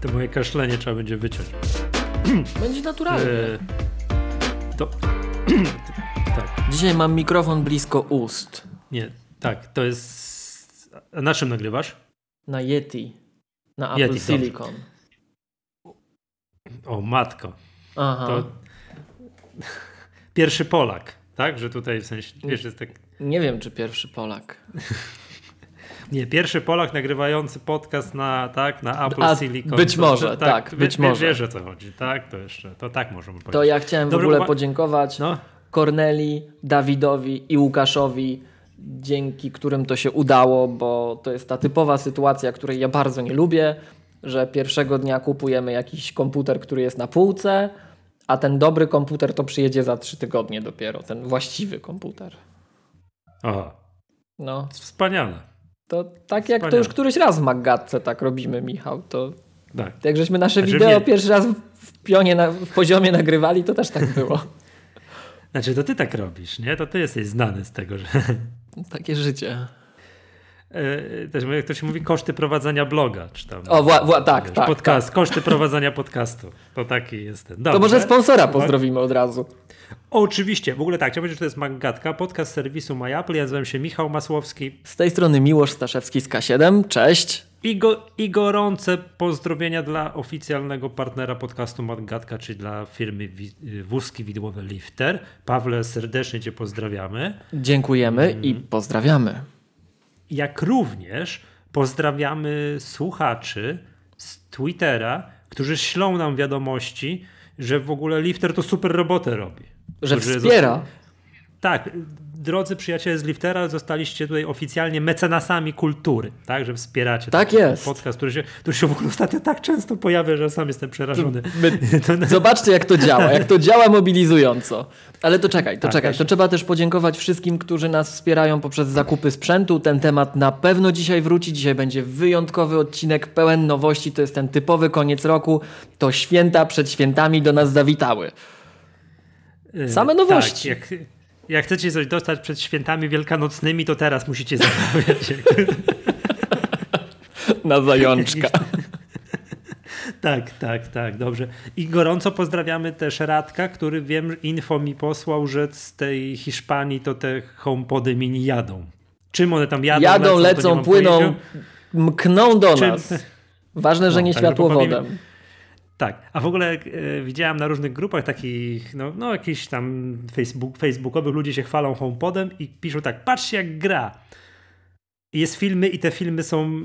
To moje kaszlenie trzeba będzie wyciąć. Będzie naturalnie. E, to. tak. Dzisiaj mam mikrofon blisko ust. Nie, tak, to jest. A na czym nagrywasz? Na Yeti. Na Apple Yeti, dobrze. Silicon. O, matko. Aha. To. Pierwszy Polak, tak? Że tutaj w sensie. Wiesz, jest tak. Nie wiem, czy pierwszy Polak. Nie, pierwszy Polak nagrywający podcast na, tak, na Apple A, Silicon. być może, tak, wie- być wie- może. Wiesz o co chodzi, tak? To jeszcze, to tak możemy powiedzieć. To ja chciałem Dobrze, w ogóle podziękować No, Korneli, Dawidowi i Łukaszowi, dzięki którym to się udało, bo to jest ta typowa sytuacja, której ja bardzo nie lubię, że pierwszego dnia kupujemy jakiś komputer, który jest na półce, a ten dobry komputer to przyjedzie za trzy tygodnie dopiero, ten właściwy komputer. o, No, wspaniale. To tak jak to Wspaniale. już któryś raz w Maggatce tak robimy, Michał, to Tak. jak żeśmy nasze Znaczy wideo nie- pierwszy raz w pionie, na, w poziomie nagrywali, to też tak było. Znaczy, to ty tak robisz, nie? To ty jesteś znany z tego, że. Takie życie. E, Też jak to się mówi, koszty prowadzenia bloga, czy tam. O, wła- wła- tak, tak, Podcast, koszty prowadzenia podcastu. To taki jestem. To Dobrze. może sponsora pozdrowimy od razu. Oczywiście, w ogóle tak, chciałbym powiedzieć, że to jest Maggatka, podcast serwisu MyApple. Ja nazywam się Michał Masłowski Z tej strony Miłosz Staszewski z K7. Cześć. i, go, i gorące pozdrowienia dla oficjalnego partnera podcastu Maggatka, czyli dla firmy wi- wózki widłowe Lifter. Pawle, serdecznie Cię pozdrawiamy. Dziękujemy i pozdrawiamy. Jak również pozdrawiamy słuchaczy z Twittera, którzy ślą nam wiadomości, że w ogóle Lifter to super robotę robi. Że wspiera. Tak, drodzy przyjaciele z Liftera, zostaliście tutaj oficjalnie mecenasami kultury, tak, że wspieracie Tak ten jest. podcast, który się, który się w ogóle ostatnio tak często pojawia, że sam jestem przerażony. My, zobaczcie, jak to działa. Jak to działa mobilizująco. Ale to czekaj, to Tak, czekaj. To trzeba też podziękować wszystkim, którzy nas wspierają poprzez zakupy sprzętu. Ten temat na pewno dzisiaj wróci. Dzisiaj będzie wyjątkowy odcinek pełen nowości. To jest ten typowy koniec roku. To święta przed świętami do nas zawitały. Same nowości. Tak, jak, jak chcecie coś dostać przed świętami wielkanocnymi, to teraz musicie zamawiać. Na zajączka. Tak, tak, tak, dobrze. I gorąco pozdrawiamy też Radka, który wiem, info mi posłał, że z tej Hiszpanii to te homepody mini jadą. Czym one tam jadą? Jadą, lecą, mam płyną, pojęcia. mkną do Czym- nas. Ważne, że No, nie światłowodem. powiem- Tak, a w ogóle e, widziałem na różnych grupach takich, no, no jakichś tam Facebook, facebookowych ludzie się chwalą HomePodem i piszą tak, patrzcie jak gra. Jest filmy i te filmy są,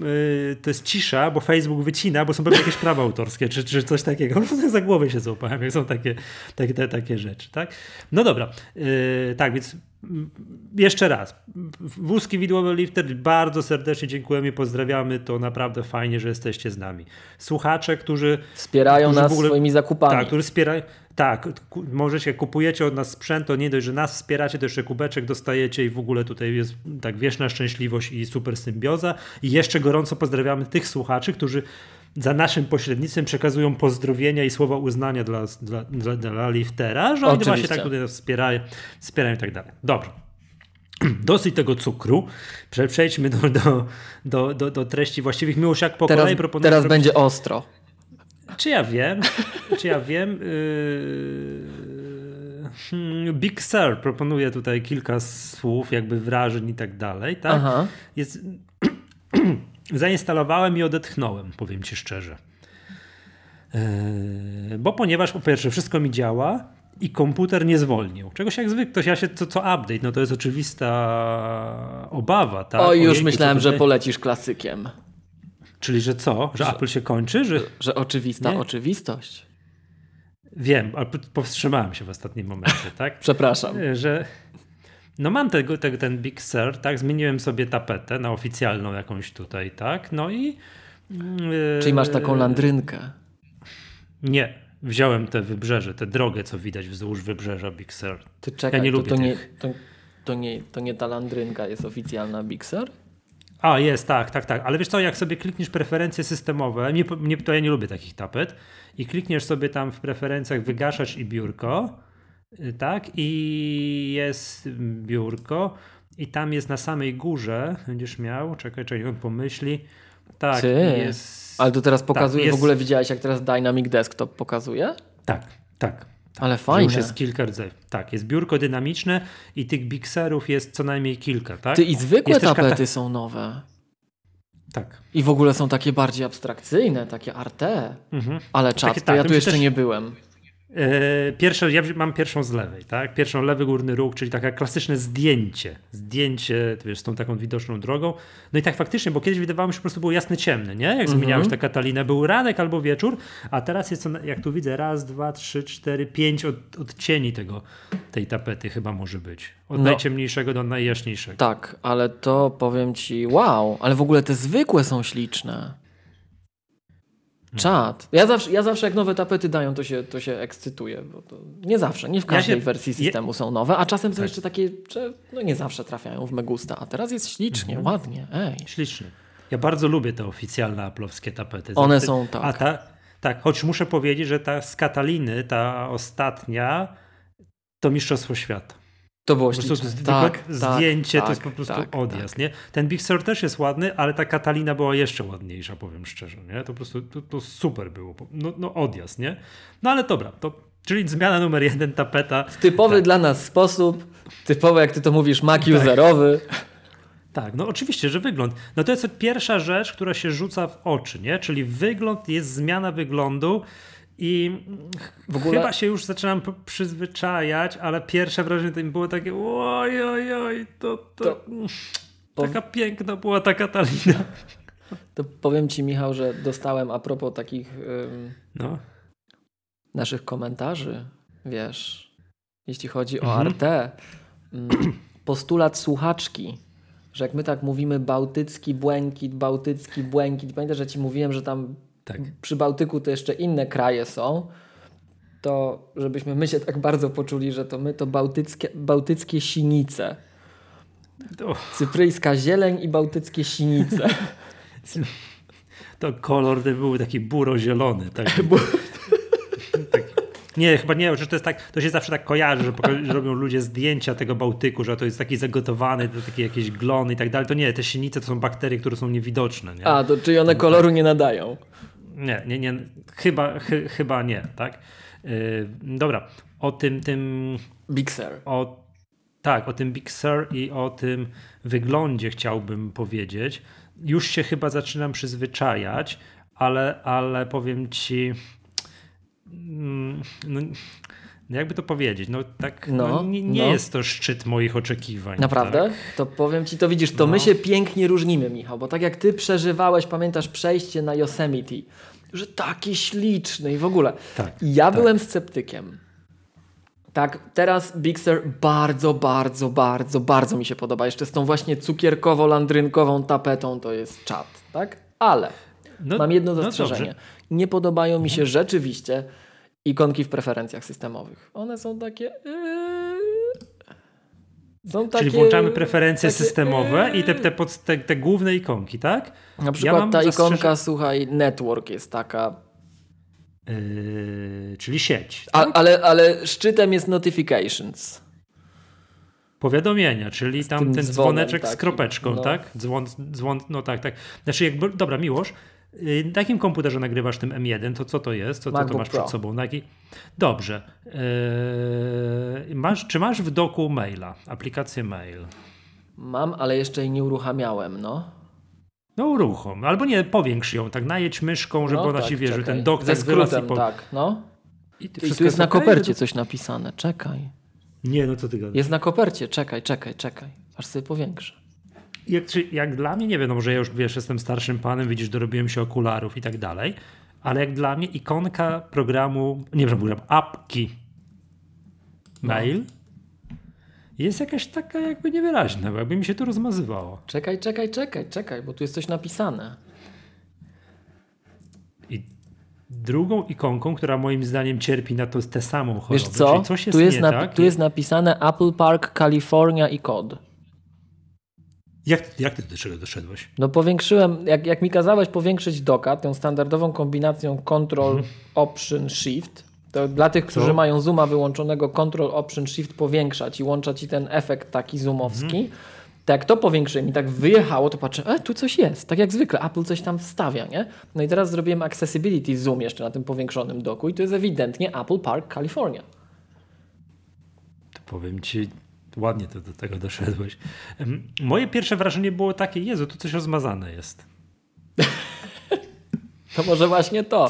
y, to jest cisza, bo Facebook wycina, bo są pewnie jakieś prawa autorskie, czy, czy coś takiego. Prostu za głowę się złapałem, jak są takie, takie, te, takie rzeczy, tak? No dobra, y, tak, więc jeszcze raz. Wózki widłowe Lifter, bardzo serdecznie dziękujemy i pozdrawiamy, to naprawdę fajnie, że jesteście z nami. Słuchacze, którzy Wspierają którzy nas ogóle- swoimi zakupami. tak, który wspiera. Tak, możecie, kupujecie od nas sprzęt, to nie dość, że nas wspieracie, to jeszcze kubeczek dostajecie i w ogóle tutaj jest tak wieczna szczęśliwość i super symbioza. I jeszcze gorąco pozdrawiamy tych słuchaczy, którzy za naszym pośrednictwem przekazują pozdrowienia i słowa uznania dla, dla, dla, dla Liftera, że oni właśnie tak tutaj wspierają, wspierają i tak dalej. Dobrze. Dosyć tego cukru. Prze- Przejdźmy do, do, do, do, do treści właściwych. Miłość, jak po Teraz, kolei proponuję teraz będzie ostro. czy ja wiem? Czy ja wiem? Yy... Big Sur proponuje tutaj kilka słów, jakby wrażeń i tak dalej. Tak? Aha. Jest... Zainstalowałem i odetchnąłem, powiem ci szczerze. Yy, Bo ponieważ po pierwsze wszystko mi działa i komputer nie zwolnił. Czegoś jak zwykle, ja się co, co update, no to jest oczywista obawa. Tak? o, już myślałem, co że tutaj- polecisz klasykiem. Czyli, że co? Że, Apple się kończy? Że... Że oczywista Nie. oczywistość. Wiem, ale powstrzymałem się w ostatnim momencie, tak? Przepraszam. Że no mam tego, tego, ten Big Sur, tak? Zmieniłem sobie tapetę na oficjalną jakąś tutaj, tak? No i... Yy, Czyli masz taką landrynkę. Nie, wziąłem te wybrzeże, tę drogę, co widać wzdłuż wybrzeża Big Sur. Ty czekaj, nie to, lubię to, nie, to, to, nie, to nie ta landrynka jest oficjalna Big Sur? A, jest, tak, tak, tak. Ale wiesz co, jak sobie klikniesz preferencje systemowe, nie, nie, to ja nie lubię takich tapet, i klikniesz sobie tam w preferencjach wygaszacz i biurko, tak, i jest biurko, i tam jest na samej górze, będziesz miał, czekaj, czekaj, on pomyśli, Tak, Ty. jest... Ale to teraz pokazuje, jest- w ogóle widziałeś jak teraz Dynamic Desktop pokazuje? Tak, tak. Ale Że fajne. Już jest kilka rodzajów. Tak, jest biurko dynamiczne i tych bikserów jest co najmniej kilka, tak? Ty i zwykłe Jest kata- tapety są nowe. Tak. I w ogóle są takie bardziej abstrakcyjne, takie arte. Mhm. Ale czat, Takie tak, ja tu jeszcze też- nie byłem. E, Pierwsze, ja mam pierwszą z lewej, tak? Pierwszą lewy górny róg, czyli takie klasyczne zdjęcie. Zdjęcie, wiesz, z tą taką widoczną drogą. No i tak faktycznie, bo kiedyś wydawało mi się, że po prostu było jasny ciemny, nie? Jak Mhm. zmieniałeś tę Katalinę, był ranek albo wieczór, a teraz jest, jak tu widzę, raz, dwa, trzy, cztery, pięć od, odcieni tego, tej tapety chyba może być. Od No. najciemniejszego do najjaśniejszego. Tak, ale to powiem ci, wow, ale w ogóle te zwykłe są śliczne. Czad. Ja zawsze, ja zawsze jak nowe tapety dają, to się, to się ekscytuję. Bo to nie zawsze, nie w każdej się- wersji je- systemu są nowe, a czasem są Tak. jeszcze takie, że no nie zawsze trafiają w Megusta. A teraz jest ślicznie, Mhm. ładnie, ej. Ślicznie. Ja bardzo lubię te oficjalne aplowskie tapety. One Zawsze- są tak. A ta, tak, choć muszę powiedzieć, że ta z Kataliny, ta ostatnia, to mistrzostwo świata. To było Po prostu śliczne. zwykłe Tak, zdjęcie tak, to jest tak, po prostu tak, odjazd, nie? Ten Big Sur też jest ładny, ale ta Katalina była jeszcze ładniejsza, powiem szczerze, nie? To po prostu to, to super było. No, no odjazd, nie? No ale dobra, to czyli zmiana numer jeden, tapeta. W typowy dla nas sposób, typowy jak ty to mówisz, Mac userowy. Tak, no oczywiście, że wygląd. No to jest pierwsza rzecz, która się rzuca w oczy, nie? Czyli wygląd, jest zmiana wyglądu i ogóle- chyba się już zaczynam przyzwyczajać, ale pierwsze wrażenie to mi było takie oj, oj, oj, to, to, To- taka piękna była ta Katalina. To powiem ci, Michał, że dostałem a propos takich ym, No, naszych komentarzy, wiesz, jeśli chodzi o Mhm. Arte, ym, postulat słuchaczki, że jak my tak mówimy bałtycki błękit, bałtycki błękit, pamiętasz, że ci mówiłem, że tam tak. przy Bałtyku to jeszcze inne kraje są, to żebyśmy my się tak bardzo poczuli, że to my to bałtyckie, bałtyckie sinice. O, Cypryjska zieleń i bałtyckie sinice. to kolor ten był taki buro-zielony. Taki, taki. Nie, chyba nie, że to jest tak, to się zawsze tak kojarzy, że, robią ludzie zdjęcia tego Bałtyku, że to jest taki zagotowany, to takie jakieś glony i tak dalej. To nie, te sinice to są bakterie, które są niewidoczne. Nie? A, to czyli one koloru nie nadają. Nie, nie, nie, chyba, chy, chyba nie, tak? Yy, dobra, o tym, tym, Big Sur. o, tak, o tym Big Sur i o tym wyglądzie chciałbym powiedzieć. Już się chyba zaczynam przyzwyczajać, ale, ale powiem ci, mm, no, no jakby to powiedzieć, no tak, no, No, nie, nie no. jest to szczyt moich oczekiwań. Naprawdę? Tak? To powiem ci, to widzisz, to No. my się pięknie różnimy, Michał, bo tak jak ty przeżywałeś, pamiętasz przejście na Yosemite, że taki śliczny i w ogóle. Tak, ja tak. byłem sceptykiem. Tak, teraz Big Sur bardzo, bardzo, bardzo, bardzo mi się podoba. Jeszcze z tą właśnie cukierkowo-landrynkową tapetą to jest czat, tak? Ale No, mam jedno no zastrzeżenie. nie podobają mi się rzeczywiście ikonki w preferencjach systemowych. One są takie... Yy... Są takie... Czyli włączamy preferencje takie, systemowe yy. i te, te, pod- te, te główne ikonki, tak? Na przykład mam ta zastrzeże- ikonka, słuchaj, network jest taka, Yy, czyli sieć. a, Tak? ale, ale szczytem jest notifications. Powiadomienia, czyli tam ten dzwoneczek z takim, kropeczką, no. tak? Dzwon, dzwon, no tak, tak. Znaczy, jakby, dobra, Miłosz, yy, na jakim komputerze nagrywasz tym M1? To co to jest? Co, co to masz Pro. przed sobą? Na. Dobrze. Yy, masz, czy masz w doku maila, aplikację mail? Mam, ale jeszcze jej nie uruchamiałem, no. No uruchom, albo nie, powiększ ją, tak najedź myszką, żeby no ona tak, ci wie, że czekaj. ten dok Ze tak i skrótem, po... tak, no. I, I wszystko tu jest na kopercie coś napisane, czekaj. Nie, no co ty gadasz? Jest na kopercie, czekaj, czekaj, czekaj. Aż sobie powiększę. Jak, jak dla mnie, nie wiem, no może ja już wiesz, jestem starszym panem, widzisz, dorobiłem się okularów i tak dalej, ale jak dla mnie ikonka programu, nie wiem, program, apki mail jest jakaś taka jakby niewyraźna, bo jakby mi się to rozmazywało. Czekaj, czekaj, czekaj, czekaj, bo tu jest coś napisane. I drugą ikonką, która moim zdaniem cierpi na to tę samą chorobę, Wiesz co? coś jest tu, jest nie tak. tu jest napisane Apple Park, California i kod. Jak, jak ty do czego doszedłeś? No powiększyłem, jak, jak mi kazałeś powiększyć doka, tą standardową kombinacją Control, Option, Shift, to dla tych, którzy Co? mają zooma wyłączonego Control, Option, Shift powiększać i łącza ci ten efekt taki zoomowski, Tak jak to powiększyłem i tak wyjechało, to patrzę, e, tu coś jest, tak jak zwykle, Apple coś tam wstawia, nie? No i teraz zrobiłem accessibility zoom jeszcze na tym powiększonym doku i to jest ewidentnie Apple Park, California. To powiem ci, ładnie to do tego doszedłeś. Moje pierwsze wrażenie było takie, Jezu, tu coś rozmazane jest. To może właśnie to.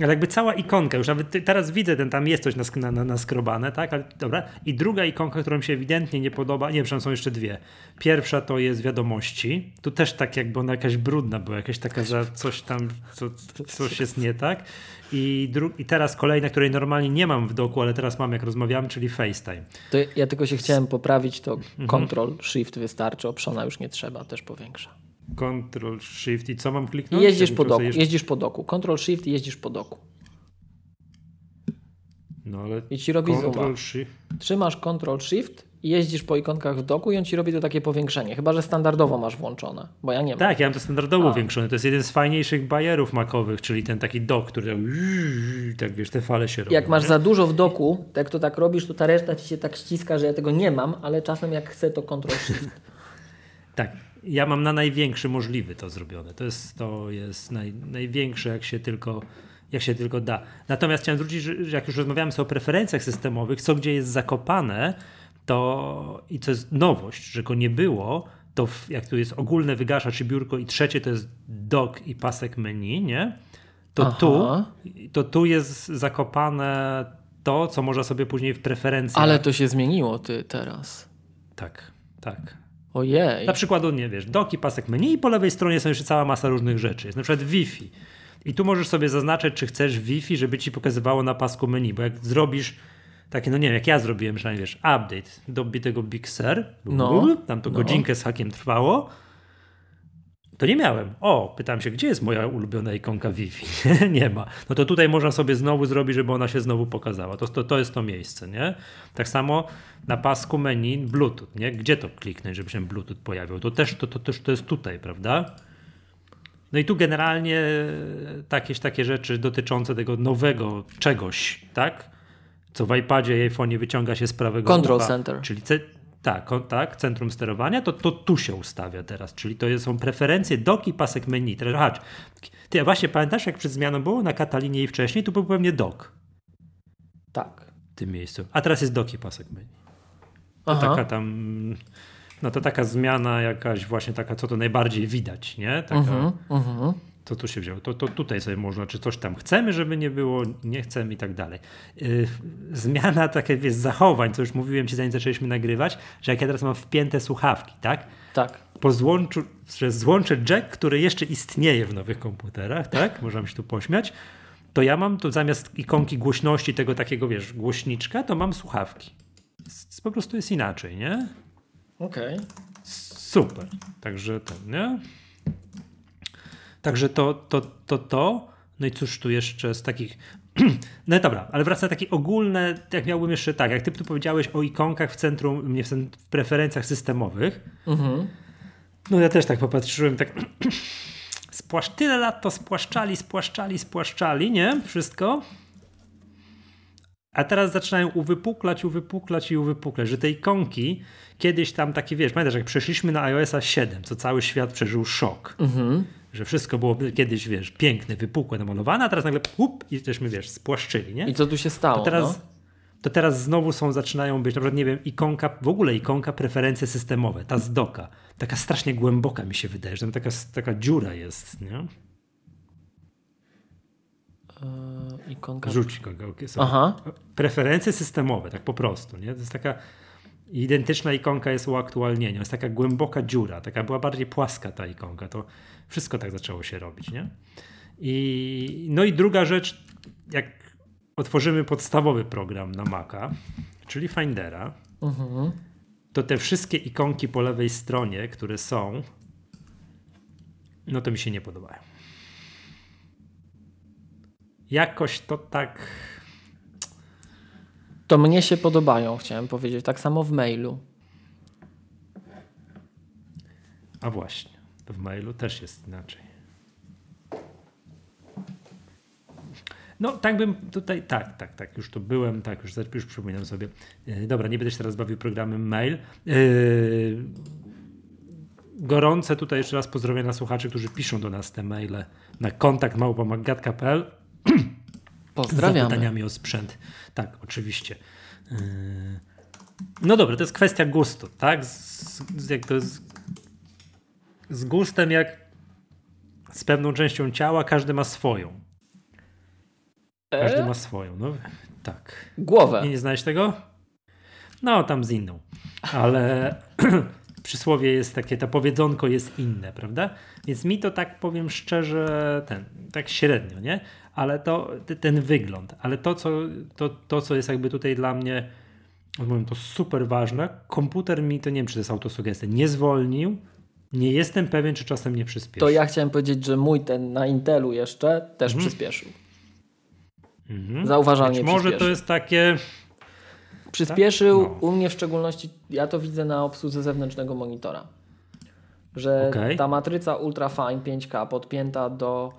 Ale jakby cała ikonka, już nawet teraz widzę, ten tam jest coś na, na, naskrobane, tak? Ale dobra. I druga ikonka, która mi się ewidentnie nie podoba, nie, przepraszam, są jeszcze dwie. Pierwsza to jest wiadomości. Tu też tak jakby ona jakaś brudna była, jakaś taka, że coś tam, co, coś jest nie tak. I, dru- I teraz kolejna, której normalnie nie mam w doku, ale teraz mam jak rozmawiamy, czyli FaceTime. To ja tylko się chciałem poprawić, to Mhm. Ctrl Shift wystarczy, optiona już nie trzeba, też powiększa. Ctrl, Shift i co mam I kliknąć? jeździsz po doku, jeszcze- jeździsz po doku. Ctrl Shift i jeździsz po doku. No ale I ci robi. Ctrl, Shift. Trzymasz Ctrl Shift i jeździsz po ikonkach w doku i on ci robi to takie powiększenie. Chyba, że standardowo masz włączone, bo ja nie mam. Tak, ja mam to standardowo A. większone. To jest jeden z fajniejszych bajerów makowych, czyli ten taki dok, który tam, tak wiesz, te fale się robią. Jak masz nie? za dużo w doku, to jak to tak robisz, to ta reszta ci się tak ściska, że ja tego nie mam, ale czasem jak chcę, to Ctrl Shift. Tak, ja mam na największy możliwy to zrobione. To jest, to jest naj, największe, jak się tylko jak się tylko da. Natomiast chciałem zwrócić, że jak już rozmawiamy sobie o preferencjach systemowych, co gdzie jest zakopane, to i co jest nowość, że go nie było, to w, jak tu jest ogólne wygaszacz i biurko i trzecie to jest dock i pasek menu, nie? To tu, to tu jest zakopane to, co można sobie później w preferencjach. Ale to się zmieniło ty teraz. Tak, tak. Ojej. Na przykład, nie wiesz, doki, pasek menu i po lewej stronie są jeszcze cała masa różnych rzeczy. Jest na przykład Wi-Fi. I tu możesz sobie zaznaczyć, czy chcesz Wi-Fi, żeby ci pokazywało na pasku menu, bo jak zrobisz takie, no nie wiem, jak ja zrobiłem, że wiesz, update do tego Big Sur, No. tam to No. godzinkę z hakiem trwało, to nie miałem. O, pytam się, gdzie jest moja ulubiona ikonka Wi-Fi? nie ma. No to tutaj można sobie znowu zrobić, żeby ona się znowu pokazała. To, to, to jest to miejsce, nie? Tak samo na pasku menu Bluetooth, nie? Gdzie to kliknąć, żeby się Bluetooth pojawił? To też to, to, też to jest tutaj, prawda? No i tu generalnie jakieś takie rzeczy dotyczące tego nowego czegoś, tak? Co w iPadzie i iPhone'ie wyciąga się z prawego Control ucha, center. Czyli ce- tak, kon- tak, centrum sterowania, to, to tu się ustawia teraz. Czyli to są preferencje dock i pasek menu. Teraz, aha, ty właśnie pamiętasz, jak przed zmianą było na Katalinie i wcześniej, tu był pewnie dock Tak. w tym miejscu. A teraz jest dock i pasek menu. To Aha. taka tam, no to taka zmiana jakaś właśnie taka, co to najbardziej widać, nie? Taka, Mhm, mhm. Co tu się wzięło? To, to tutaj sobie można, czy coś tam chcemy, żeby nie było, nie chcemy i tak dalej. Yy, zmiana takie wiesz, zachowań, co już mówiłem ci zanim zaczęliśmy nagrywać, że jak ja teraz mam wpięte słuchawki, tak? Tak. Po złączu, że złączę jack, który jeszcze istnieje w nowych komputerach, tak? Można się tu pośmiać. To ja mam tu zamiast ikonki głośności tego takiego, wiesz, głośniczka, to mam słuchawki. S- Po prostu jest inaczej, nie? Okej. Super. Także to, nie? Także to, to, to, to. No i cóż tu jeszcze z takich. No dobra, ale wracam na takie ogólne, jak miałbym jeszcze tak, jak ty tu powiedziałeś o ikonkach w centrum, nie w, w preferencjach systemowych, Mhm. no ja też tak popatrzyłem, tak spłasz, tyle lat to spłaszczali, spłaszczali, spłaszczali, nie? Wszystko. A teraz zaczynają uwypuklać, uwypuklać i uwypuklać, że te ikonki kiedyś tam takie, wiesz, pamiętasz, jak przeszliśmy na iOSa 7, co cały świat przeżył szok, Mhm. Że wszystko było kiedyś, wiesz, piękne, wypukłe, namalowane, a teraz nagle up, i żeśmy, wiesz, spłaszczyli, nie? I co tu się stało? To teraz, no? to teraz znowu są, zaczynają być, na przykład, nie wiem, ikonka, w ogóle ikonka preferencje systemowe, ta z doka. Taka strasznie głęboka mi się wydaje, że tam taka, taka dziura jest, nie? Eee, ikonka. Rzuć ikonkę. sobie. Aha. Preferencje systemowe, tak po prostu, nie? To jest taka identyczna ikonka jest uaktualnienia, jest taka głęboka dziura, taka była bardziej płaska ta ikonka, to wszystko tak zaczęło się robić, nie? I, no i druga rzecz, jak otworzymy podstawowy program na Maca, czyli Findera, Mhm. to te wszystkie ikonki po lewej stronie, które są, no to mi się nie podobają. Jakoś to tak. To mnie się podobają, chciałem powiedzieć. Tak samo w mailu. A właśnie, w mailu też jest inaczej. No, tak bym tutaj, tak, tak, tak, już tu byłem, tak, już, już przypominam sobie. Yy, dobra, nie będę się teraz bawił programem mail. Yy, gorące tutaj jeszcze raz pozdrowienia słuchaczy, którzy piszą do nas te maile na kontakt małpomagatka.pl z Pozdrawiamy. zapytaniami o sprzęt. Tak, oczywiście. Yy, No dobra, to jest kwestia gustu, tak? Z, z, jak to jest, z gustem jak z pewną częścią ciała, każdy ma swoją. Każdy E? ma swoją, no tak. Głowę. Nie, nie znałeś tego? No, tam z inną. Ale przysłowie jest takie, to powiedzonko jest inne, prawda? Więc mi to tak powiem szczerze, ten, tak średnio, nie? Ale to, ten wygląd, ale to co, to, to, co jest jakby tutaj dla mnie, powiem to super ważne, komputer mi, to nie wiem, czy to jest autosugestia, nie zwolnił, nie jestem pewien, czy czasem nie przyspieszył. To ja chciałem powiedzieć, że mój ten na Intelu jeszcze też przyspieszył. Mhm. Zauważalnie Być może to jest takie, Przyspieszył No. u mnie w szczególności, ja to widzę na obsłudze zewnętrznego monitora, że Okej. ta matryca Ultrafine 5K podpięta do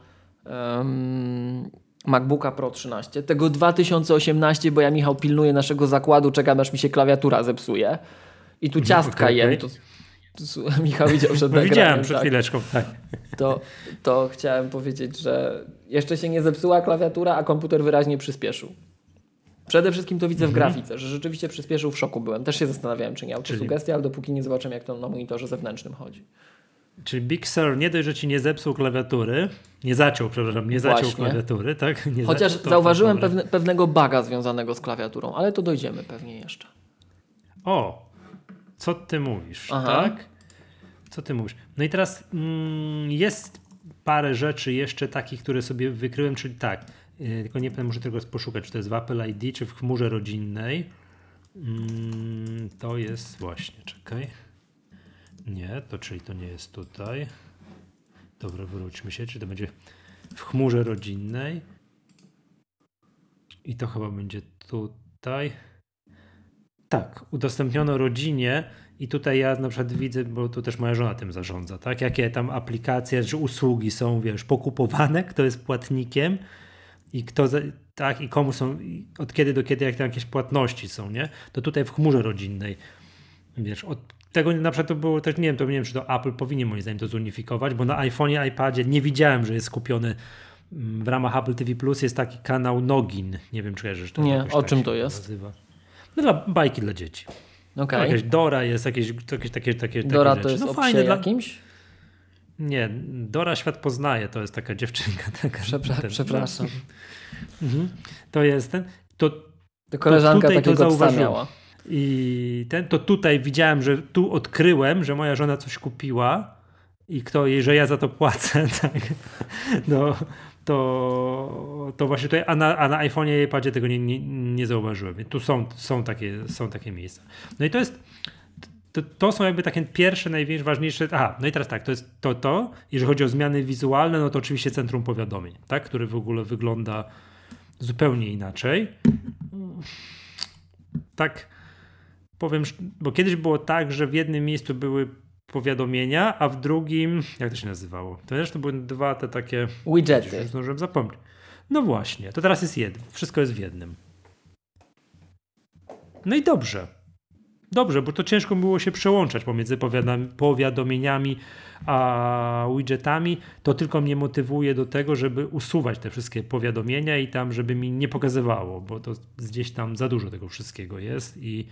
em, MacBooka Pro 13, tego 2018, bo ja Michał pilnuję naszego zakładu, czekam aż mi się klawiatura zepsuje i tu ciastka okej, jem, okej. to, to, Michał widział przed no nagraniem, widziałem przed tak. chwileczką, tak. to, to chciałem powiedzieć, że jeszcze się nie zepsuła klawiatura, a komputer wyraźnie przyspieszył. Przede wszystkim to widzę w Mhm. grafice, że rzeczywiście przyspieszył, w szoku byłem. Też się zastanawiałem, czy nie autosugestia, ale dopóki nie zobaczyłem, jak to na monitorze zewnętrznym chodzi. Czyli Big Sur nie dość, że ci nie zepsuł klawiatury, nie zaciął, przepraszam, nie zaciął Właśnie. klawiatury, tak? Nie Chociaż zaciął, zauważyłem pewne, pewnego baga związanego z klawiaturą, ale to dojdziemy pewnie jeszcze. O, co ty mówisz, Aha. tak? Co ty mówisz? No i teraz mm, jest parę rzeczy jeszcze takich, które sobie wykryłem, czyli tak, yy, tylko nie wiem, muszę tego poszukać, czy to jest w Apple ID, czy w chmurze rodzinnej. Mm, to jest właśnie, czekaj. Nie, to czyli to nie jest tutaj. Dobra, wróćmy się, czy to będzie w chmurze rodzinnej. I to chyba będzie tutaj. Tak, udostępniono rodzinie i tutaj ja na przykład widzę, bo tu też moja żona tym zarządza, tak? Jakie tam aplikacje czy usługi są, wiesz, pokupowane, kto jest płatnikiem i kto, za, tak, i komu są, i od kiedy do kiedy, jak tam jakieś płatności są, nie? To tutaj w chmurze rodzinnej, wiesz, od tego na przykład to było też, nie wiem, to nie wiem, czy to Apple powinien moim zdaniem to zunifikować, bo na iPhone'ie, iPadzie nie widziałem, że jest skupiony mm, w ramach Apple TV Plus jest taki kanał Nogin. Nie wiem, czy kojarzysz to. Nie, o tak czym to jest? Nazywa. No dla bajki dla dzieci. Okej. Jakaś Dora jest, jakieś, jakieś takie, takie, Dora takie to rzeczy. jest no psie dla... jakimś? Nie, Dora świat poznaje, to jest taka dziewczynka. Taka, Przepra- ten- przepraszam. Mhm. To jest ten. To, To koleżanka to takiego psa zauważyłem. miała. I ten, to tutaj widziałem, że tu odkryłem, że moja żona coś kupiła i kto jej, że ja za to płacę, tak. No, to, to właśnie tutaj, a na, a na iPhone'ie i iPadzie tego nie, nie, nie zauważyłem. Tu są, są, takie, są takie miejsca. No i to jest, to, to są jakby takie pierwsze, najważniejsze, ważniejsze, aha, no i teraz tak, to jest to, to, jeżeli chodzi o zmiany wizualne, no to oczywiście Centrum Powiadomień, tak, który w ogóle wygląda zupełnie inaczej. Tak, powiem, bo kiedyś było tak, że w jednym miejscu były powiadomienia, a w drugim, jak to się nazywało? To też to były dwa te takie, Widgety. już zdążyłem zapomnieć. No właśnie, to teraz jest jedno, wszystko jest w jednym. No i dobrze. Dobrze, bo to ciężko było się przełączać pomiędzy powiadomieniami a widgetami. To tylko mnie motywuje do tego, żeby usuwać te wszystkie powiadomienia i tam, żeby mi nie pokazywało, bo to gdzieś tam za dużo tego wszystkiego jest i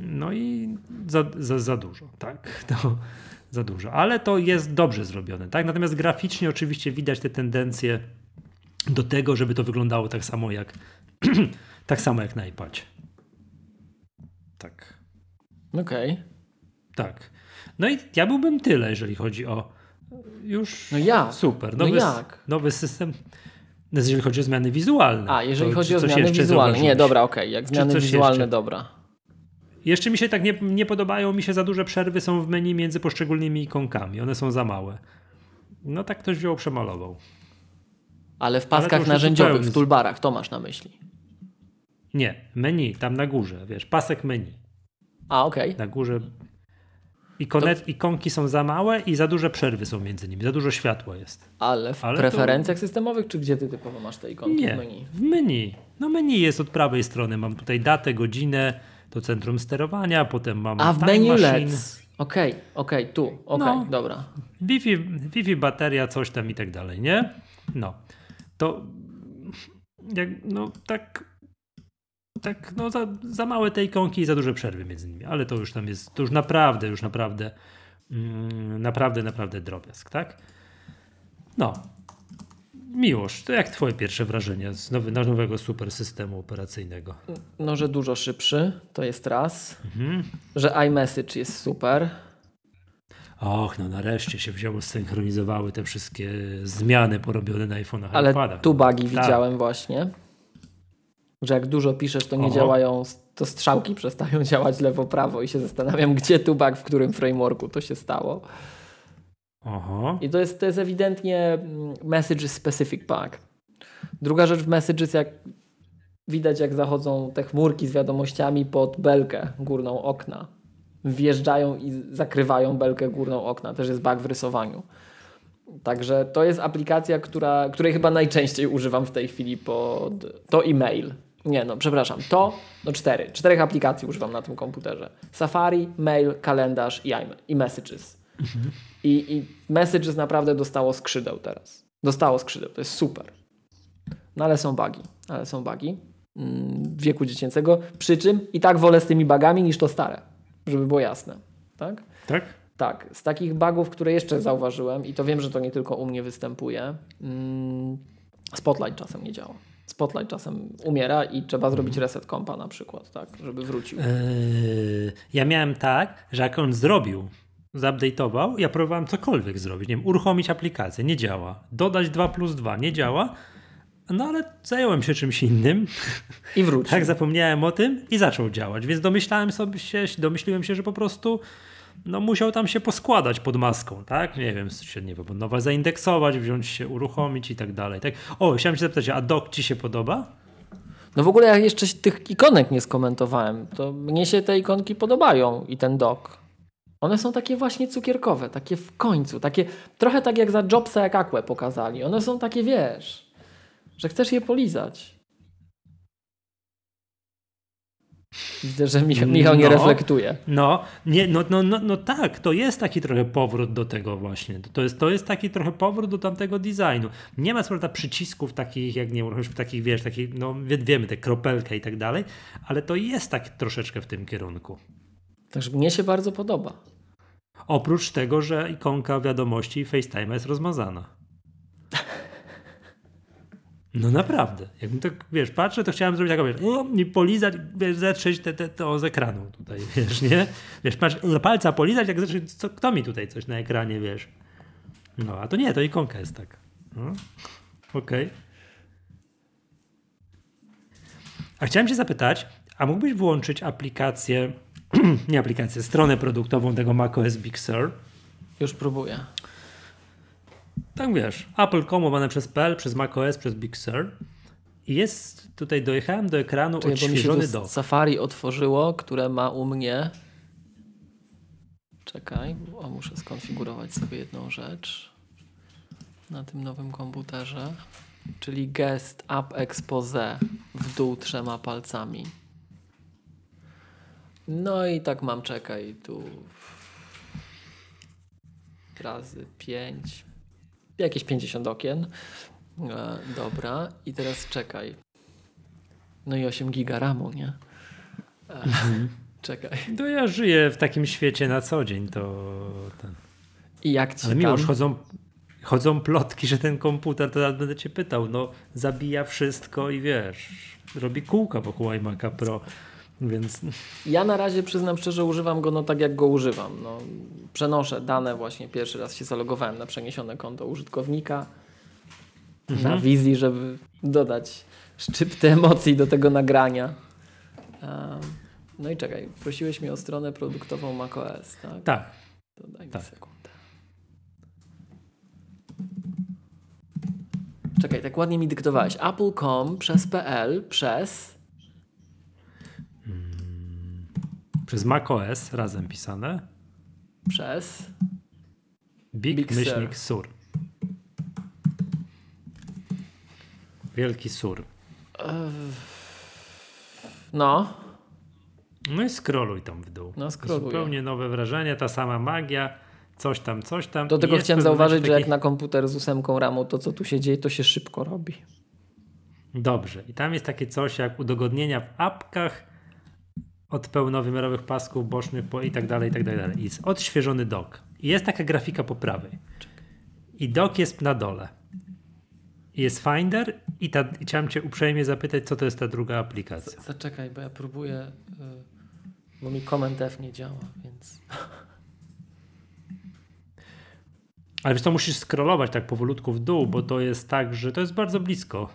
no i za, za, za dużo, tak? To za dużo, ale to jest dobrze zrobione, tak? Natomiast graficznie oczywiście widać te tendencje do tego, żeby to wyglądało tak samo jak tak samo jak na iPadzie. Tak. Okej. Tak. No i ja byłbym tyle, jeżeli chodzi o już No jak? super. No Nowy, jak? nowy system. No, Jeżeli chodzi o zmiany wizualne. A, jeżeli to chodzi o zmiany wizualne. Nie, dobra, okej. Jak Czy zmiany wizualne, jeszcze? dobra. Jeszcze mi się tak nie, nie podobają, mi się za duże przerwy są w menu między poszczególnymi ikonkami. One są za małe. No tak ktoś wziął, przemalował. Ale w to paskach jest narzędziowych, zupełnie w toolbarach, to masz na myśli. Nie, menu, tam na górze, wiesz, pasek menu. A, okej. Na górze ikonet, ikonki są za małe i za duże przerwy są między nimi, za dużo światła jest. Ale w Ale to- preferencjach systemowych, czy gdzie ty typowo masz te ikonki Nie, w menu? w menu. No menu jest od prawej strony. Mam tutaj datę, godzinę, to centrum sterowania, potem mam A w menu machine. LEDs. Okej, okej, tu, okej, No. dobra. Wi-Fi, Wi-Fi, bateria, coś tam i tak dalej, nie? No. To jak, no tak tak, no za, za małe te ikonki i za duże przerwy między nimi, ale to już tam jest, to już naprawdę, już naprawdę mm, naprawdę, naprawdę drobiazg, tak? No. Miłosz, to jak twoje pierwsze wrażenia z nowy, nowego super systemu operacyjnego? No, że dużo szybszy, to jest raz. Mhm. Że iMessage jest super. Och, no nareszcie się wzięło, synchronizowały te wszystkie zmiany porobione na iPhone'ach Ale iPadach. tu bugi Tak. widziałem właśnie. Że jak dużo piszesz, to nie Oho. działają, to strzałki przestają działać lewo-prawo i się zastanawiam, gdzie tu bug, w którym frameworku to się stało. Oho. I to jest, to jest ewidentnie mm, messages specific bug. Druga rzecz w messages, jak widać, jak zachodzą te chmurki z wiadomościami pod belkę górną okna. Wjeżdżają i zakrywają belkę górną okna. Też jest bug w rysowaniu. Także to jest aplikacja, która, której chyba najczęściej używam w tej chwili pod to e-mail. Nie, no przepraszam. To, no cztery. Czterech aplikacji używam na tym komputerze. Safari, mail, kalendarz i, i messages. I, I Messages naprawdę dostało skrzydeł teraz. Dostało skrzydeł, to jest super. No ale są bugi, ale są bugi mm, wieku dziecięcego. Przy czym i tak wolę z tymi bugami niż to stare, żeby było jasne. Tak? Tak? Tak, z takich bugów, które jeszcze zauważyłem, i to wiem, że to nie tylko u mnie występuje, mm, Spotlight czasem nie działa. Spotlight czasem umiera i trzeba zrobić reset kompa na przykład, tak, żeby wrócił. Yy, ja miałem tak, że jak on zrobił, zupdate'ował, ja próbowałem cokolwiek zrobić, nie wiem, uruchomić aplikację, nie działa. Dodać 2 plus 2, nie działa. No ale zająłem się czymś innym, I wrócił. tak zapomniałem o tym i zaczął działać, więc domyślałem sobie się, domyśliłem się, że po prostu no musiał tam się poskładać pod maską, tak? Nie wiem, się nie nowe zaindeksować, wziąć się, uruchomić i tak dalej. Tak? O, chciałem się zapytać, a doc ci się podoba? No w ogóle ja jeszcze tych ikonek nie skomentowałem. To mnie się te ikonki podobają i ten dok. One są takie właśnie cukierkowe, takie w końcu, takie trochę tak jak za Jobsa jak Aquę pokazali. One są takie, wiesz, że chcesz je polizać. Widzę, że Michał, Michał nie No. reflektuje. No, nie, no, no, no, no tak, to jest taki trochę powrót do tego właśnie. To jest, to jest taki trochę powrót do tamtego designu. Nie ma prawda przycisków takich, jak nie uruchomisz takich, wiesz, takich, no wie- wiemy, te kropelka i tak dalej, ale to jest tak troszeczkę w tym kierunku. Także mnie się bardzo podoba. Oprócz tego, że ikonka wiadomości FaceTime jest rozmazana. No naprawdę. Jakbym tak, wiesz, patrzę, to chciałem zrobić taką, wiesz, i polizać, wiesz, zetrzeć te, te, to z ekranu tutaj, wiesz, nie? Wiesz, patrz, palca polizać, jak zetrzeć, co, kto mi tutaj coś na ekranie, wiesz? No, a to nie, to ikonka jest tak. No. Okej. A chciałem cię zapytać, a mógłbyś włączyć aplikację, nie aplikację, stronę produktową tego macOS Big Sur? Już próbuję. Tak wiesz, Apple.com łamane przez PL, przez macOS, przez Big Sur. I jest, tutaj dojechałem do ekranu bo się odświeżony do. Safari otworzyło, które ma u mnie. Czekaj, o, muszę skonfigurować sobie jedną rzecz na tym nowym komputerze. Czyli gest up expose w dół trzema palcami. No i tak mam, czekaj, tu razy 5, jakieś 50 okien. E, dobra, i teraz czekaj. No i 8 giga RAMu, nie? E, czekaj. To ja żyję w takim świecie na co dzień, to... Ten. I jak ci Ale tam? miłoż chodzą, chodzą plotki, że ten komputer, to ja będę cię pytał, no zabija wszystko i wiesz, robi kółka wokół iMac'a Pro, więc Ja na razie przyznam szczerze, używam go no tak jak go używam. No, przenoszę dane właśnie, pierwszy raz się zalogowałem na przeniesione konto użytkownika na wizji, żeby dodać szczyptę emocji do tego nagrania. No i czekaj, prosiłeś mnie o stronę produktową macOS, tak? tak. To daj mi tak. sekundę. Czekaj, tak ładnie mi dyktowałeś. Apple.com przez PL przez Przez macOS razem pisane, przez Big, Big myślnik Sur. Wielki Sur. No. No i scrolluj tam w dół. No, scrolluję. Zupełnie nowe wrażenie, ta sama magia, coś tam, coś tam. Do tego chciałem zauważyć, momencie że jak taki- na komputer z ósemką RAMu, to co tu się dzieje, to się szybko robi. Dobrze. I tam jest takie coś jak udogodnienia w apkach od pełnowymiarowych pasków bocznych po i tak dalej, i tak dalej. Jest odświeżony dock. I jest taka grafika po prawej. I dock jest na dole. I Jest Finder i, ta, i chciałem cię uprzejmie zapytać, co to jest ta druga aplikacja. Zaczekaj, bo ja próbuję, y, bo mi Command F nie działa, więc... Ale wiesz, to musisz scrollować tak powolutku w dół, bo to jest tak, że to jest bardzo blisko.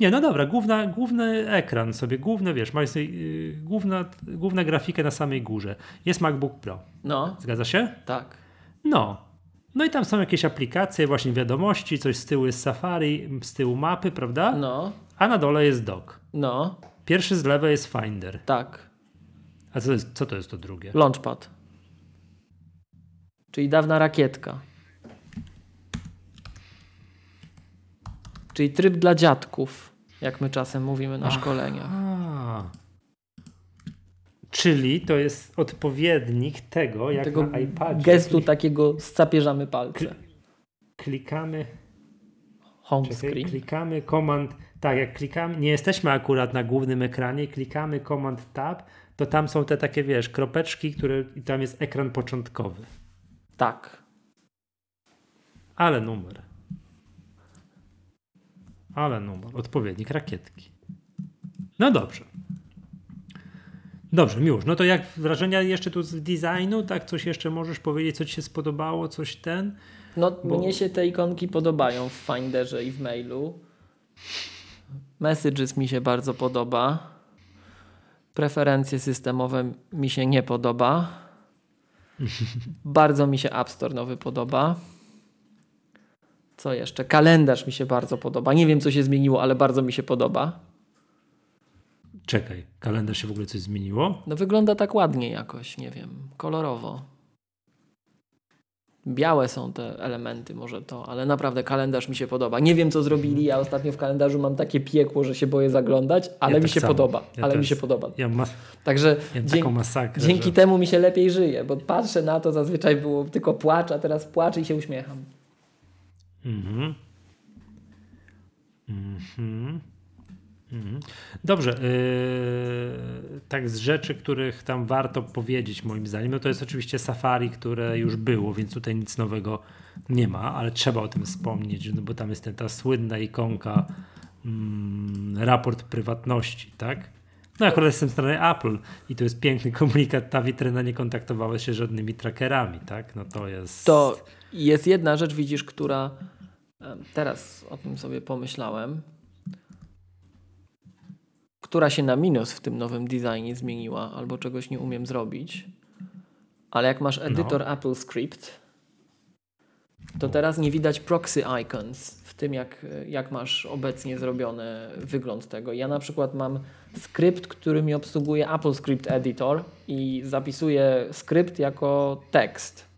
Nie, no dobra, główna, główny ekran sobie, główne, wiesz, masz sobie, yy, główna, główna grafika na samej górze. Jest MacBook Pro. No, Zgadza się? tak. No. No i tam są jakieś aplikacje, właśnie wiadomości, coś z tyłu jest Safari, z tyłu mapy, prawda? No, A na dole jest dock. no, Pierwszy z lewej jest Finder. tak. A co to jest, co to, jest to drugie? Launchpad. Czyli dawna rakietka. Czyli tryb dla dziadków, jak my czasem mówimy na szkoleniach. A. Czyli to jest odpowiednik tego, jak Tego na iPadzie. gestu Klik- takiego scapierzamy palce. klikamy, Home czekaj, screen. klikamy command, tak jak klikamy, nie jesteśmy akurat na głównym ekranie, klikamy command tab, to tam są te takie, wiesz, kropeczki, które i tam jest ekran początkowy. Tak. Ale numer. Ale numer. Odpowiednik rakietki. No dobrze. Dobrze, Miłosz. No to jak wrażenia jeszcze tu z designu, tak? Coś jeszcze możesz powiedzieć, co ci się spodobało, coś ten? No, Bo- mnie się te ikonki podobają w Finderze i w mailu. Messages mi się bardzo podoba. Preferencje systemowe mi się nie podoba. bardzo mi się App Store nowy podoba. Co jeszcze? Kalendarz mi się bardzo podoba. Nie wiem, co się zmieniło, ale bardzo mi się podoba. Czekaj, kalendarz się w ogóle coś zmieniło? No wygląda tak ładnie jakoś, nie wiem, kolorowo. Białe są te elementy, może to, ale naprawdę kalendarz mi się podoba. Nie wiem, co zrobili. Ja ostatnio w kalendarzu mam takie piekło, że się boję zaglądać, ale Ja mi tak się samo. podoba. Ja ale mi się podoba. Ja mam Także ja dzięki, masakrę. dzięki że... temu mi się lepiej żyje, bo patrzę na to, zazwyczaj było tylko płacz, a teraz płaczę i się uśmiecham. Mhm. Mhm. Mhm. Dobrze. Yy, tak z rzeczy, których tam warto powiedzieć moim zdaniem, no to jest oczywiście Safari, które już było, więc tutaj nic nowego nie ma, ale trzeba o tym wspomnieć, no bo tam jest ten, ta słynna ikonka mm, raport prywatności, tak? No akurat jestem z strony Apple i to jest piękny komunikat, ta witryna nie kontaktowała się żadnymi trackerami, tak? No to jest... To jest jedna rzecz, widzisz, która teraz o tym sobie pomyślałem, która się na minus w tym nowym designie zmieniła, albo czegoś nie umiem zrobić. Ale jak masz edytor Apple Script, to teraz nie widać proxy icons w tym, jak, jak masz obecnie zrobiony wygląd tego. Ja na przykład mam skrypt, który mi obsługuje Apple Script Editor i zapisuje skrypt jako tekst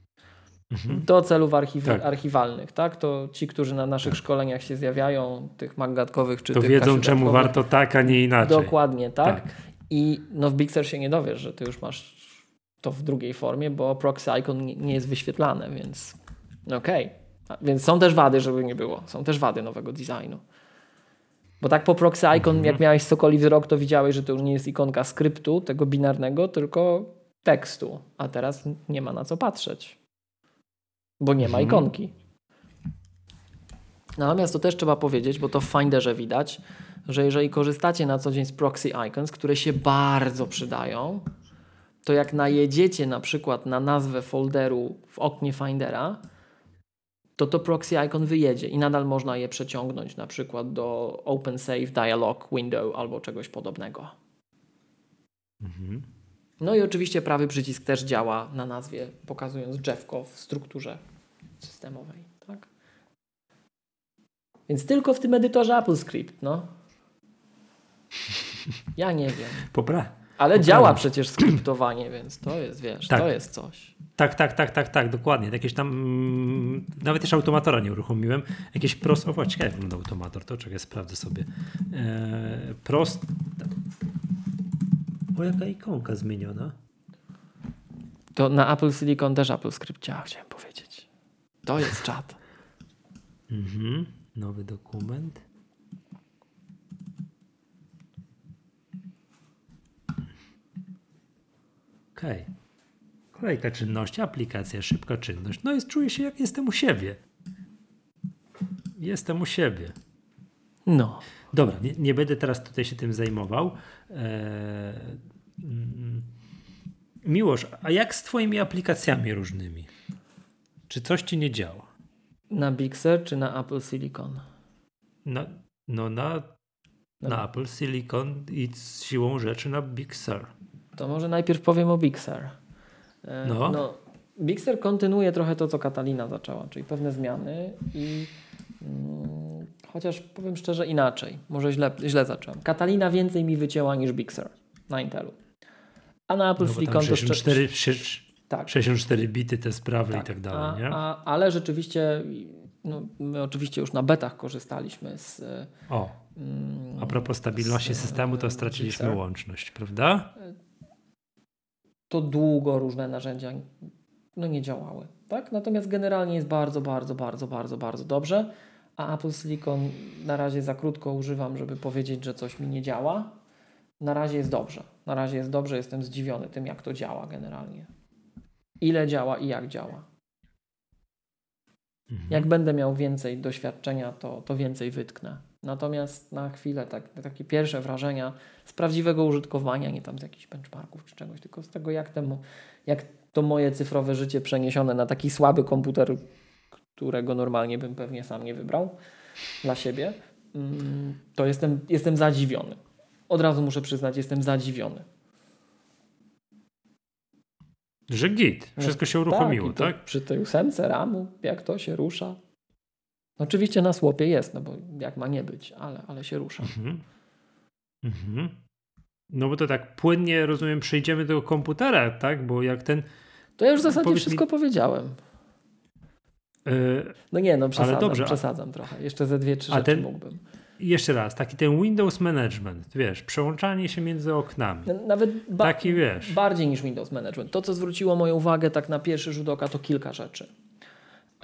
do celów archiw- Tak. archiwalnych, tak? To ci, którzy na naszych szkoleniach się zjawiają, tych maggatkowych czy To tych wiedzą, czemu warto tak, a nie inaczej. Dokładnie, tak? Tak. I no w Big Sur się nie dowiesz, że ty już masz to w drugiej formie, bo proxy icon nie, jest wyświetlane, więc okej. A- Więc są też wady, żeby nie było. Są też wady nowego designu. Bo tak po proxy icon, Mhm. jak miałeś Sokoli wzrok, to widziałeś, że to już nie jest ikonka skryptu, tego binarnego, tylko tekstu. A teraz nie ma na co patrzeć. Bo nie ma Mhm. ikonki. Natomiast to też trzeba powiedzieć, bo to w Finderze widać, że jeżeli korzystacie na co dzień z proxy icons, które się bardzo przydają, to jak najedziecie na przykład na nazwę folderu w oknie Findera, to to proxy icon wyjedzie i nadal można je przeciągnąć na przykład do Open Save Dialog Window albo czegoś podobnego. Mhm. No i oczywiście prawy przycisk też działa na nazwie, pokazując drzewko w strukturze systemowej. Tak? Więc tylko w tym edytorze AppleScript, no. Ja nie wiem. Popra- Ale działa przecież skryptowanie, więc to jest, wiesz, Tak. to jest coś. Tak, tak, tak, tak, tak, dokładnie. Jakieś tam, mm, nawet jeszcze automatora nie uruchomiłem. Jakieś prost, o właśnie, jak wygląda automator, to czekaj, sprawdzę sobie. E, prost, O, jaka ikonka zmieniona. To na Apple Silicon też Apple Script działa, chciałem powiedzieć. To jest czat. Mhm. Nowy dokument. Okej. Okay. Kolejka czynności, aplikacja, szybka czynność. No jest, czuję się jak jestem u siebie. Jestem u siebie. No. Dobra, nie, nie będę teraz tutaj się tym zajmował. Eee, Miłosz, a jak z twoimi aplikacjami różnymi? Czy coś ci nie działa? Na Big Sur czy na Apple Silicon? Na, no na, na Apple Silicon i z siłą rzeczy na Big Sur. To może najpierw powiem o Big Sur. E, no. no. Big Sur kontynuuje trochę to, co Katalina zaczęła, czyli pewne zmiany i mm, chociaż powiem szczerze inaczej, może źle, źle zacząłem. Katalina więcej mi wycięła niż Big Sur na Intelu. A na Apple no Silicon 64, to 64, tak. 64 bity te sprawy tak. i tak dalej, a, nie? A, ale rzeczywiście no, my oczywiście już na betach korzystaliśmy z. O. A propos stabilności z, systemu, to straciliśmy łączność, prawda? To długo różne narzędzia no, nie działały. Tak? Natomiast generalnie jest bardzo, bardzo, bardzo, bardzo, bardzo dobrze. A Apple Silicon na razie za krótko używam, żeby powiedzieć, że coś mi nie działa. Na razie jest dobrze. Na razie jest dobrze, jestem zdziwiony tym, jak to działa generalnie. Ile działa i jak działa. Mhm. Jak będę miał więcej doświadczenia, to, to więcej wytknę. Natomiast na chwilę tak, takie pierwsze wrażenia z prawdziwego użytkowania, nie tam z jakichś benchmarków czy czegoś, tylko z tego, jak, temu, jak to moje cyfrowe życie przeniesione na taki słaby komputer, którego normalnie bym pewnie sam nie wybrał dla siebie, mm, to jestem, jestem zadziwiony. Od razu muszę przyznać, jestem zadziwiony. Że git, wszystko się uruchomiło, tak? tak? Przy tej ósemce ramu, jak to się rusza. Oczywiście na słopie jest, no bo jak ma nie być, ale, ale się rusza. Mhm. Mhm. No bo to tak płynnie, rozumiem, przejdziemy do komputera, tak? Bo jak ten... To ja już w zasadzie wszystko powiedziałem. Yy, no nie, no przesadzam, ale dobrze, przesadzam trochę. Jeszcze ze dwie, trzy rzeczy ten, mógłbym jeszcze raz, taki ten Windows Management, wiesz, przełączanie się między oknami. Nawet ba taki, wiesz. bardziej niż Windows Management. To, co zwróciło moją uwagę tak na pierwszy rzut oka, to kilka rzeczy.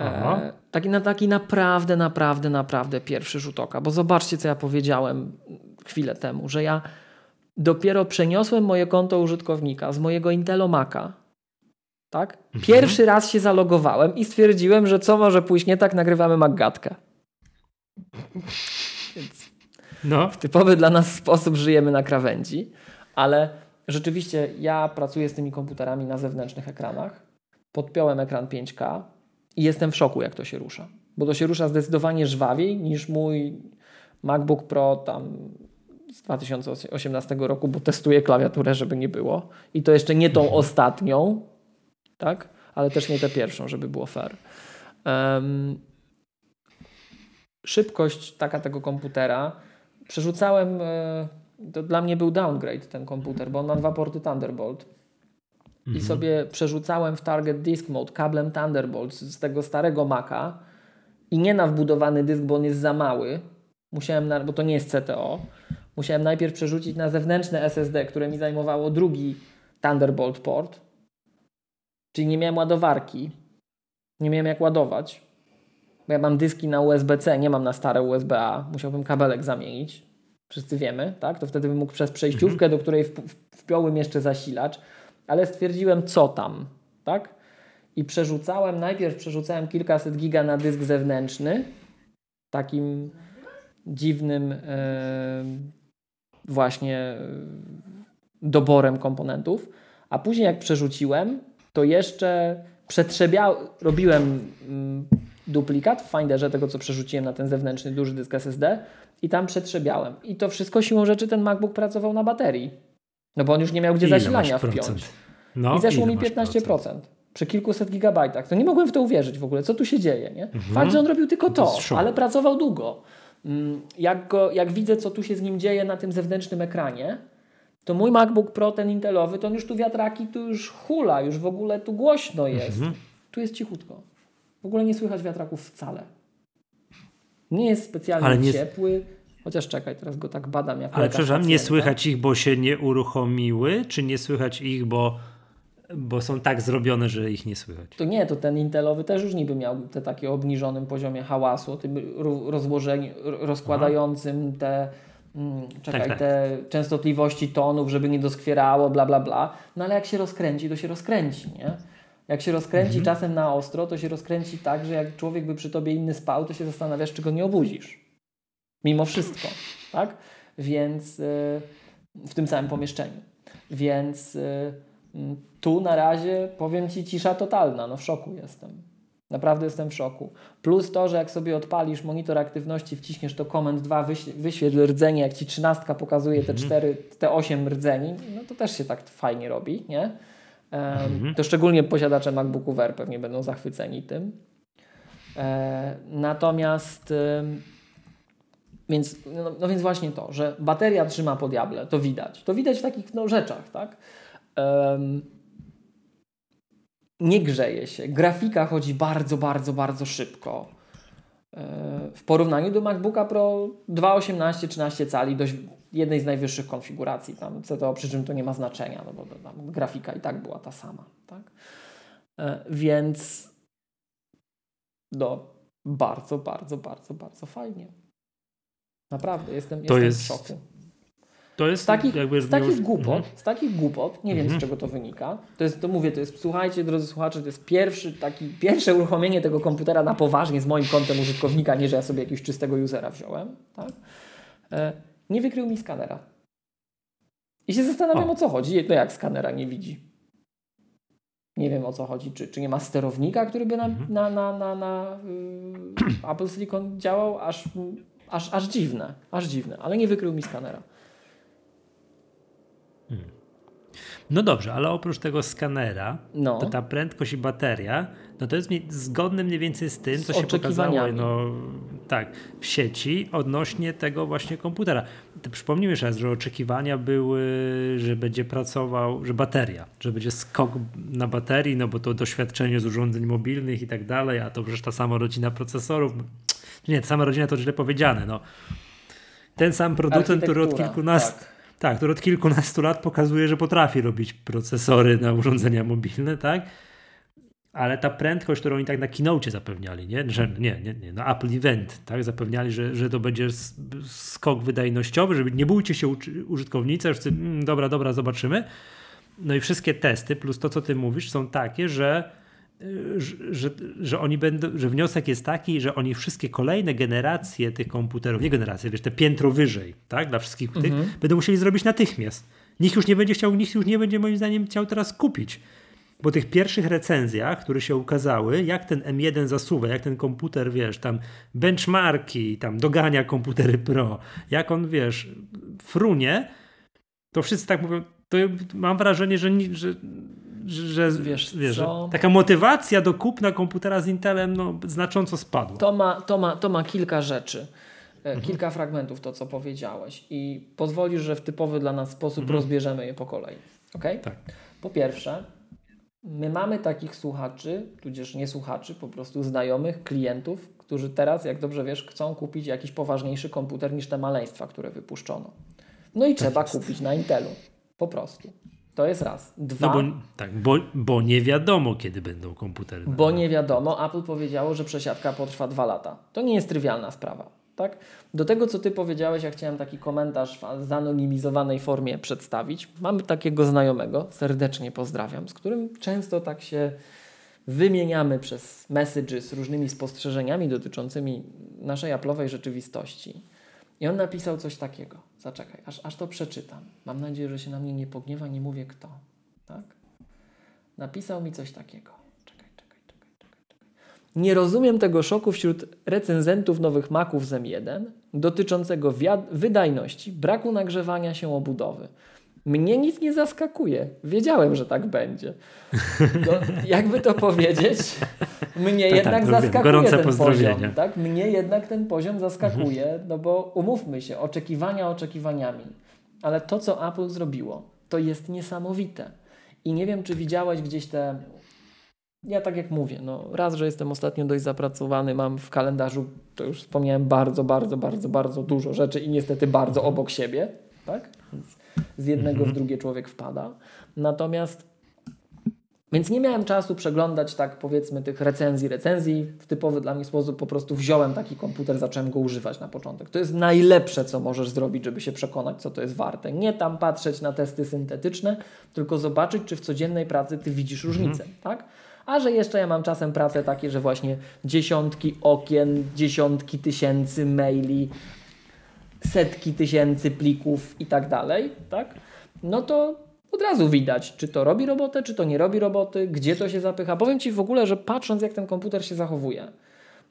E, taki, na, taki naprawdę, naprawdę, naprawdę pierwszy rzut oka. Bo zobaczcie, co ja powiedziałem chwilę temu, że ja dopiero przeniosłem moje konto użytkownika z mojego Intelomaka. Tak? Mhm. Pierwszy raz się zalogowałem i stwierdziłem, że co może pójść nie tak, nagrywamy Maggatkę. No. w typowy dla nas sposób żyjemy na krawędzi, ale rzeczywiście ja pracuję z tymi komputerami na zewnętrznych ekranach. Podpiąłem ekran 5K i jestem w szoku, jak to się rusza. Bo to się rusza zdecydowanie żwawiej niż mój MacBook Pro tam z 2018 roku, bo testuję klawiaturę, żeby nie było. I to jeszcze nie tą mhm. ostatnią, tak? Ale też nie tę pierwszą, żeby było fair. Um, szybkość taka tego komputera. Przerzucałem, e, to dla mnie był downgrade ten komputer, bo on ma dwa porty Thunderbolt. Mhm. I sobie przerzucałem w Target Disk Mode kablem Thunderbolt z tego starego Maca i nie na wbudowany dysk, bo on jest za mały. Musiałem, na, bo to nie jest CTO. Musiałem najpierw przerzucić na zewnętrzne SSD, które mi zajmowało drugi Thunderbolt port. Czyli nie miałem ładowarki. Nie miałem jak ładować bo ja mam dyski na USB-C, nie mam na stare USB-A, musiałbym kabelek zamienić. Wszyscy wiemy, tak? To wtedy bym mógł przez przejściówkę, mhm. do której wpiąłem jeszcze zasilacz, ale stwierdziłem, co tam, tak? I przerzucałem, najpierw przerzucałem kilkaset giga na dysk zewnętrzny, takim dziwnym yy, właśnie doborem komponentów, a później jak przerzuciłem, to jeszcze przetrzebiał, robiłem yy, duplikat w Finderze tego, co przerzuciłem na ten zewnętrzny duży dysk SSD i tam przetrzebiałem. I to wszystko siłą rzeczy ten MacBook pracował na baterii. No bo on już nie miał gdzie ile zasilania wpiąć. No, I zeszło mi 15%. Procent? Przy kilkuset gigabajtach. To nie mogłem w to uwierzyć w ogóle, co tu się dzieje. Nie? Mhm. Fakt, że on robił tylko to, to ale pracował długo. Mm, jak, go, jak widzę, co tu się z nim dzieje na tym zewnętrznym ekranie, to mój MacBook Pro, ten Intelowy, to on już tu wiatraki, tu już hula, już w ogóle tu głośno jest. Mhm. Tu jest cichutko. W ogóle nie słychać wiatraków wcale. Nie jest specjalnie nie... ciepły, Chociaż czekaj, teraz go tak badam jak Ale przepraszam, nie słychać ich, bo się nie uruchomiły, czy nie słychać ich, bo, bo są tak zrobione, że ich nie słychać? To nie, to ten Intelowy też już niby miał te takie obniżonym poziomie hałasu, tym rozłożeniu, rozkładającym Aha. te mm, czekaj, tak, tak. te częstotliwości tonów, żeby nie doskwierało, bla, bla, bla. No ale jak się rozkręci, to się rozkręci, nie? Jak się rozkręci mhm. czasem na ostro, to się rozkręci tak, że jak człowiek by przy tobie inny spał, to się zastanawiasz, czy go nie obudzisz. Mimo wszystko, tak? Więc yy, w tym samym pomieszczeniu. Więc yy, tu na razie powiem Ci cisza totalna. No w szoku jestem. Naprawdę jestem w szoku. Plus to, że jak sobie odpalisz monitor aktywności, wciśniesz to Command 2, wyświetl rdzenie, jak Ci trzynastka pokazuje te mhm. cztery, te osiem rdzeni, no to też się tak fajnie robi, nie? Mhm. To szczególnie posiadacze MacBooków Air pewnie będą zachwyceni tym. E, natomiast więc, no, no, więc właśnie to, że bateria trzyma po diable, to widać. To widać w takich no, rzeczach, tak? Um, nie grzeje się. Grafika chodzi bardzo, bardzo, bardzo szybko. E, w porównaniu do MacBooka Pro 2,18, 13 cali, dość jednej z najwyższych konfiguracji, tam to przy czym to nie ma znaczenia, no bo tam grafika i tak była ta sama. Tak? E, więc no, bardzo, bardzo, bardzo, bardzo fajnie. Naprawdę, jestem, to jestem jest, w szoku. To jest z takich, z takich głupot, mhm. z takich głupot, nie wiem z mhm. czego to wynika. To jest, to mówię, to jest, słuchajcie, drodzy słuchacze, to jest pierwszy taki, pierwsze uruchomienie tego komputera na poważnie z moim kątem użytkownika, nie że ja sobie jakiegoś czystego usera wziąłem. Tak? Nie wykrył mi skanera. I się zastanawiam o. o co chodzi. No jak skanera nie widzi? Nie wiem o co chodzi. Czy, czy nie ma sterownika, który by na, mhm. na, na, na, na y, Apple Silicon działał? Aż, aż, aż dziwne, aż dziwne, ale nie wykrył mi skanera. Hmm. No dobrze, ale oprócz tego skanera, no. to ta prędkość i bateria, no to jest zgodne mniej więcej z tym, z co się pokazało no, tak, w sieci odnośnie tego właśnie komputera. Przypomnijmy jeszcze raz, że oczekiwania były, że będzie pracował, że bateria, że będzie skok na baterii, no bo to doświadczenie z urządzeń mobilnych i tak dalej, a to przecież ta sama rodzina procesorów. Nie, ta sama rodzina to źle powiedziane. No. Ten sam producent, który od kilkunastu. Tak tak, który od kilkunastu lat pokazuje, że potrafi robić procesory na urządzenia mobilne, tak? Ale ta prędkość, którą oni tak na keynote zapewniali, nie? Że, nie, nie, nie, na Apple Event, tak? Zapewniali, że, że to będzie skok wydajnościowy, żeby nie bójcie się użytkownicy, że mm, dobra, dobra, zobaczymy. No i wszystkie testy, plus to, co ty mówisz, są takie, że że, że oni będą, że wniosek jest taki, że oni wszystkie kolejne generacje tych komputerów, nie generacje, wiesz, te piętro wyżej, tak, dla wszystkich mhm. tych, będą musieli zrobić natychmiast. Nikt już nie będzie chciał, nikt już nie będzie moim zdaniem chciał teraz kupić. Po tych pierwszych recenzjach, które się ukazały, jak ten M1 zasuwa, jak ten komputer, wiesz, tam benchmarki, tam dogania komputery Pro, jak on, wiesz, frunie, to wszyscy tak mówią, to mam wrażenie, że, że że, wiesz, wiesz że taka motywacja do kupna komputera z Intelem no, znacząco spadła. To ma, to ma, to ma kilka rzeczy. Mhm. Kilka fragmentów to, co powiedziałeś i pozwolisz, że w typowy dla nas sposób mhm. rozbierzemy je po kolei. Okay? Tak. Po pierwsze, my mamy takich słuchaczy, tudzież nie słuchaczy, po prostu znajomych, klientów, którzy teraz, jak dobrze wiesz, chcą kupić jakiś poważniejszy komputer niż te maleństwa, które wypuszczono. No i tak trzeba jest. kupić na Intelu. Po prostu. To jest raz. Dwa. No bo, tak, bo, bo nie wiadomo, kiedy będą komputery. Bo nie wiadomo. Apple powiedziało, że przesiadka potrwa dwa lata. To nie jest trywialna sprawa. Tak? Do tego, co Ty powiedziałeś, ja chciałem taki komentarz w zanonimizowanej formie przedstawić. Mamy takiego znajomego, serdecznie pozdrawiam, z którym często tak się wymieniamy przez messages z różnymi spostrzeżeniami dotyczącymi naszej Apple'owej rzeczywistości. I on napisał coś takiego. Zaczekaj, aż, aż to przeczytam. Mam nadzieję, że się na mnie nie pogniewa, nie mówię kto. Tak? Napisał mi coś takiego. Czekaj, czekaj, czekaj, czekaj, czekaj. Nie rozumiem tego szoku wśród recenzentów nowych Maców z M1 dotyczącego wydajności, braku nagrzewania się obudowy. Mnie nic nie zaskakuje. Wiedziałem, że tak będzie. No, jakby to powiedzieć, mnie tak, jednak tak, zaskakuje ten poziom. Tak? Mnie jednak ten poziom zaskakuje, mhm. no bo umówmy się, oczekiwania oczekiwaniami. Ale to, co Apple zrobiło, to jest niesamowite. I nie wiem, czy widziałeś gdzieś te ja tak jak mówię, no raz, że jestem ostatnio dość zapracowany, mam w kalendarzu, to już wspomniałem, bardzo, bardzo, bardzo, bardzo dużo rzeczy i niestety bardzo obok siebie, tak? Więc z jednego w drugie człowiek wpada. Natomiast więc nie miałem czasu przeglądać tak powiedzmy tych recenzji, recenzji w typowy dla mnie sposób, po prostu wziąłem taki komputer, zacząłem go używać na początek. To jest najlepsze, co możesz zrobić, żeby się przekonać, co to jest warte. Nie tam patrzeć na testy syntetyczne, tylko zobaczyć, czy w codziennej pracy ty widzisz różnicę, mhm. tak? A że jeszcze ja mam czasem pracę takie, że właśnie dziesiątki okien, dziesiątki tysięcy maili, setki tysięcy plików i tak dalej, tak? No to od razu widać, czy to robi robotę, czy to nie robi roboty, gdzie to się zapycha. Powiem Ci w ogóle, że patrząc jak ten komputer się zachowuje,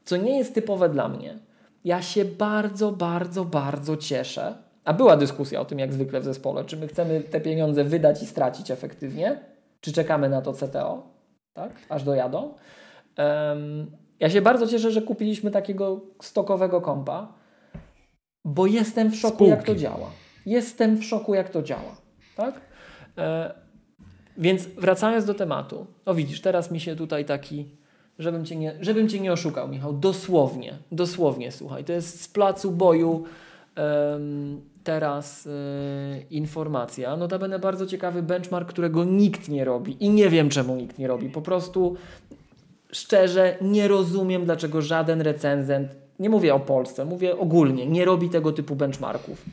co nie jest typowe dla mnie, ja się bardzo, bardzo, bardzo cieszę. A była dyskusja o tym, jak zwykle w zespole, czy my chcemy te pieniądze wydać i stracić efektywnie, czy czekamy na to CTO, tak, aż dojadą. Um, ja się bardzo cieszę, że kupiliśmy takiego stokowego kompa, bo jestem w szoku, Spółki. jak to działa. Jestem w szoku, jak to działa. Tak? E, więc wracając do tematu. O widzisz, teraz mi się tutaj taki, żebym cię nie, żebym cię nie oszukał, Michał, dosłownie, dosłownie, słuchaj, to jest z placu boju um, teraz e, informacja. Notabene bardzo ciekawy benchmark, którego nikt nie robi i nie wiem czemu nikt nie robi. Po prostu szczerze nie rozumiem, dlaczego żaden recenzent, nie mówię o Polsce, mówię ogólnie, nie robi tego typu benchmarków.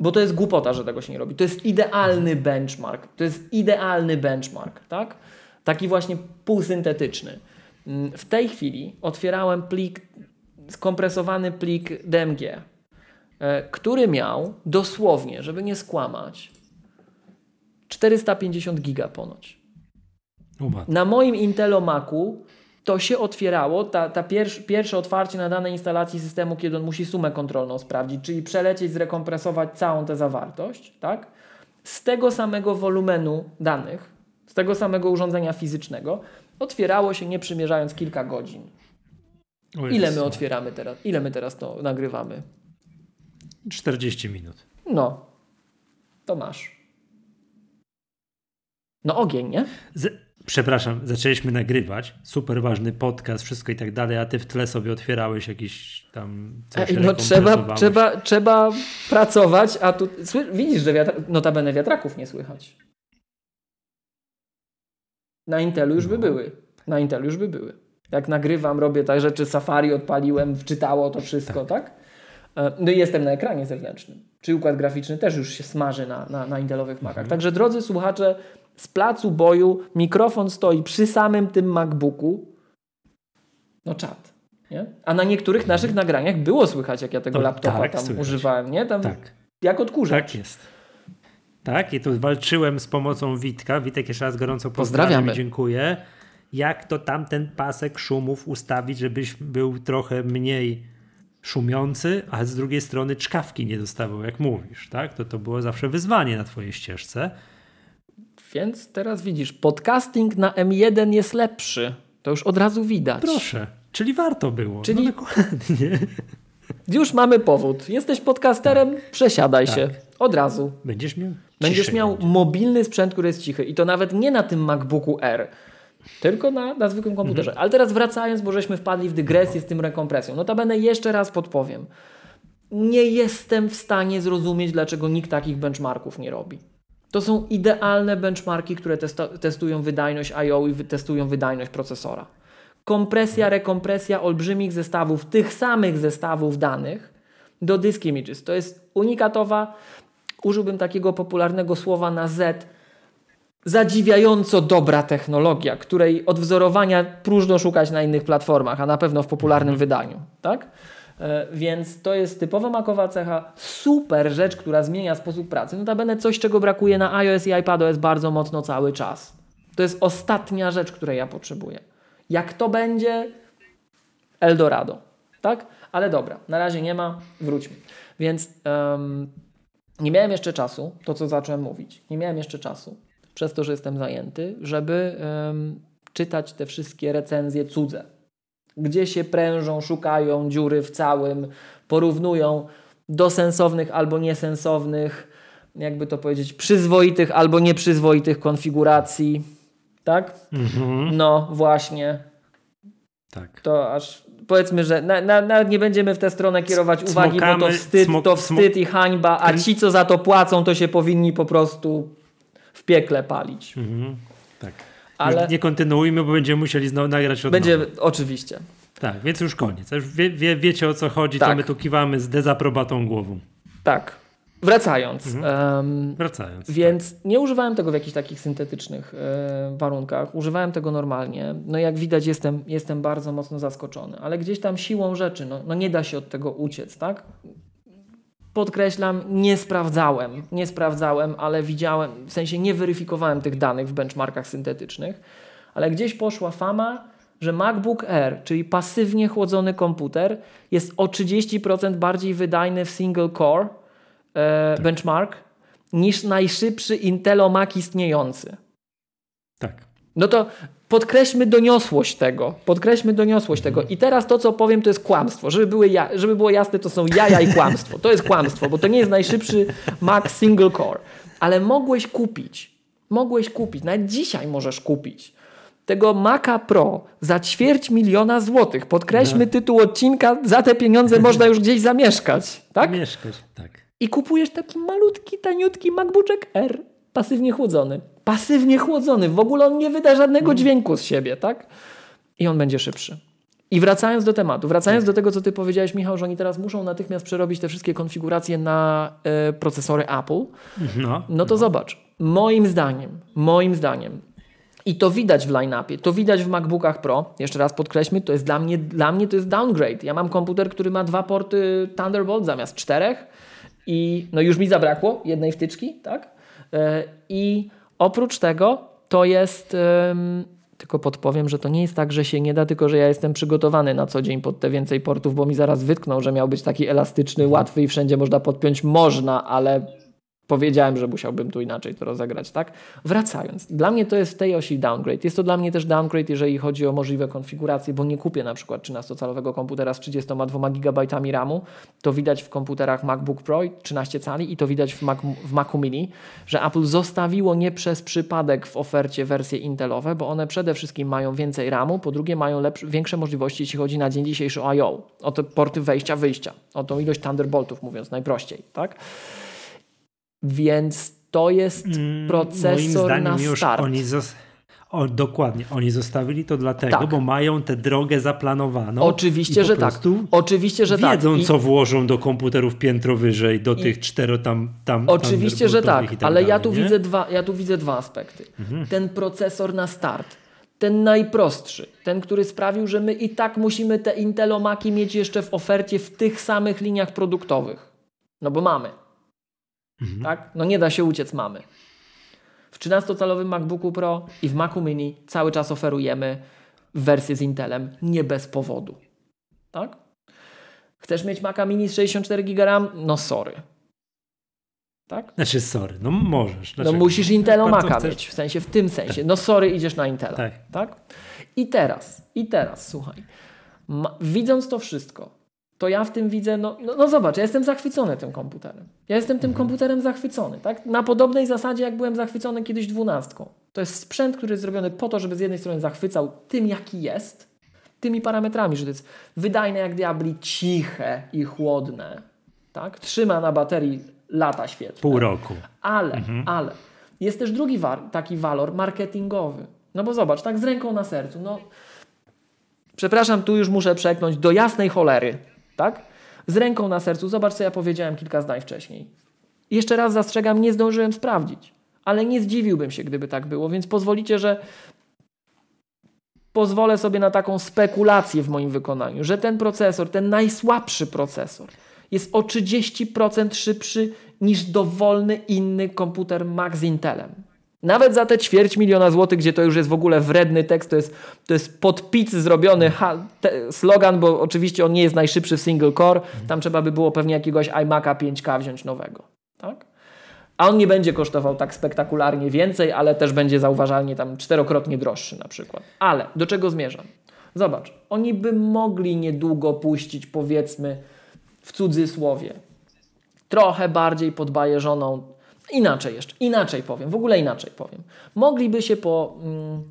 Bo to jest głupota, że tego się nie robi. To jest idealny benchmark. To jest idealny benchmark, tak? Taki właśnie półsyntetyczny. Mm, w tej chwili otwierałem plik, skompresowany plik DMG, e, który miał dosłownie, żeby nie skłamać, 450 giga ponoć. Na moim Intelomaku to się otwierało, ta, ta pierwsze, pierwsze otwarcie na danej instalacji systemu, kiedy on musi sumę kontrolną sprawdzić, czyli przelecieć, zrekompresować całą tę zawartość, tak? z tego samego wolumenu danych, z tego samego urządzenia fizycznego, otwierało się nie przymierzając kilka godzin. Ile my otwieramy teraz? Ile my teraz to nagrywamy? 40 minut. No, to masz. No ogień, nie? Z przepraszam, zaczęliśmy nagrywać, super ważny podcast, wszystko i tak dalej, a ty w tle sobie otwierałeś jakiś tam coś No trzeba, trzeba, trzeba pracować, a tu widzisz, że wiatra, notabene wiatraków nie słychać. Na Intelu już no. by były. Na Intelu już by były. Jak nagrywam, robię tak rzeczy, Safari odpaliłem, wczytało to wszystko, tak? tak? E, no i jestem na ekranie zewnętrznym. Czy układ graficzny też już się smaży na, na, na intelowych Macach. Mhm. Także drodzy słuchacze, z placu boju, mikrofon stoi przy samym tym MacBooku. No czat. Nie? A na niektórych naszych nagraniach było słychać, jak ja tego no, laptopa tak, tam słychać. używałem, nie? Tam tak. Jak odkurzacz. Tak jest. Tak, i tu walczyłem z pomocą Witka. Witek jeszcze raz gorąco pozdrawiam dziękuję. Jak to tamten pasek szumów ustawić, żebyś był trochę mniej szumiący, a z drugiej strony czkawki nie dostawał, jak mówisz, tak? To to było zawsze wyzwanie na twojej ścieżce. Więc teraz widzisz, podcasting na M1 jest lepszy. To już od razu widać. Proszę, czyli warto było. Czyli no dokładnie. Już mamy powód. Jesteś podcasterem, tak. przesiadaj tak. się. Od razu. Będziesz miał Będziesz miał będzie. mobilny sprzęt, który jest cichy. I to nawet nie na tym MacBooku R, tylko na, na zwykłym komputerze. Mhm. Ale teraz wracając, bo żeśmy wpadli w dygresję z tym rekompresją. Notabene jeszcze raz podpowiem. Nie jestem w stanie zrozumieć, dlaczego nikt takich benchmarków nie robi. To są idealne benchmarki, które testują wydajność I.O. i testują wydajność procesora. Kompresja, rekompresja olbrzymich zestawów, tych samych zestawów danych do disk images. To jest unikatowa, użyłbym takiego popularnego słowa na Z, zadziwiająco dobra technologia, której odwzorowania próżno szukać na innych platformach, a na pewno w popularnym mhm. wydaniu. Tak? E, więc to jest typowo makowa cecha, super rzecz, która zmienia sposób pracy. Notabene coś, czego brakuje na iOS i iPadOS bardzo mocno cały czas. To jest ostatnia rzecz, której ja potrzebuję. Jak to będzie? Eldorado. Tak? Ale dobra, na razie nie ma, wróćmy. Więc um, nie miałem jeszcze czasu, to co zacząłem mówić, nie miałem jeszcze czasu, przez to, że jestem zajęty, żeby um, czytać te wszystkie recenzje cudze gdzie się prężą, szukają dziury w całym, porównują do sensownych albo niesensownych, jakby to powiedzieć, przyzwoitych albo nieprzyzwoitych konfiguracji. Tak? Mhm. No właśnie. Tak. To aż powiedzmy, że na, na, nawet nie będziemy w tę stronę kierować uwagi, bo to Smokamy- wstyd, smok- to wstyd i hańba, a ci, co za to płacą, to się powinni po prostu w piekle palić. Mhm. Tak. Ale- Już nie kontynuujmy, bo będziemy musieli znowu nagrać od Będzie, nowa. oczywiście. Tak, więc już koniec. Już wie, wie, wiecie o co chodzi, to Tak. my tu kiwamy z dezaprobatą głową. Tak. Wracając. Mhm. em, Wracając. Więc nie używałem tego w jakichś takich syntetycznych e, warunkach. Używałem tego normalnie. No jak widać jestem, jestem bardzo mocno zaskoczony. Ale gdzieś tam siłą rzeczy, no, no nie da się od tego uciec, tak? Podkreślam, nie sprawdzałem. Nie sprawdzałem, ale widziałem, w sensie nie weryfikowałem tych danych w benchmarkach syntetycznych. Ale gdzieś poszła fama, że MacBook Air, czyli pasywnie chłodzony komputer, jest o 30% bardziej wydajny w single core e, benchmark niż najszybszy Intelomac istniejący. Tak. No to podkreślmy doniosłość tego. Podkreślmy doniosłość tego. I teraz to, co powiem, to jest kłamstwo. Żeby, były ja, żeby było jasne, to są jaja i kłamstwo. To jest kłamstwo, bo to nie jest najszybszy Mac single core. Ale mogłeś kupić, mogłeś kupić, nawet dzisiaj możesz kupić tego Maca Pro za ćwierć miliona złotych. Podkreślmy tytuł odcinka, za te pieniądze można już gdzieś zamieszkać. Tak? Mieszkać, tak. i kupujesz taki malutki, taniutki MacBook R, pasywnie chłodzony. Pasywnie chłodzony, w ogóle on nie wyda żadnego dźwięku z siebie, tak? I on będzie szybszy. I wracając do tematu, wracając do tego, co ty powiedziałeś, Michał, że oni teraz muszą natychmiast przerobić te wszystkie konfiguracje na e, procesory Apple, No. no to zobacz, moim zdaniem, moim zdaniem, i to widać w line-upie, to widać w MacBookach Pro, jeszcze raz podkreślmy, to jest dla mnie, dla mnie to jest downgrade. Ja mam komputer, który ma dwa porty Thunderbolt zamiast czterech i no już mi zabrakło jednej wtyczki, tak? E, I oprócz tego to jest, tylko podpowiem, że to nie jest tak, że się nie da, tylko że ja jestem przygotowany na co dzień pod te więcej portów, bo mi zaraz wytkną, że miał być taki elastyczny, łatwy i wszędzie można podpiąć. Można, ale powiedziałem, że musiałbym tu inaczej to rozegrać, tak? Wracając, dla mnie to jest w tej osi downgrade. Jest to dla mnie też downgrade, jeżeli chodzi o możliwe konfiguracje, bo nie kupię na przykład 13-calowego komputera z 32 GB RAMu. To widać w komputerach MacBook Pro 13 cali i to widać w, Mac, w Macu Mini, że Apple zostawiło nie przez przypadek w ofercie wersje Intelowe, bo one przede wszystkim mają więcej RAMu, po drugie mają większe możliwości, jeśli chodzi na dzień dzisiejszy o I.O., o te porty wejścia, wyjścia, o tą ilość Thunderboltów, mówiąc najprościej, tak? Więc to jest Mm, procesor Moim zdaniem na już start. oni o, dokładnie, oni zostawili to dlatego, Tak. bo mają tę drogę zaplanowaną. Oczywiście, i po że tak. Oczywiście, że tak. Wiedzą, I- co włożą do komputerów piętro wyżej, do tych cztero tam, tam Oczywiście, że tak, i ale ja dalej, tu, nie? Mhm. widzę dwa, ja tu widzę dwa aspekty. Ten procesor na start, ten najprostszy, ten, który sprawił, że my i tak musimy te Intelomaki mieć jeszcze w ofercie w tych samych liniach produktowych. No bo mamy. Mhm. Tak? No nie da się uciec, mamy. W 13-calowym MacBooku Pro i w Macu Mini cały czas oferujemy wersję z Intelem, nie bez powodu. Tak? Chcesz mieć Maca Mini z 64 GB RAM? No sorry. Tak? Znaczy, sorry, no możesz. No Dlaczego? musisz Jak Intelo Maca chcesz- mieć, w sensie, w tym sensie. No sorry, idziesz na Intela. Tak. Tak. I teraz, i teraz, słuchaj. Ma, widząc to wszystko, to ja w tym widzę, no, no, no zobacz, ja jestem zachwycony tym komputerem. Ja jestem tym komputerem zachwycony, tak? Na podobnej zasadzie, jak byłem zachwycony kiedyś dwunastką. To jest sprzęt, który jest zrobiony po to, żeby z jednej strony zachwycał tym, jaki jest, tymi parametrami, że to jest wydajne jak diabli, ciche i chłodne, tak? Trzyma na baterii lata świetne. Pół roku. Ale, ale jest też drugi war, taki walor marketingowy. No bo zobacz, tak z ręką na sercu. No, przepraszam, tu już muszę przeknąć do jasnej cholery. Tak? Z ręką na sercu, zobacz, co ja powiedziałem kilka zdań wcześniej. Jeszcze raz zastrzegam, nie zdążyłem sprawdzić. Ale nie zdziwiłbym się, gdyby tak było, więc pozwolicie, że pozwolę sobie na taką spekulację w moim wykonaniu, że ten procesor, ten najsłabszy procesor, jest o 30% szybszy niż dowolny inny komputer Mac z Intelem. Nawet za te ćwierć miliona złotych, gdzie to już jest w ogóle wredny tekst, to jest, to jest pod zrobiony ha, te, slogan, bo oczywiście on nie jest najszybszy w single core, tam trzeba by było pewnie jakiegoś iMac'a 5K wziąć nowego. Tak? A on nie będzie kosztował tak spektakularnie więcej, ale też będzie zauważalnie tam czterokrotnie droższy na przykład. Ale do czego zmierzam? Zobacz, oni by mogli niedługo puścić, powiedzmy, w cudzysłowie, trochę bardziej podbajeżoną Inaczej jeszcze, inaczej powiem, w ogóle inaczej powiem. Mogliby się po, mm,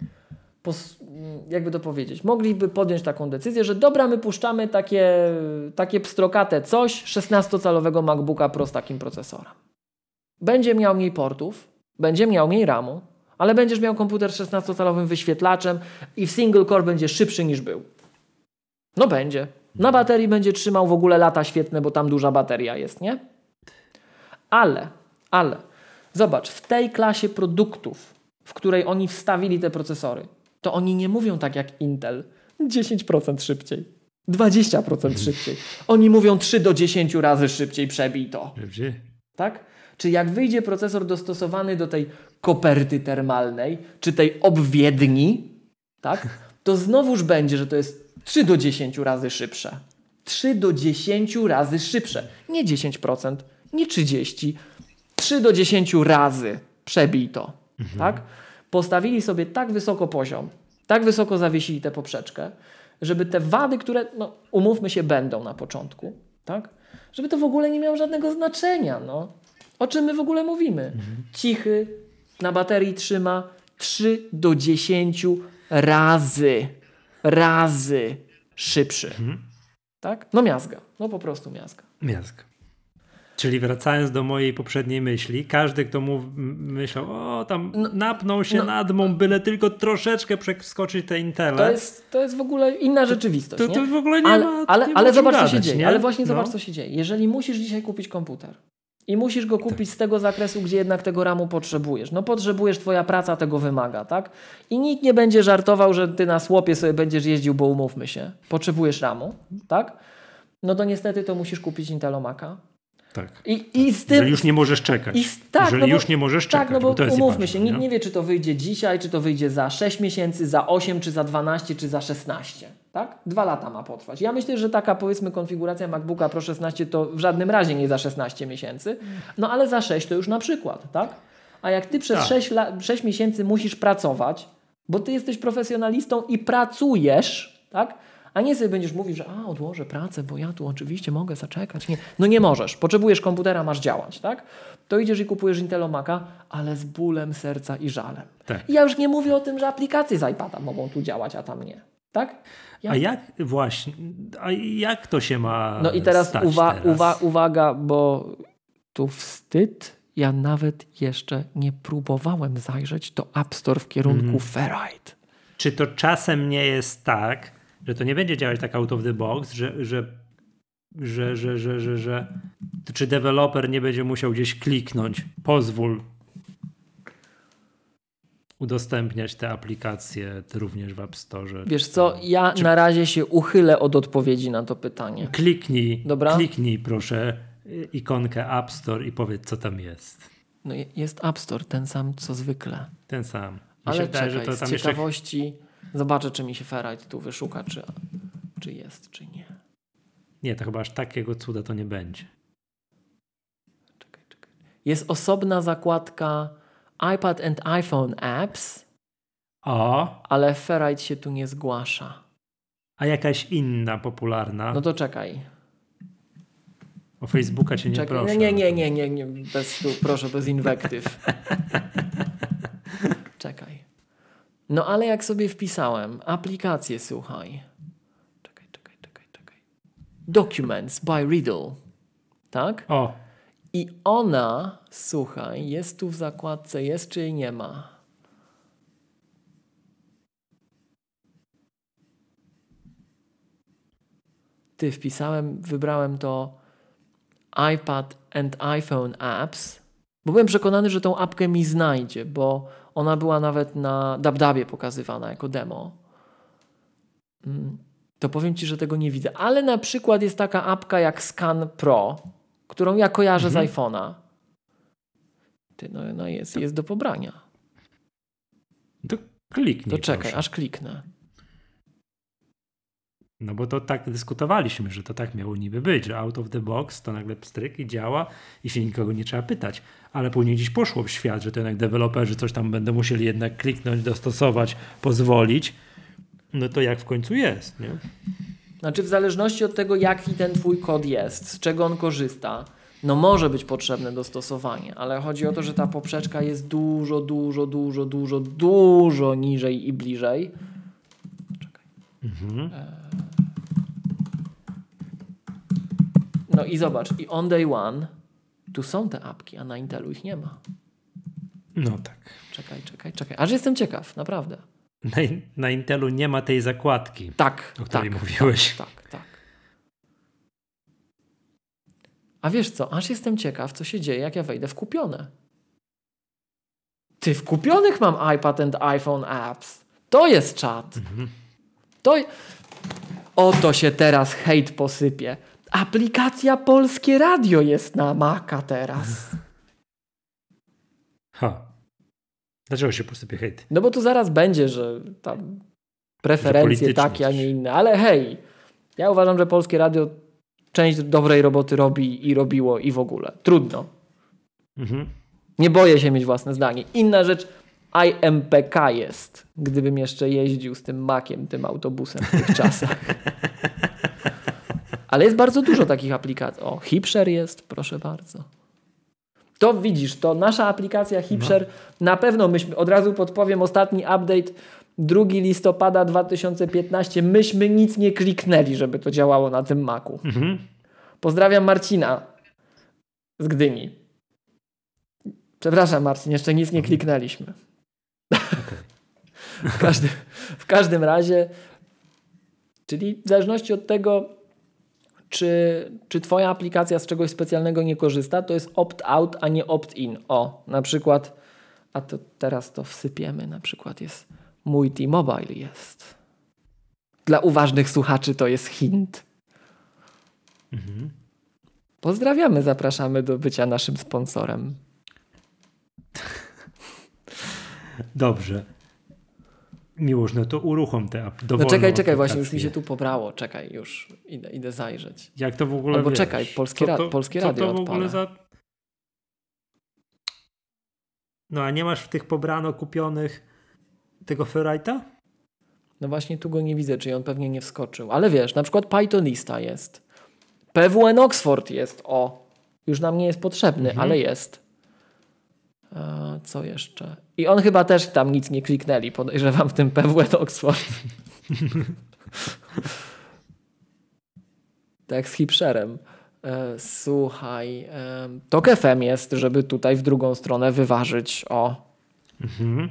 po, mm, jakby to powiedzieć, mogliby podjąć taką decyzję, że dobra, my puszczamy takie, takie pstrokate coś 16-calowego MacBooka Pro z takim procesorem. Będzie miał mniej portów, będzie miał mniej RAMu, ale będziesz miał komputer z 16-calowym wyświetlaczem i w single core będzie szybszy niż był. No będzie. Na baterii będzie trzymał w ogóle lata świetne, bo tam duża bateria jest, nie? Ale, ale, zobacz, w tej klasie produktów, w której oni wstawili te procesory, to oni nie mówią tak jak Intel 10% szybciej, 20% szybciej. Oni mówią 3 do 10 razy szybciej przebij to. Tak? Czy jak wyjdzie procesor dostosowany do tej koperty termalnej, czy tej obwiedni, tak? To znowuż będzie, że to jest 3 do 10 razy szybsze. 3 do 10 razy szybsze. Nie 10%, nie 30. 3 do 10 razy przebij to. Tak? Postawili sobie tak wysoko poziom, tak wysoko zawiesili tę poprzeczkę, żeby te wady, które, no, umówmy się, będą na początku, tak? Żeby to w ogóle nie miało żadnego znaczenia, no. O czym my w ogóle mówimy? Cichy, na baterii trzyma 3 do 10 razy, razy szybszy. Tak? No miazga. No po prostu miazga. Miazga. Czyli wracając do mojej poprzedniej myśli, każdy, kto mów, m- myślał, o tam napnął się no- nad mą, byle tylko troszeczkę przeskoczyć te Intele. To jest, to jest w ogóle inna rzeczywistość. to- nie? to w ogóle nie ale, ma- Ale, nie ale zobacz, co się gadać, dzieje. nie? Ale właśnie No. zobacz, co się dzieje. Jeżeli musisz dzisiaj kupić komputer i musisz go kupić z tego zakresu, gdzie jednak tego ramu potrzebujesz. No potrzebujesz, twoja praca tego wymaga, tak? I nikt nie będzie żartował, że ty na słopie sobie będziesz jeździł, bo umówmy się. Potrzebujesz ramu, tak? No to niestety to musisz kupić Intelomaka. Tak. I, i z tym... Już nie możesz czekać. I s- tak, Jeżeli no bo, już nie możesz czekać. Tak, no bo, to jest umówmy się, nikt nie wie, czy to wyjdzie dzisiaj, czy to wyjdzie za 6 miesięcy, za 8, czy za 12, czy za 16. Tak? Dwa lata ma potrwać. Ja myślę, że taka powiedzmy konfiguracja MacBooka Pro 16 to w żadnym razie nie za 16 miesięcy, no ale za 6 to już na przykład, tak? A jak ty przez Tak. 6, la- 6 miesięcy musisz pracować, bo ty jesteś profesjonalistą i pracujesz, tak? A nie sobie będziesz mówił, że a, odłożę pracę, bo ja tu oczywiście mogę zaczekać. Nie. No nie możesz. Potrzebujesz komputera, masz działać, tak? To idziesz i kupujesz Intelomaka, ale z bólem serca i żalem. Tak. I ja już nie mówię o tym, że aplikacje z iPada mogą tu działać, a tam nie. Tak? A jak właśnie, a jak to się ma No i teraz, uwa- teraz? Uwa- uwaga, bo tu wstyd. Ja nawet jeszcze nie próbowałem zajrzeć do App Store w kierunku Mhm. Ferrite. Czy to czasem nie jest tak, że to nie będzie działać tak out of the box, że, że, że, że, że, że, że czy deweloper nie będzie musiał gdzieś kliknąć, pozwól udostępniać te aplikacje również w App Store. Wiesz co, ja na razie się uchylę od odpowiedzi na to pytanie. Kliknij, Dobra. kliknij proszę ikonkę App Store i powiedz co tam jest. No je- jest App Store, ten sam co zwykle. Ten sam. Mi Ale czekaj, że to z tam jeszcze ciekawości zobaczę, czy mi się Ferrite tu wyszuka, czy, czy jest, czy nie. Nie, to chyba aż takiego cuda to nie będzie. Czekaj, czekaj. Jest osobna zakładka iPad and iPhone Apps, O, ale Ferrite się tu nie zgłasza. a jakaś inna popularna. No to czekaj. O Facebooka cię nie czekaj. proszę. Nie, nie, nie, nie, nie, bez tu, proszę, bez inwektyw. czekaj. No ale jak sobie wpisałem, aplikację słuchaj. Czekaj, czekaj, czekaj, czekaj. Documents by Riddle. Tak? O, I ona, słuchaj, jest tu w zakładce, jest czy jej nie ma. Ty wpisałem, wybrałem to iPad and iPhone apps, bo byłem przekonany, że tą apkę mi znajdzie, bo ona była nawet na DabDabie pokazywana jako demo. Mm, To powiem Ci, że tego nie widzę. Ale na przykład jest taka apka jak Scan Pro, którą ja kojarzę Mhm. z iPhone'a. Ty, no, no jest, jest do pobrania. to kliknij. To czekaj, proszę. aż kliknę. No bo to tak dyskutowaliśmy, że to tak miało niby być, że out of the box to nagle pstryk i działa i się nikogo nie trzeba pytać. Ale później gdzieś poszło w świat, że to jednak deweloperzy coś tam będą musieli jednak kliknąć, dostosować, pozwolić. No to jak w końcu jest, nie? Znaczy w zależności od tego, jaki ten twój kod jest, z czego on korzysta, no może być potrzebne dostosowanie, ale chodzi o to, że ta poprzeczka jest dużo, dużo, dużo, dużo, dużo niżej i bliżej. Czekaj. Mhm. No i zobacz, i on day one tu są te apki, a na Intelu ich nie ma. No tak. Czekaj, czekaj, czekaj. Aż jestem ciekaw, naprawdę. Na, na Intelu nie ma tej zakładki. Tak, O której tak, mówiłeś. Tak, tak, tak. A wiesz co, aż jestem ciekaw, co się dzieje, jak ja wejdę w kupione. Ty, w kupionych mam iPad and iPhone apps. To jest czat. Mhm. To... Oto się teraz hejt posypie. Aplikacja Polskie Radio jest na Maca teraz. Ha. Dlaczego się posypie hejt? No bo tu zaraz będzie, że tam preferencje polityczne takie, a nie inne. Ale hej, ja uważam, że Polskie Radio część dobrej roboty robi i robiło i w ogóle. Trudno. Mhm. Nie boję się mieć własne zdanie. Inna rzecz, IMPK jest. Gdybym jeszcze jeździł z tym makiem, tym autobusem w tych czasach. Ale jest bardzo dużo takich aplikacji. O, Hipshare jest, proszę bardzo. To widzisz, to nasza aplikacja Hipshare, na pewno myśmy, od razu podpowiem, ostatni update 2 listopada 2015, myśmy nic nie kliknęli, żeby to działało na tym maku. Mhm. Pozdrawiam Marcina z Gdyni. Przepraszam, Marcin, jeszcze nic nie kliknęliśmy. w, każdym, w każdym razie, czyli w zależności od tego, czy, czy Twoja aplikacja z czegoś specjalnego nie korzysta, to jest opt-out, a nie opt-in. O, na przykład, a to teraz to wsypiemy, na przykład jest mój T-Mobile jest. Dla uważnych słuchaczy to jest hint. Mhm. Pozdrawiamy, zapraszamy do bycia naszym sponsorem. Dobrze. Miłoż, no to uruchom tę ap- No dowolną czekaj, czekaj, właśnie już mi się tu pobrało. Czekaj, już idę, idę zajrzeć. Jak to w ogóle Albo wiesz? czekaj, Polskie Ra- to- Polskie co Radio to w ogóle odpalę. za... No a nie masz w tych pobrano kupionych tego Ferrite'a? No właśnie tu go nie widzę, czyli on pewnie nie wskoczył. Ale wiesz, na przykład Pythonista jest. PWN Oxford jest, o. Już nam nie jest potrzebny, Mhm. ale jest. A, co jeszcze? I on chyba też tam nic nie kliknęli, podejrzewam w tym PWN Oxford. tak z hipszerem. E, słuchaj, e, Tok FM jest, żeby tutaj w drugą stronę wyważyć. O, Mhm.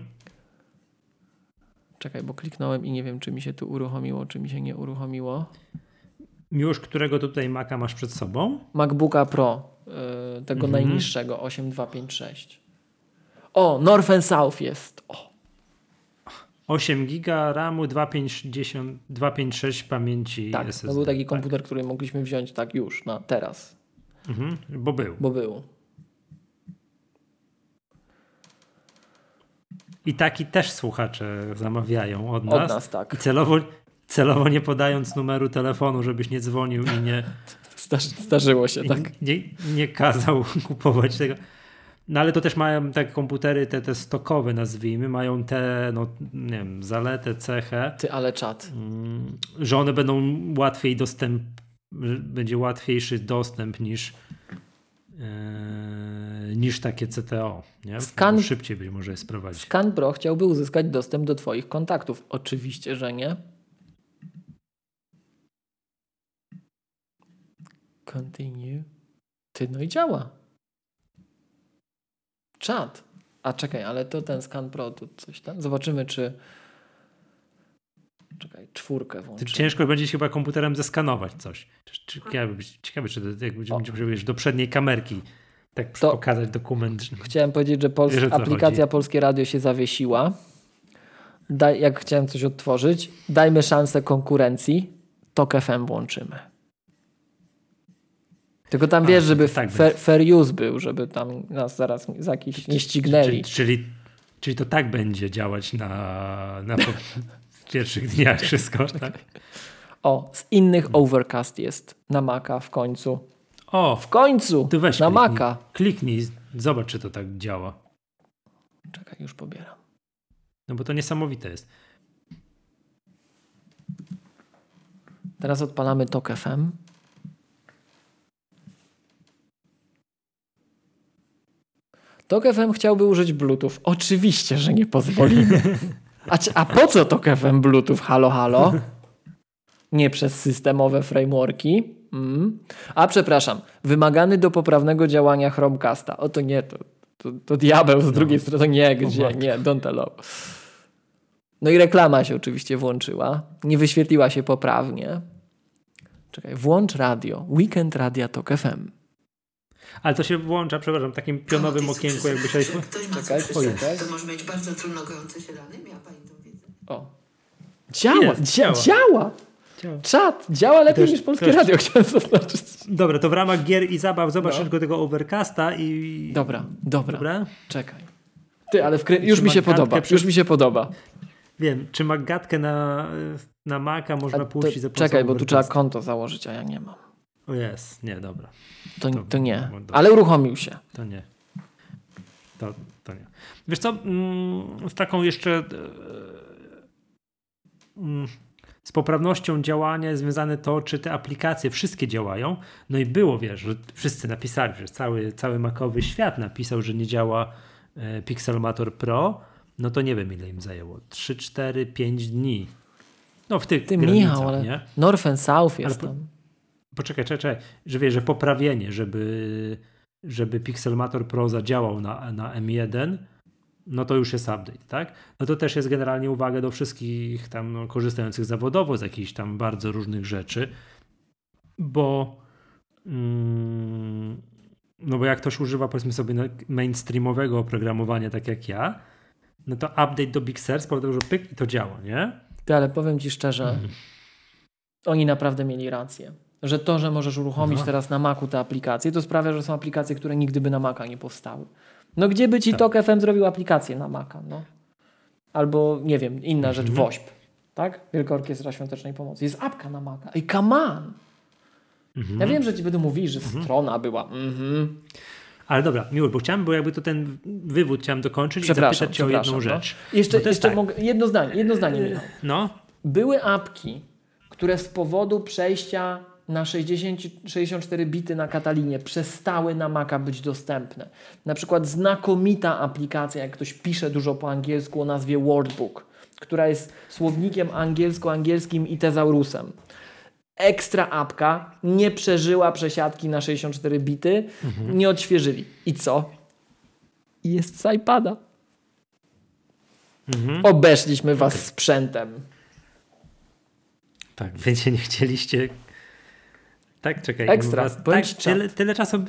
czekaj, bo kliknąłem i nie wiem, czy mi się tu uruchomiło, czy mi się nie uruchomiło. Miłosz, którego tutaj Maca masz przed sobą? MacBooka Pro, tego Mhm. najniższego, 8256. O, North and South jest. O, 8 giga RAMu, 250, 256 pamięci tak, SSD. to był taki tak. komputer, który mogliśmy wziąć tak już, na teraz, Mhm. Bo był. bo był. I taki też słuchacze zamawiają od Od nas. nas, tak. I celowo, celowo nie podając numeru telefonu, żebyś nie dzwonił i nie, Zdarzy, zdarzyło się, tak. nie, nie kazał kupować tego. No ale to też mają te komputery, te, te stokowe nazwijmy, mają te, no nie wiem, zaletę, cechę, Ty, ale czat. mm, że one będą łatwiej dostęp, będzie łatwiejszy dostęp niż e, niż takie CTO. Nie? Bo Szybciej być może je sprowadzić. Scan Pro chciałby uzyskać dostęp do Twoich kontaktów. Oczywiście, że nie. Continue. Ty, no i działa. Czat. A czekaj, ale to ten Scan Pro, to coś tam. Zobaczymy, czy. Czekaj, czwórkę Ty włączymy. ciężko będzie się chyba komputerem zeskanować coś. Czy, czy, ciekawe, czy to, jak będzie, wiesz, do przedniej kamerki tak To- pokazać dokument. Chciałem powiedzieć, że Pols- Wiesz, aplikacja chodzi. Polskie Radio się zawiesiła. Daj, jak chciałem coś odtworzyć, dajmy szansę konkurencji. Tok FM włączymy. Tylko tam wiesz, żeby tak fair, fair use był, żeby tam nas zaraz za jakiś nie ścignęli. Czyli, czyli, czyli to tak będzie działać na, na pierwszych dniach wszystko. Tak? O, z innych Overcast jest na Maca w końcu. O, W końcu! ty weź na kliknij, Maca. Kliknij, zobacz, czy to tak działa. Czekaj, już pobieram. No bo to niesamowite jest. Teraz odpalamy Tok FM. Tok FM chciałby użyć Bluetooth. Oczywiście, że nie pozwolimy. A, a po co Tok FM Bluetooth? Halo, halo? Nie przez systemowe frameworki. Mm. A przepraszam, wymagany do poprawnego działania Chromecasta. Oto nie, to, to, to diabeł z no. drugiej strony. To nie, gdzie, nie, don't allow. No i reklama się oczywiście włączyła. Nie wyświetliła się poprawnie. Czekaj, włącz radio. Weekend Radia Tok FM. Ale to się włącza, przepraszam, w takim pionowym okienku, jakby się... Czekaj, czekaj. To może mieć bardzo trudno gojące się rany. Miała pani tą wiedzę. O. Działa, Jest, dzia działa. działa. działa. Czat działa lepiej też, niż polskie też. radio, chciałem zaznaczyć. Dobra, to w ramach gier i zabaw zobacz no. tego overcasta i... Dobra, dobra. dobra? Czekaj. Ty, ale już mi się podoba, przy... już mi się podoba. Wiem, czy magatkę na, na Maca można puścić za Czekaj, bo tu trzeba konto założyć, a ja nie mam. Jest, nie, dobra. To, to, to nie, ale uruchomił się. To nie. To, to nie. Wiesz co, mm, z taką jeszcze e, mm, z poprawnością działania jest związane to, czy te aplikacje wszystkie działają. No i było, wiesz, że wszyscy napisali, że cały, cały makowy świat napisał, że nie działa e, Pixelmator Pro. No to nie wiem, ile im zajęło. 3, 4, 5 dni. No w tych Ty Michał, ale nie? North and South jest ale, tam poczekaj, czekaj, czekaj, że wiesz, że poprawienie, żeby, żeby Pixelmator Pro zadziałał na, na M1, no to już jest update, tak? No to też jest generalnie uwaga do wszystkich tam no, korzystających zawodowo z jakichś tam bardzo różnych rzeczy, bo mm, no bo jak ktoś używa powiedzmy sobie mainstreamowego oprogramowania tak jak ja, no to update do Big Sur spowodował, że pyk i to działa, nie? Ale powiem Ci szczerze, mm. oni naprawdę mieli rację że to, że możesz uruchomić no. teraz na Macu te aplikacje, to sprawia, że są aplikacje, które nigdy by na Maca nie powstały. No gdzie by ci tak. Tok FM zrobił aplikację na Maca? No? Albo, nie wiem, inna rzecz, mhm. WOŚP, tak? Wielka Orkiestra Świątecznej Pomocy. Jest apka na Maca. Ej, come on! Mhm. Ja wiem, że ci będą mówić, że mhm. strona była. Mhm. Ale dobra, miło, bo chciałem, bo jakby to ten wywód chciałem dokończyć i zapytać cię o jedną no. rzecz. Jeszcze, jeszcze tak. mogę, jedno zdanie, jedno zdanie, Michał. No. Były apki, które z powodu przejścia na 60, 64 bity na Katalinie przestały na Maca być dostępne. Na przykład znakomita aplikacja, jak ktoś pisze dużo po angielsku o nazwie Wordbook, która jest słownikiem angielsko-angielskim i tezaurusem. Ekstra apka, nie przeżyła przesiadki na 64 bity, mhm. nie odświeżyli. I co? Jest z iPada. Mhm. Obeszliśmy was sprzętem. Tak, więc nie chcieliście tak, czekaj. Ekstra. Was, tak, tyle, tyle czasu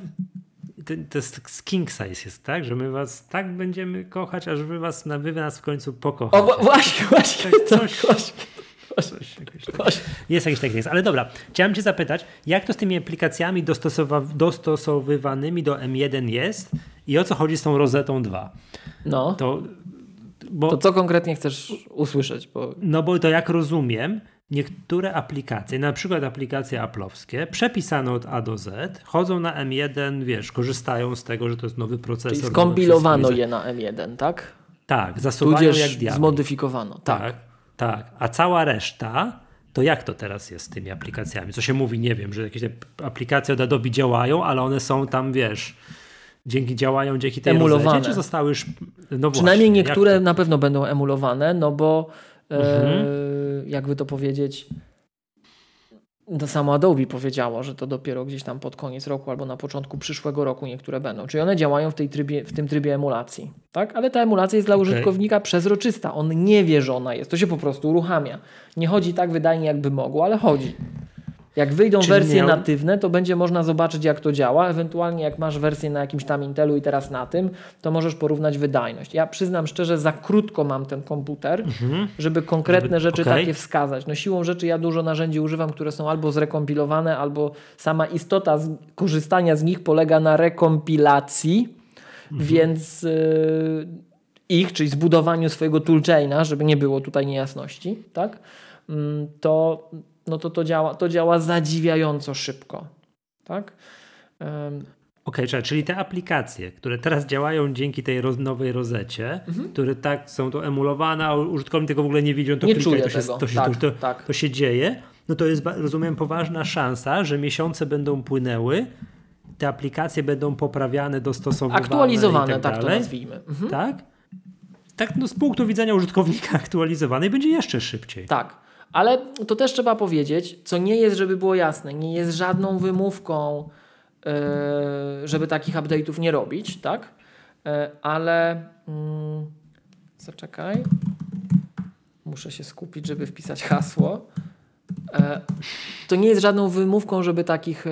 to jest king size jest, tak? Że my was tak będziemy kochać, aż wy, was, wy nas w końcu pokochacie. O, właśnie, właśnie. Tak, coś, właśnie. Coś, tak. Jest jakiś taki jest. Ale dobra, chciałem cię zapytać, jak to z tymi aplikacjami dostosowa- dostosowywanymi do M1 jest i o co chodzi z tą Rozetą 2? No. To, bo, to co konkretnie chcesz usłyszeć? Bo... No bo to jak rozumiem, niektóre aplikacje, na przykład aplikacje aplowskie, przepisane od A do Z, chodzą na M1, wiesz, korzystają z tego, że to jest nowy procesor. Czyli skompilowano je na M1, tak? Tak, zasuwają Tudzież jak zmodyfikowano. Tak. tak, tak. A cała reszta, to jak to teraz jest z tymi aplikacjami? Co się mówi, nie wiem, że jakieś aplikacje od Adobe działają, ale one są tam, wiesz, dzięki działają dzięki tej emulowane. Rozecie, czy zostały już... No Przynajmniej właśnie, niektóre na pewno będą emulowane, no bo mhm. e, jakby to powiedzieć, to samo Adobe powiedziało, że to dopiero gdzieś tam pod koniec roku albo na początku przyszłego roku niektóre będą. Czyli one działają w, tej trybie, w tym trybie emulacji. Tak? Ale ta emulacja jest dla okay. użytkownika przezroczysta. On nie wie, że ona jest. To się po prostu uruchamia. Nie chodzi tak wydajnie, jakby mogło, ale chodzi. Jak wyjdą Czyli wersje miał... natywne, to będzie można zobaczyć, jak to działa. Ewentualnie, jak masz wersję na jakimś tam Intelu i teraz na tym, to możesz porównać wydajność. Ja przyznam szczerze, za krótko mam ten komputer, mhm. żeby konkretne rzeczy okay. takie wskazać. No siłą rzeczy ja dużo narzędzi używam, które są albo zrekompilowane, albo sama istota z, korzystania z nich polega na rekompilacji, mhm. więc yy, ich, czyli zbudowaniu swojego toolchaina, żeby nie było tutaj niejasności, tak? Yy, to no to to działa, to działa zadziwiająco szybko. Tak? Um, Okej, okay, czyli te aplikacje, które teraz działają dzięki tej roz, nowej rozecie, mhm. które tak są to emulowane, a użytkownik tego w ogóle nie widzi, on to nie klika to się, to, się, tak, to, tak. to się dzieje, no to jest, rozumiem, poważna szansa, że miesiące będą płynęły te aplikacje będą poprawiane, dostosowywane. Aktualizowane, i tak, tak to nazwijmy. Mhm. Tak? Tak, no z punktu widzenia użytkownika aktualizowane będzie jeszcze szybciej. Tak, ale to też trzeba powiedzieć, co nie jest, żeby było jasne, nie jest żadną wymówką, yy, żeby takich update'ów nie robić, tak? Yy, ale mm, zaczekaj. Muszę się skupić, żeby wpisać hasło. E, To nie jest żadną wymówką, żeby takich e,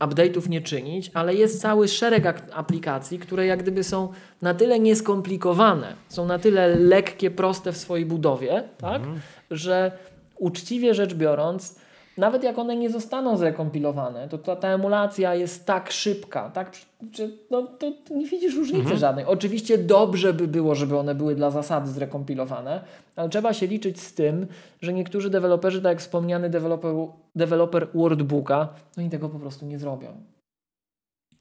update'ów nie czynić, ale jest cały szereg aplikacji, które jak gdyby są na tyle nieskomplikowane, są na tyle lekkie, proste w swojej budowie, tak, że uczciwie rzecz biorąc, nawet jak one nie zostaną zrekompilowane, to ta, ta emulacja jest tak szybka, tak, że no, to nie widzisz różnicy żadnej. Oczywiście dobrze by było, żeby one były dla zasady zrekompilowane, ale trzeba się liczyć z tym, że niektórzy deweloperzy, tak jak wspomniany deweloper, deweloper Wordbooka, no oni tego po prostu nie zrobią.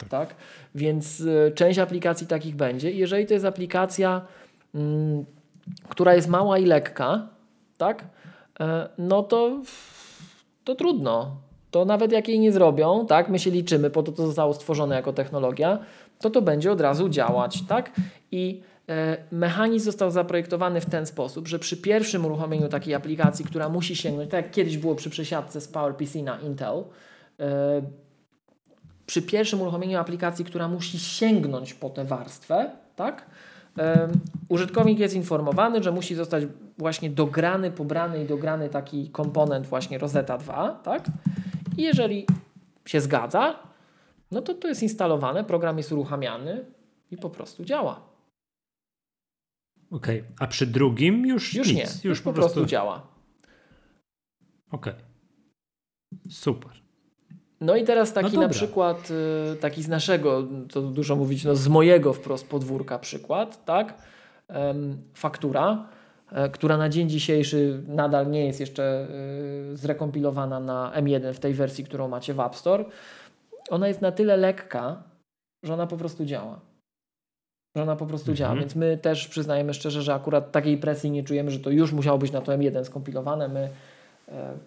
Tak. Więc y, część aplikacji takich będzie. Jeżeli to jest aplikacja, mm, która jest mała i lekka, tak, e, no to, to trudno. To nawet jak jej nie zrobią, tak, my się liczymy, po to to zostało stworzone jako technologia, to to będzie od razu działać, tak? I e, mechanizm został zaprojektowany w ten sposób, że przy pierwszym uruchomieniu takiej aplikacji, która musi sięgnąć, tak jak kiedyś było przy przesiadce z PowerPC na Intel, e, przy pierwszym uruchomieniu aplikacji, która musi sięgnąć po tę warstwę, tak? Użytkownik jest informowany, że musi zostać właśnie dograny, pobrany i dograny taki komponent właśnie Rosetta 2, tak? I jeżeli się zgadza, no to to jest instalowane, program jest uruchamiany i po prostu działa. Okej, a przy drugim już, Już nic. nie, Już, już po prostu działa. Okej. Super. No i teraz taki No na przykład, y, taki z naszego, to dużo mówić, no z mojego wprost podwórka przykład, tak? Faktura, e, która na dzień dzisiejszy nadal nie jest jeszcze y, zrekompilowana na M1 w tej wersji, którą macie w App Store. Ona jest na tyle lekka, że ona po prostu działa. Że ona po prostu Mhm. działa, więc my też przyznajemy szczerze, że akurat takiej presji nie czujemy, że to już musiało być na to M1 skompilowane. My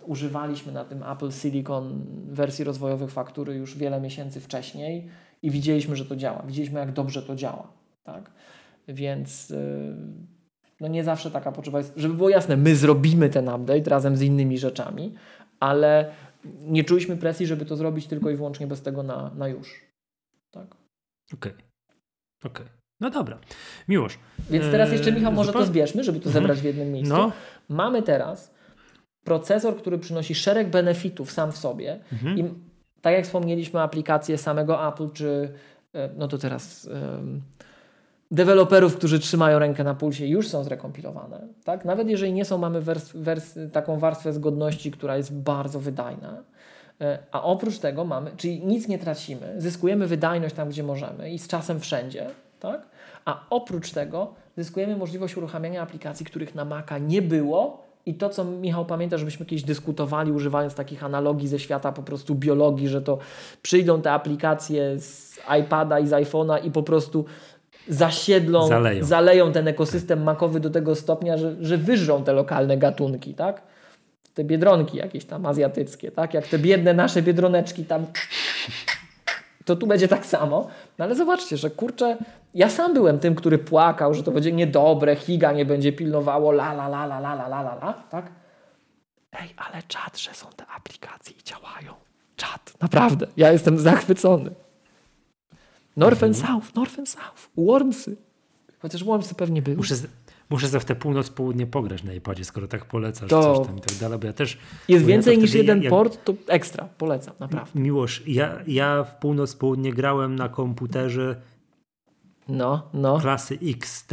używaliśmy na tym Apple Silicon wersji rozwojowych faktury już wiele miesięcy wcześniej i widzieliśmy, że to działa. Widzieliśmy, jak dobrze to działa. Tak? Więc e, no nie zawsze taka potrzeba jest. Żeby było jasne, my zrobimy ten update razem z innymi rzeczami, ale nie czuliśmy presji, żeby to zrobić tylko i wyłącznie bez tego na, na już. Tak? Okej. Okej. No dobra. Miłosz. Więc teraz jeszcze, Eee, Michał, może to zbierzmy, żeby to Mhm. zebrać w jednym miejscu. No. Mamy teraz procesor, który przynosi szereg benefitów sam w sobie Mhm. i tak jak wspomnieliśmy, aplikacje samego Apple, czy e, no to teraz deweloperów, którzy trzymają rękę na pulsie, już są zrekompilowane. Tak? Nawet jeżeli nie są, mamy wers, wers, taką warstwę zgodności, która jest bardzo wydajna. E, A oprócz tego mamy, czyli nic nie tracimy, zyskujemy wydajność tam, gdzie możemy i z czasem wszędzie, tak? A oprócz tego zyskujemy możliwość uruchamiania aplikacji, których na Maca nie było. I to, co Michał pamięta, żebyśmy kiedyś dyskutowali, używając takich analogii ze świata po prostu biologii, że to przyjdą te aplikacje z iPada i z iPhone'a i po prostu zasiedlą, Zaleją. zaleją ten ekosystem makowy do tego stopnia, że, że wyżrą te lokalne gatunki, tak? Te biedronki jakieś tam azjatyckie, tak? Jak te biedne nasze biedroneczki tam to tu będzie tak samo. No ale zobaczcie, że kurczę, ja sam byłem tym, który płakał, że to będzie niedobre, Higa nie będzie pilnowało, la la la la la la la la, tak? Ej, ale czad, że są te aplikacje i działają. Czad, naprawdę. Ja jestem zachwycony. North and South, North and South, Wormsy. Chociaż Wormsy pewnie były. Muszę, z- muszę za w te północ-południe pograć na iPadzie, skoro tak polecasz To- coś tam i tak dalej, bo ja też... Jest ja więcej to niż jeden jak- port, to ekstra, polecam, naprawdę. Miłosz, ja, ja w północ-południe grałem na komputerze No, no. klasy XT,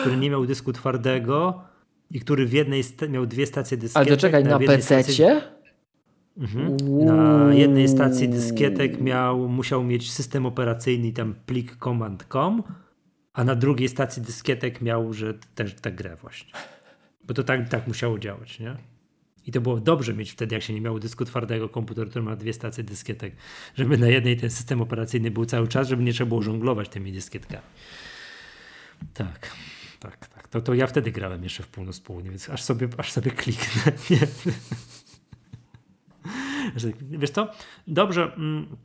który nie miał dysku twardego i który w jednej miał dwie stacje dyskietek. Ale czekaj, na stacji- PC-cie? Mhm. Na jednej stacji dyskietek miał, musiał mieć system operacyjny tam plik command.com, a na drugiej stacji dyskietek miał, że też tę grę właśnie. Bo to tak, tak musiało działać, nie? I to było dobrze mieć wtedy, jak się nie miało dysku twardego, komputer, który ma dwie stacje dyskietek, żeby na jednej ten system operacyjny był cały czas, żeby nie trzeba było żonglować tymi dyskietkami. Tak, tak, tak. To, to ja wtedy grałem jeszcze w północ południe, więc aż sobie, aż sobie kliknę. Nie. Wiesz co? Dobrze. mm,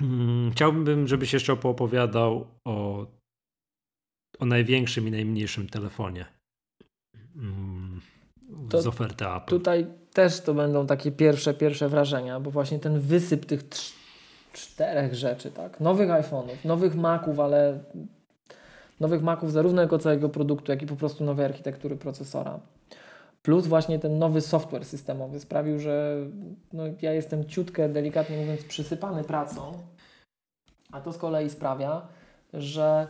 Mm, chciałbym, żebyś jeszcze opowiadał o, o największym i najmniejszym telefonie mm, To z oferty Apple. Tutaj też to będą takie pierwsze, pierwsze wrażenia, bo właśnie ten wysyp tych czterech rzeczy, tak? Nowych iPhone'ów, nowych Maców, ale nowych Maców zarówno jako całego produktu, jak i po prostu nowej architektury procesora. Plus właśnie ten nowy software systemowy sprawił, że no, ja jestem ciutkę, delikatnie mówiąc, przysypany pracą, a to z kolei sprawia, że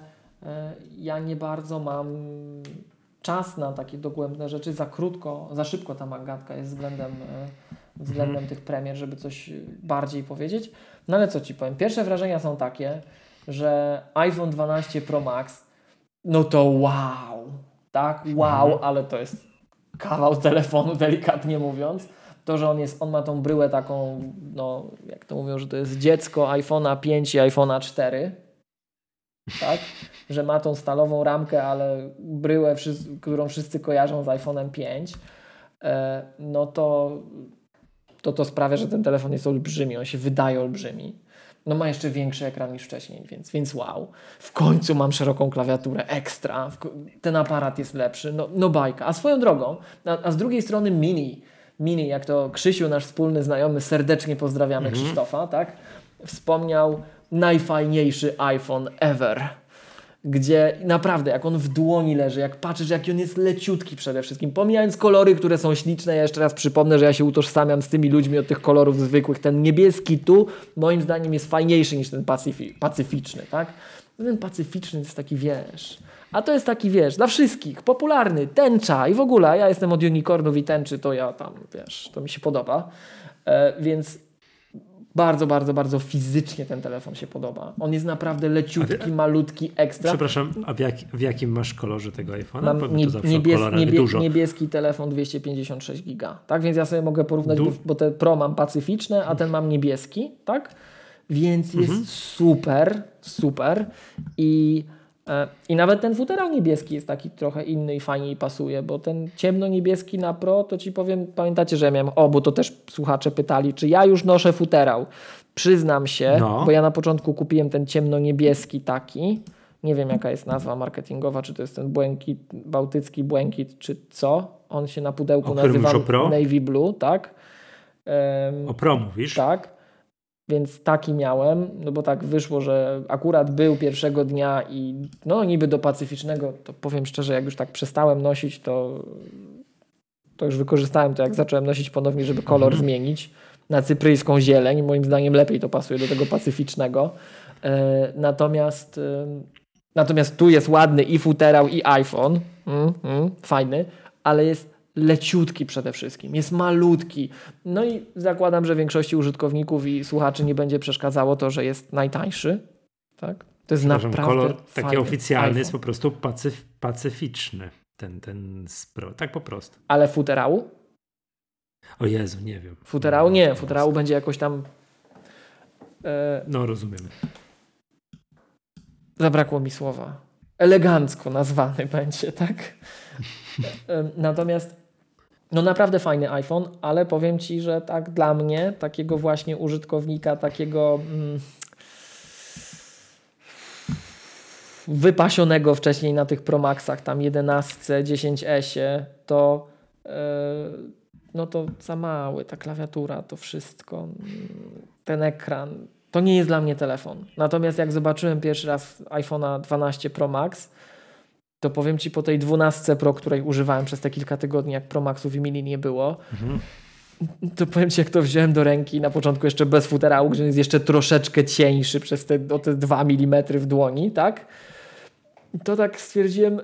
ja nie bardzo mam czas na takie dogłębne rzeczy, za krótko, za szybko ta magatka jest względem, e, względem tych premier, żeby coś bardziej powiedzieć. No ale co Ci powiem, pierwsze wrażenia są takie, że iPhone 12 Pro Max, no to wow, tak, wow, ale to jest kawał telefonu, delikatnie mówiąc. To, że on, jest, on ma tą bryłę taką, no jak to mówią, że to jest dziecko iPhone'a 5 i iPhone'a 4, tak? Że ma tą stalową ramkę, ale bryłę, którą wszyscy kojarzą z iPhone'em 5, e, no to, to to sprawia, że ten telefon jest olbrzymi, on się wydaje olbrzymi. No ma jeszcze większy ekran niż wcześniej, więc, więc wow. W końcu mam szeroką klawiaturę ekstra, ten aparat jest lepszy, no, no bajka. A swoją drogą, a, a z drugiej strony mini, mini, jak to Krzysiu, nasz wspólny znajomy, serdecznie pozdrawiamy Krzysztofa, tak? Wspomniał najfajniejszy iPhone ever. Gdzie naprawdę, jak on w dłoni leży, jak patrzysz, jaki on jest leciutki przede wszystkim. Pomijając kolory, które są śliczne, ja jeszcze raz przypomnę, że ja się utożsamiam z tymi ludźmi od tych kolorów zwykłych. Ten niebieski tu, moim zdaniem, jest fajniejszy niż ten pacyfi pacyficzny, tak? Ten pacyficzny jest taki, wiesz... A to jest taki, wiesz, dla wszystkich, popularny, tęcza i w ogóle, ja jestem od unicornów i tęczy, to ja tam, wiesz, to mi się podoba. E, więc bardzo, bardzo, bardzo fizycznie ten telefon się podoba. On jest naprawdę leciutki, malutki, ekstra. Przepraszam, a w, jak, w jakim masz kolorze tego iPhone'a? Mam nie, niebies, niebie, niebieski telefon 256 giga. Tak więc ja sobie mogę porównać, bo, bo te Pro mam pacyficzne, a ten mam niebieski, tak? Więc jest Mhm. super, super. I, I nawet ten futerał niebieski jest taki trochę inny i fajniej pasuje, bo ten ciemno-niebieski na Pro, to ci powiem, pamiętacie, że ja miałem, o, bo to też słuchacze pytali, czy ja już noszę futerał. Przyznam się, No. bo ja na początku kupiłem ten ciemno-niebieski taki. Nie wiem, jaka jest nazwa marketingowa, czy to jest ten błękit, bałtycki błękit, czy co. On się na pudełku O nazywa? Navy Blue, tak? Em, O Pro mówisz? tak. Więc taki miałem, no bo tak wyszło, że akurat był pierwszego dnia i no niby do pacyficznego, to powiem szczerze, jak już tak przestałem nosić, to, to już wykorzystałem to, jak zacząłem nosić ponownie, żeby kolor zmienić na cypryjską zieleń. Moim zdaniem lepiej to pasuje do tego pacyficznego. E, natomiast, e, natomiast tu jest ładny i futerał, i iPhone. Mm, mm, fajny, ale jest leciutki przede wszystkim, jest malutki. No i zakładam, że większości użytkowników i słuchaczy nie będzie przeszkadzało to, że jest najtańszy. Tak? To jest Przepraszam, naprawdę kolor taki fajny oficjalny iPhone. jest po prostu pacyf, pacyficzny. Ten, ten z Pro. Tak po prostu. Ale futerału? O Jezu, nie wiem. Futerału nie, futerału będzie jakoś tam e, No rozumiemy. zabrakło mi słowa. Elegancko nazwany będzie, tak? Natomiast no naprawdę fajny iPhone, ale powiem Ci, że tak dla mnie, takiego właśnie użytkownika, takiego mm, wypasionego wcześniej na tych Pro Maxach, tam 11, 10S, to e, no to za mały, ta klawiatura, to wszystko, mm, ten ekran, to nie jest dla mnie telefon. Natomiast jak zobaczyłem pierwszy raz iPhone'a 12 Pro Max, to powiem Ci po tej 12 Pro, której używałem przez te kilka tygodni, jak Pro Maxów i Mini nie było, to powiem Ci, jak to wziąłem do ręki, na początku jeszcze bez futerału, gdzie jest jeszcze troszeczkę cieńszy przez te, o te 2 mm w dłoni, tak? To tak stwierdziłem,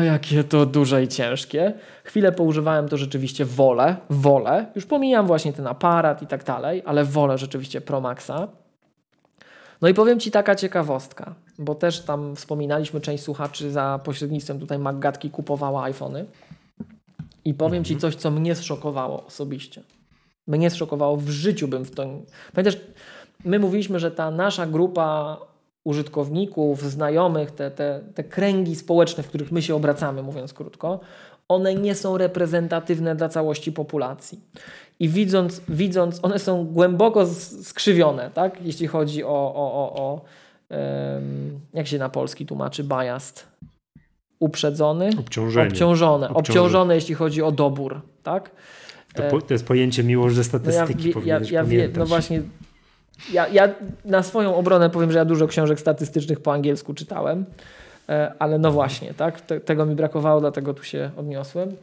jakie to duże i ciężkie. Chwilę poużywałem to rzeczywiście wolę, wolę. Już pomijam właśnie ten aparat i tak dalej, ale wolę rzeczywiście Pro Maxa. No i powiem Ci taka ciekawostka, bo też tam wspominaliśmy, część słuchaczy za pośrednictwem tutaj Maggatki kupowała iPhony. I powiem Ci coś, co mnie zszokowało osobiście. Mnie zszokowało, w życiu bym w to... Pamiętasz, my mówiliśmy, że ta nasza grupa użytkowników, znajomych, te, te, te kręgi społeczne, w których my się obracamy, mówiąc krótko, one nie są reprezentatywne dla całości populacji. I widząc, widząc one są głęboko skrzywione, tak? jeśli chodzi o, o, o, o um, jak się na polski tłumaczy, biased. Uprzedzony, Obciążenie. obciążone, obciążone, jeśli chodzi o dobór, tak? To, po, to jest pojęcie miłość ze statystyki. No ja, ja, ja wie, no właśnie, ja, ja na swoją obronę powiem, że ja dużo książek statystycznych po angielsku czytałem, e, ale no właśnie, tak? Te, tego mi brakowało, dlatego tu się odniosłem.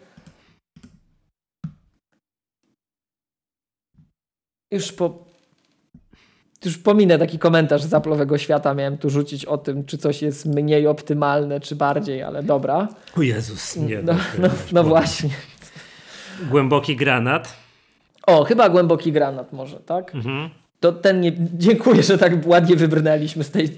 Już po. Już pominę taki komentarz z Apple'owego świata. Miałem tu rzucić o tym, czy coś jest mniej optymalne, czy bardziej, ale dobra. O Jezus, nie. No, no, no właśnie. Głęboki granat. O, chyba głęboki granat może, tak? Mhm. To ten nie... Dziękuję, że tak ładnie wybrnęliśmy z tej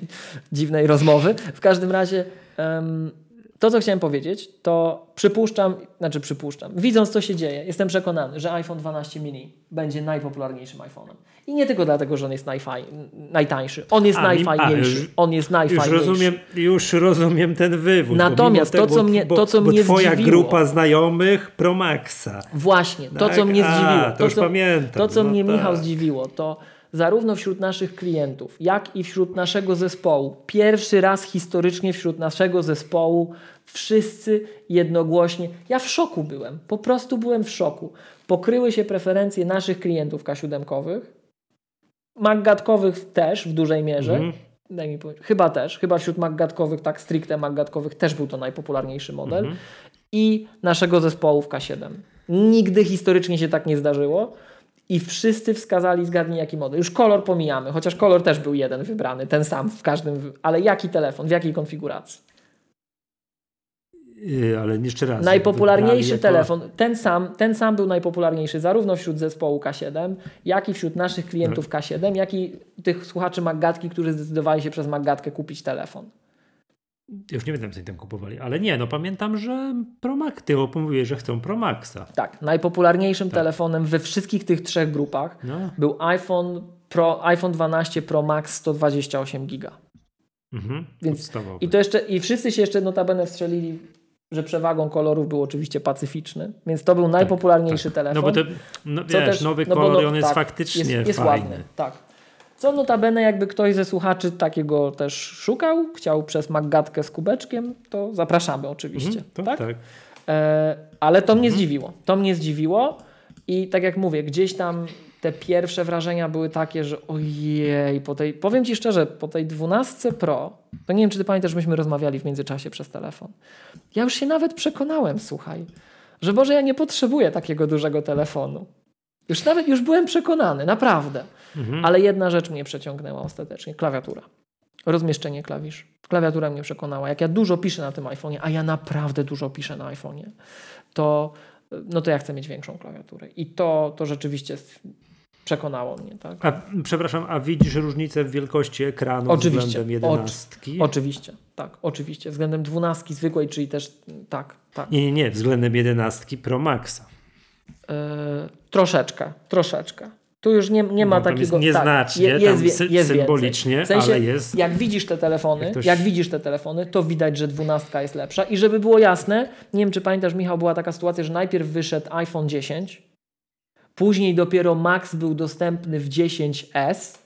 dziwnej rozmowy. W każdym razie um, to, co chciałem powiedzieć, to przypuszczam, znaczy przypuszczam, widząc co się dzieje, jestem przekonany, że iPhone 12 mini będzie najpopularniejszym iPhone'em. I nie tylko dlatego, że on jest najfaj, najtańszy. On jest najfajniejszy. on jest najfajniejszy. Już rozumiem, już rozumiem ten wywód. Natomiast to, co mnie, to, co mnie twoja zdziwiło, grupa znajomych Pro Maxa. Właśnie, to, tak? co mnie zdziwiło. A, to, to, co, pamiętam. To, co no mnie, tak. Michał, zdziwiło, to zarówno wśród naszych klientów, jak i wśród naszego zespołu. Pierwszy raz historycznie wśród naszego zespołu wszyscy jednogłośnie. Ja w szoku byłem, po prostu byłem w szoku. Pokryły się preferencje naszych klientów K7-kowych, maggatkowych też w dużej mierze. Mm. Daj mi powiedzieć. Chyba też, chyba wśród maggatkowych, tak stricte maggatkowych też był to najpopularniejszy model. Mm. I naszego zespołu w K7. Nigdy historycznie się tak nie zdarzyło i wszyscy wskazali, zgadnij jaki model. Już kolor pomijamy, chociaż kolor też był jeden wybrany, ten sam w każdym, ale jaki telefon, w jakiej konfiguracji? Yy, ale jeszcze raz. Najpopularniejszy telefon, ten sam, ten sam był najpopularniejszy zarówno wśród zespołu K7, jak i wśród naszych klientów tak. K7, jak i tych słuchaczy Maggatki, którzy zdecydowali się przez Maggatkę kupić telefon. Już nie wiem, co tam kupowali, ale nie, no pamiętam, że Promax, ty mówiłeś, że chcą Promaxa. Tak, najpopularniejszym tak. telefonem we wszystkich tych trzech grupach no. był iPhone, Pro, iPhone 12 Pro Max 128 giga. Mhm, Więc, I to jeszcze, i wszyscy się jeszcze notabene wstrzelili że przewagą kolorów był oczywiście pacyficzny, więc to był tak, najpopularniejszy tak, telefon. No bo te, no, wiesz, też, nowy no kolor no, on jest tak, faktycznie jest, jest fajny. Ładny, tak. Co notabene jakby ktoś ze słuchaczy takiego też szukał, chciał przez Maggatkę z kubeczkiem, to zapraszamy oczywiście. Mhm, to, tak? tak. E, ale to mnie mhm. zdziwiło. To mnie zdziwiło i tak jak mówię, gdzieś tam te pierwsze wrażenia były takie, że ojej, po tej, powiem Ci szczerze, po tej 12 Pro, to nie wiem, czy Ty pamiętasz, myśmy rozmawiali w międzyczasie przez telefon. Ja już się nawet przekonałem, słuchaj, że Boże, ja nie potrzebuję takiego dużego telefonu. Już nawet, już byłem przekonany, naprawdę. Mhm. Ale jedna rzecz mnie przeciągnęła ostatecznie, klawiatura. Rozmieszczenie klawisz. Klawiatura mnie przekonała. Jak ja dużo piszę na tym iPhone'ie, a ja naprawdę dużo piszę na iPhone'ie, to no to ja chcę mieć większą klawiaturę. I to, to rzeczywiście przekonało mnie. Tak? A, przepraszam, a widzisz różnicę w wielkości ekranu oczywiście, względem jedenastki? oczywiście, tak, oczywiście. Względem dwunastki zwykłej, czyli też tak, tak. Nie, nie, nie, względem jedenastki Pro Maxa. Yy, troszeczkę, troszeczkę. Tu już nie, nie ma no, takiego. Jest nieznacznie, tak, jest, jest, jest symbolicznie, w sensie, ale jest. Jak widzisz te telefony, jak, ktoś... jak, widzisz te telefony, to widać, że dwunastka jest lepsza. I żeby było jasne, nie wiem, czy pamiętasz, Michał, była taka sytuacja, że najpierw wyszedł iPhone 10, Później dopiero Max był dostępny w 10S,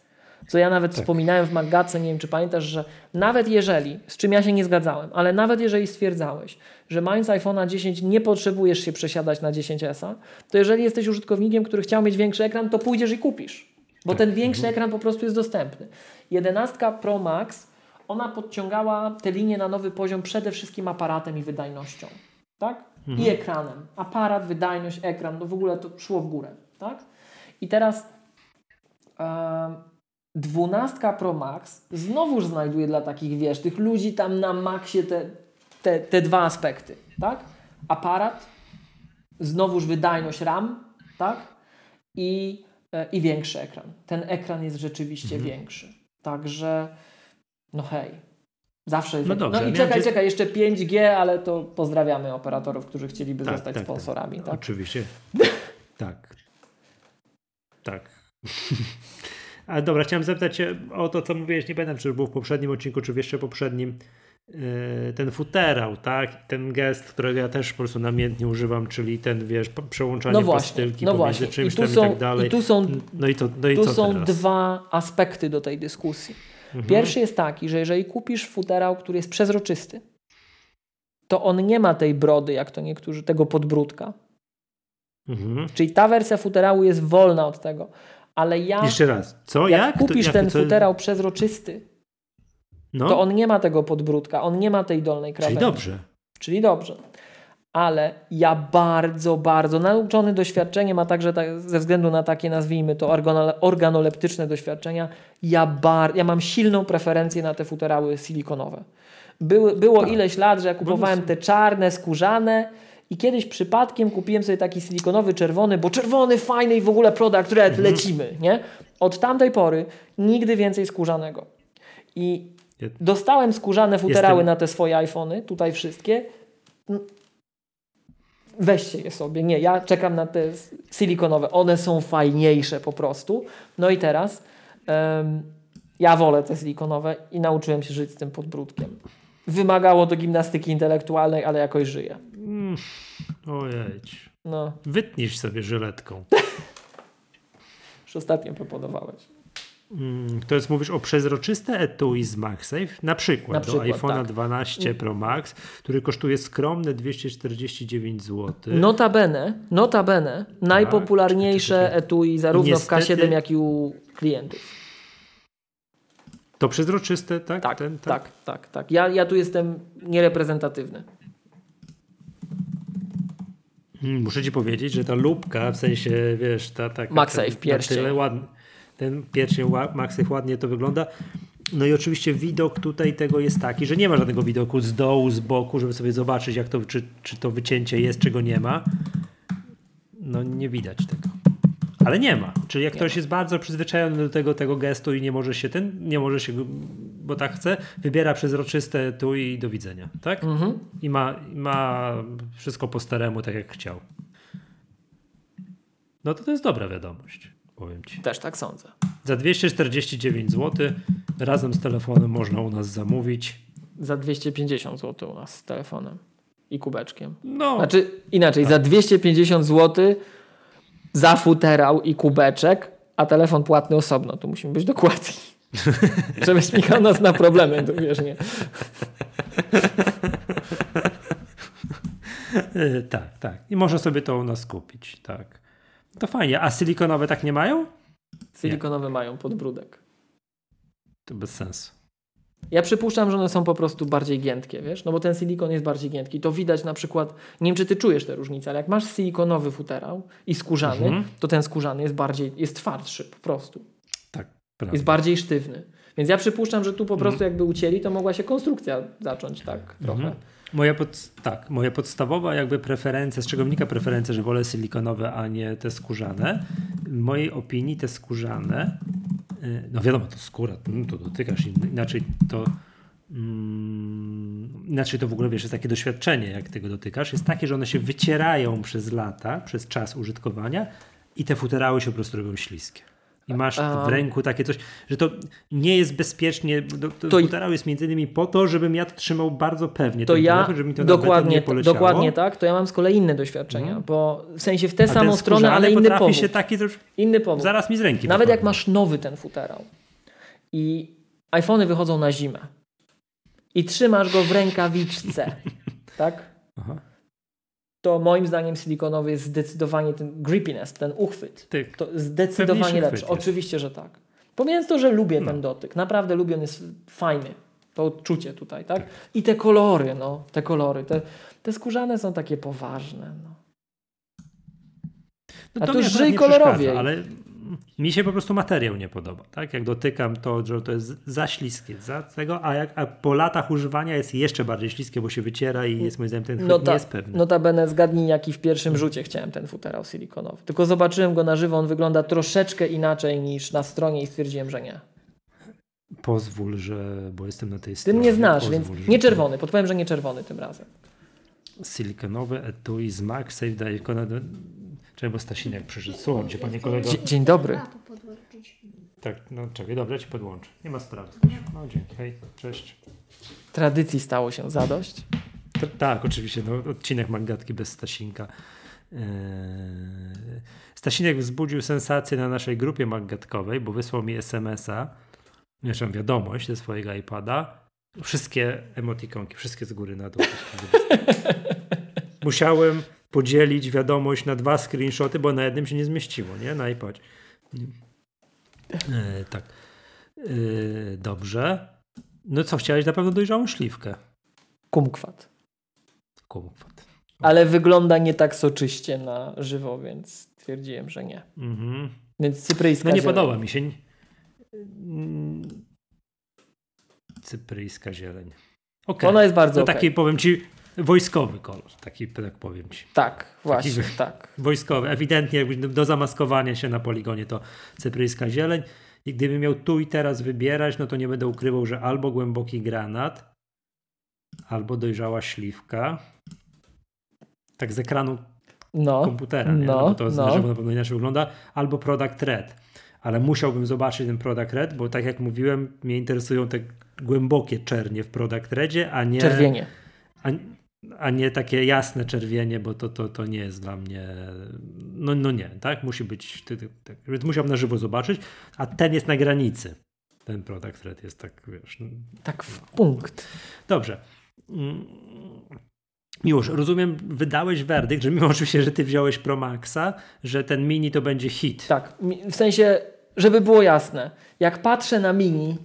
co ja nawet tak. wspominałem w Magace, nie wiem czy pamiętasz, że nawet jeżeli, z czym ja się nie zgadzałem, ale nawet jeżeli stwierdzałeś, że mając iPhone'a 10 nie potrzebujesz się przesiadać na 10S, to jeżeli jesteś użytkownikiem, który chciał mieć większy ekran, to pójdziesz i kupisz, bo tak. ten większy mhm. ekran po prostu jest dostępny. 11 Pro Max, ona podciągała tę linię na nowy poziom przede wszystkim aparatem i wydajnością. Tak? mhm. i ekranem. Aparat, wydajność, ekran, no w ogóle to szło w górę. Tak? I teraz dwunastka Pro Max znowuż znajduje dla takich, wiesz, tych ludzi tam na maksie te, te, te dwa aspekty. Tak? Aparat, znowuż wydajność RAM, tak? I, e, i większy ekran. Ten ekran jest rzeczywiście mhm. większy. Także, no hej, Zawsze jest. No, dobrze, no i czekaj, czekaj, jeszcze 5G, ale to pozdrawiamy operatorów, którzy chcieliby tak, zostać tak, tak. sponsorami. Tak? Oczywiście. tak. Tak. Ale dobra, chciałem zapytać o to, co mówiłeś, nie pamiętam, czy było w poprzednim odcinku, czy w jeszcze poprzednim. yy, ten futerał, tak? Ten gest, którego ja też po prostu namiętnie używam, czyli ten, wiesz, przełączanie No właśnie, pastylki no pomiędzy właśnie. czymś I tu tam i tak dalej. i tu są- no i to, no i Tu są teraz? dwa aspekty do tej dyskusji. Mhm. Pierwszy jest taki, że jeżeli kupisz futerał, który jest przezroczysty, to on nie ma tej brody, jak to niektórzy, tego podbródka. Mhm. Czyli ta wersja futerału jest wolna od tego. Ale ja, Jeszcze raz. Co? jak, Jak? To- kupisz jak- ten co- futerał przezroczysty, no, to on nie ma tego podbródka, on nie ma tej dolnej Czyli krawędzi. dobrze. Czyli dobrze. Ale ja bardzo, bardzo nauczony doświadczeniem, a także tak, ze względu na takie, nazwijmy to, organole- organoleptyczne doświadczenia, ja, bar, ja mam silną preferencję na te futerały silikonowe. Były, było Tak. ileś lat, że ja kupowałem no- te czarne, skórzane i kiedyś przypadkiem kupiłem sobie taki silikonowy, czerwony, bo czerwony, fajny i w ogóle product red, Mhm. lecimy, nie? Od tamtej pory nigdy więcej skórzanego. I dostałem skórzane futerały Jestem- na te swoje iPhony, tutaj wszystkie. Weźcie je sobie. Nie, ja czekam na te silikonowe. One są fajniejsze po prostu. No i teraz em, ja wolę te silikonowe i nauczyłem się żyć z tym podbródkiem. Wymagało to gimnastyki intelektualnej, ale jakoś żyję. Mm. Ojej. No, Wytnisz sobie żyletką. już ostatnio proponowałeś. Mm, To jest, mówisz o przezroczyste etui z MagSafe, na przykład, Na przykład, do iPhone'a tak. 12 Pro Max, który kosztuje skromne 249 zł. Notabene, notabene, najpopularniejsze czekaj, czekaj. etui zarówno w Niestety- K7, jak i u klientów. To przezroczyste, tak? Tak, Ten, tak, tak, tak. Ja, ja tu jestem niereprezentatywny. Mm, Muszę ci powiedzieć, że ta lubka, w sensie, wiesz, ta taka... MagSafe, pierścień. tyle ładny, ten pierścień MagSafe ładnie to wygląda. No i oczywiście widok tutaj tego jest taki, że nie ma żadnego widoku z dołu, z boku, żeby sobie zobaczyć, jak to, czy, czy to wycięcie jest, czego nie ma. No nie widać tego. Ale nie ma. Czyli jak ktoś jest bardzo przyzwyczajony do tego, tego gestu i nie może się ten, nie może się, bo tak chce, wybiera przezroczyste tu i do widzenia, tak? Mhm. I ma, ma wszystko po staremu, tak jak chciał. No to to jest dobra wiadomość, powiem ci. Też tak sądzę. Za 249 zł razem z telefonem można u nas zamówić. Za 250 zł u nas z telefonem i kubeczkiem. No, Znaczy inaczej, za 250 zł za futerał i kubeczek, a telefon płatny osobno. Tu musimy być dokładni. Żebyś Michał nas na problemy, to wiesz, nie? e, tak, tak. I można sobie to u nas kupić, tak. To fajnie. A silikonowe tak nie mają? Silikonowe mają podbródek. To bez sensu. Ja przypuszczam, że one są po prostu bardziej giętkie, wiesz? No bo ten silikon jest bardziej giętki. To widać na przykład, nie wiem czy ty czujesz te różnice, ale jak masz silikonowy futerał i skórzany, Mhm. to ten skórzany jest bardziej, jest twardszy po prostu. Prawda. Jest bardziej sztywny. Więc ja przypuszczam, że tu po Mhm. prostu jakby ucięli, to mogła się konstrukcja zacząć tak trochę. Mhm. Moja, pod, tak, moja podstawowa jakby preferencja, z czego wynika preferencja, że wolę silikonowe, a nie te skórzane. W mojej opinii te skórzane, y, no wiadomo, to skóra, mm, to dotykasz, in- inaczej to mm, inaczej to w ogóle wiesz, jest takie doświadczenie, jak tego dotykasz, jest takie, że one się wycierają przez lata, przez czas użytkowania i te futerały się po prostu robią śliskie. I masz w ręku takie coś, że to nie jest bezpiecznie. Futerał jest między innymi po to, żebym ja to trzymał bardzo pewnie. To ja telefon, żeby mi to dokładnie, nie dokładnie tak, to ja mam z kolei inne doświadczenia, Mhm. bo w sensie w tę samą stronę, ale inny powód. się taki też Inny powód. zaraz mi z ręki Nawet jak masz nowy ten futerał i iPhony wychodzą na zimę i trzymasz go w rękawiczce, tak? Aha. To moim zdaniem silikonowy jest zdecydowanie ten grippiness, ten uchwyt. Ty, To zdecydowanie lepszy. Oczywiście, że tak. Pomijając to, że lubię No. ten dotyk. Naprawdę lubię, on jest fajny. To odczucie tutaj, tak? I te kolory, no. Te kolory. Te, te skórzane są takie poważne, no. no a mi akurat żyj przeszkadza, Ale mi się po prostu materiał nie podoba. Tak? Jak dotykam to, że to jest za śliskie, za tego, a, jak, a po latach używania jest jeszcze bardziej śliskie, bo się wyciera i jest moim zdaniem ten No nie ta, jest pewny. notabene zgadnij jaki w pierwszym rzucie chciałem ten futerał silikonowy. Tylko zobaczyłem go na żywo, on wygląda troszeczkę inaczej niż na stronie i stwierdziłem, że nie. Pozwól, że, bo jestem na tej Ty stronie. mnie znasz, pozwól, więc nie czerwony. Podpowiem, że nie czerwony tym razem. Silikonowe etui z MagSafe daje. Czekaj, bo Stasinek przyszedł. Słucham cię, panie kolego. Dzie- dzień dobry. Podłączyć. Tak, no czekaj, dobra, ja ci podłączę. Nie ma sprawy. No dzięki, hej, cześć. Tradycji stało się zadość. To, tak, oczywiście. No, odcinek Maggatki bez Stasinka. Eee, Stasinek wzbudził sensację na naszej grupie maggatkowej, bo wysłał mi SMS-a, zresztą wiadomość ze swojego iPada. Wszystkie emotikonki, wszystkie z góry na dół. Musiałem podzielić wiadomość na dwa screenshoty, bo na jednym się nie zmieściło, nie? Na. Eee, tak. Eee, dobrze. No co, chciałeś na pewno dojrzałą śliwkę. Kumkwat. Kumkwat. Ale wygląda nie tak soczyście na żywo, więc stwierdziłem, że nie. Mhm. Więc cypryjska No nie zieleń. podoba mi się. Cypryjska zieleń. Okej. Ona jest bardzo To okej. taki, powiem ci, wojskowy kolor. Taki, tak powiem ci. Tak, właśnie, wy- tak. Wojskowy. Ewidentnie do- zamaskowania się na poligonie to cypryjska zieleń. I gdybym miał tu i teraz wybierać, no to nie będę ukrywał, że albo głęboki granat, albo dojrzała śliwka. Tak z ekranu No, komputera, nie? no, No, bo to no. na pewno inaczej wygląda, albo Product Red. Ale musiałbym zobaczyć ten Product Red, bo tak jak mówiłem, mnie interesują te głębokie czernie w Product Redzie, a nie, czerwienie. a, a nie takie jasne czerwienie, bo to, to, to nie jest dla mnie, no, no nie, tak? Musi być, ty, ty, tak. Więc musiałbym na żywo zobaczyć, a ten jest na granicy. Ten Product Red jest tak, wiesz, no, Tak w punkt. Dobrze. Mm. Miłosz, rozumiem, wydałeś werdykt, że mimo oczywiście, że ty wziąłeś Pro Maxa, że ten mini to będzie hit. Tak, w sensie, żeby było jasne, jak patrzę na mini,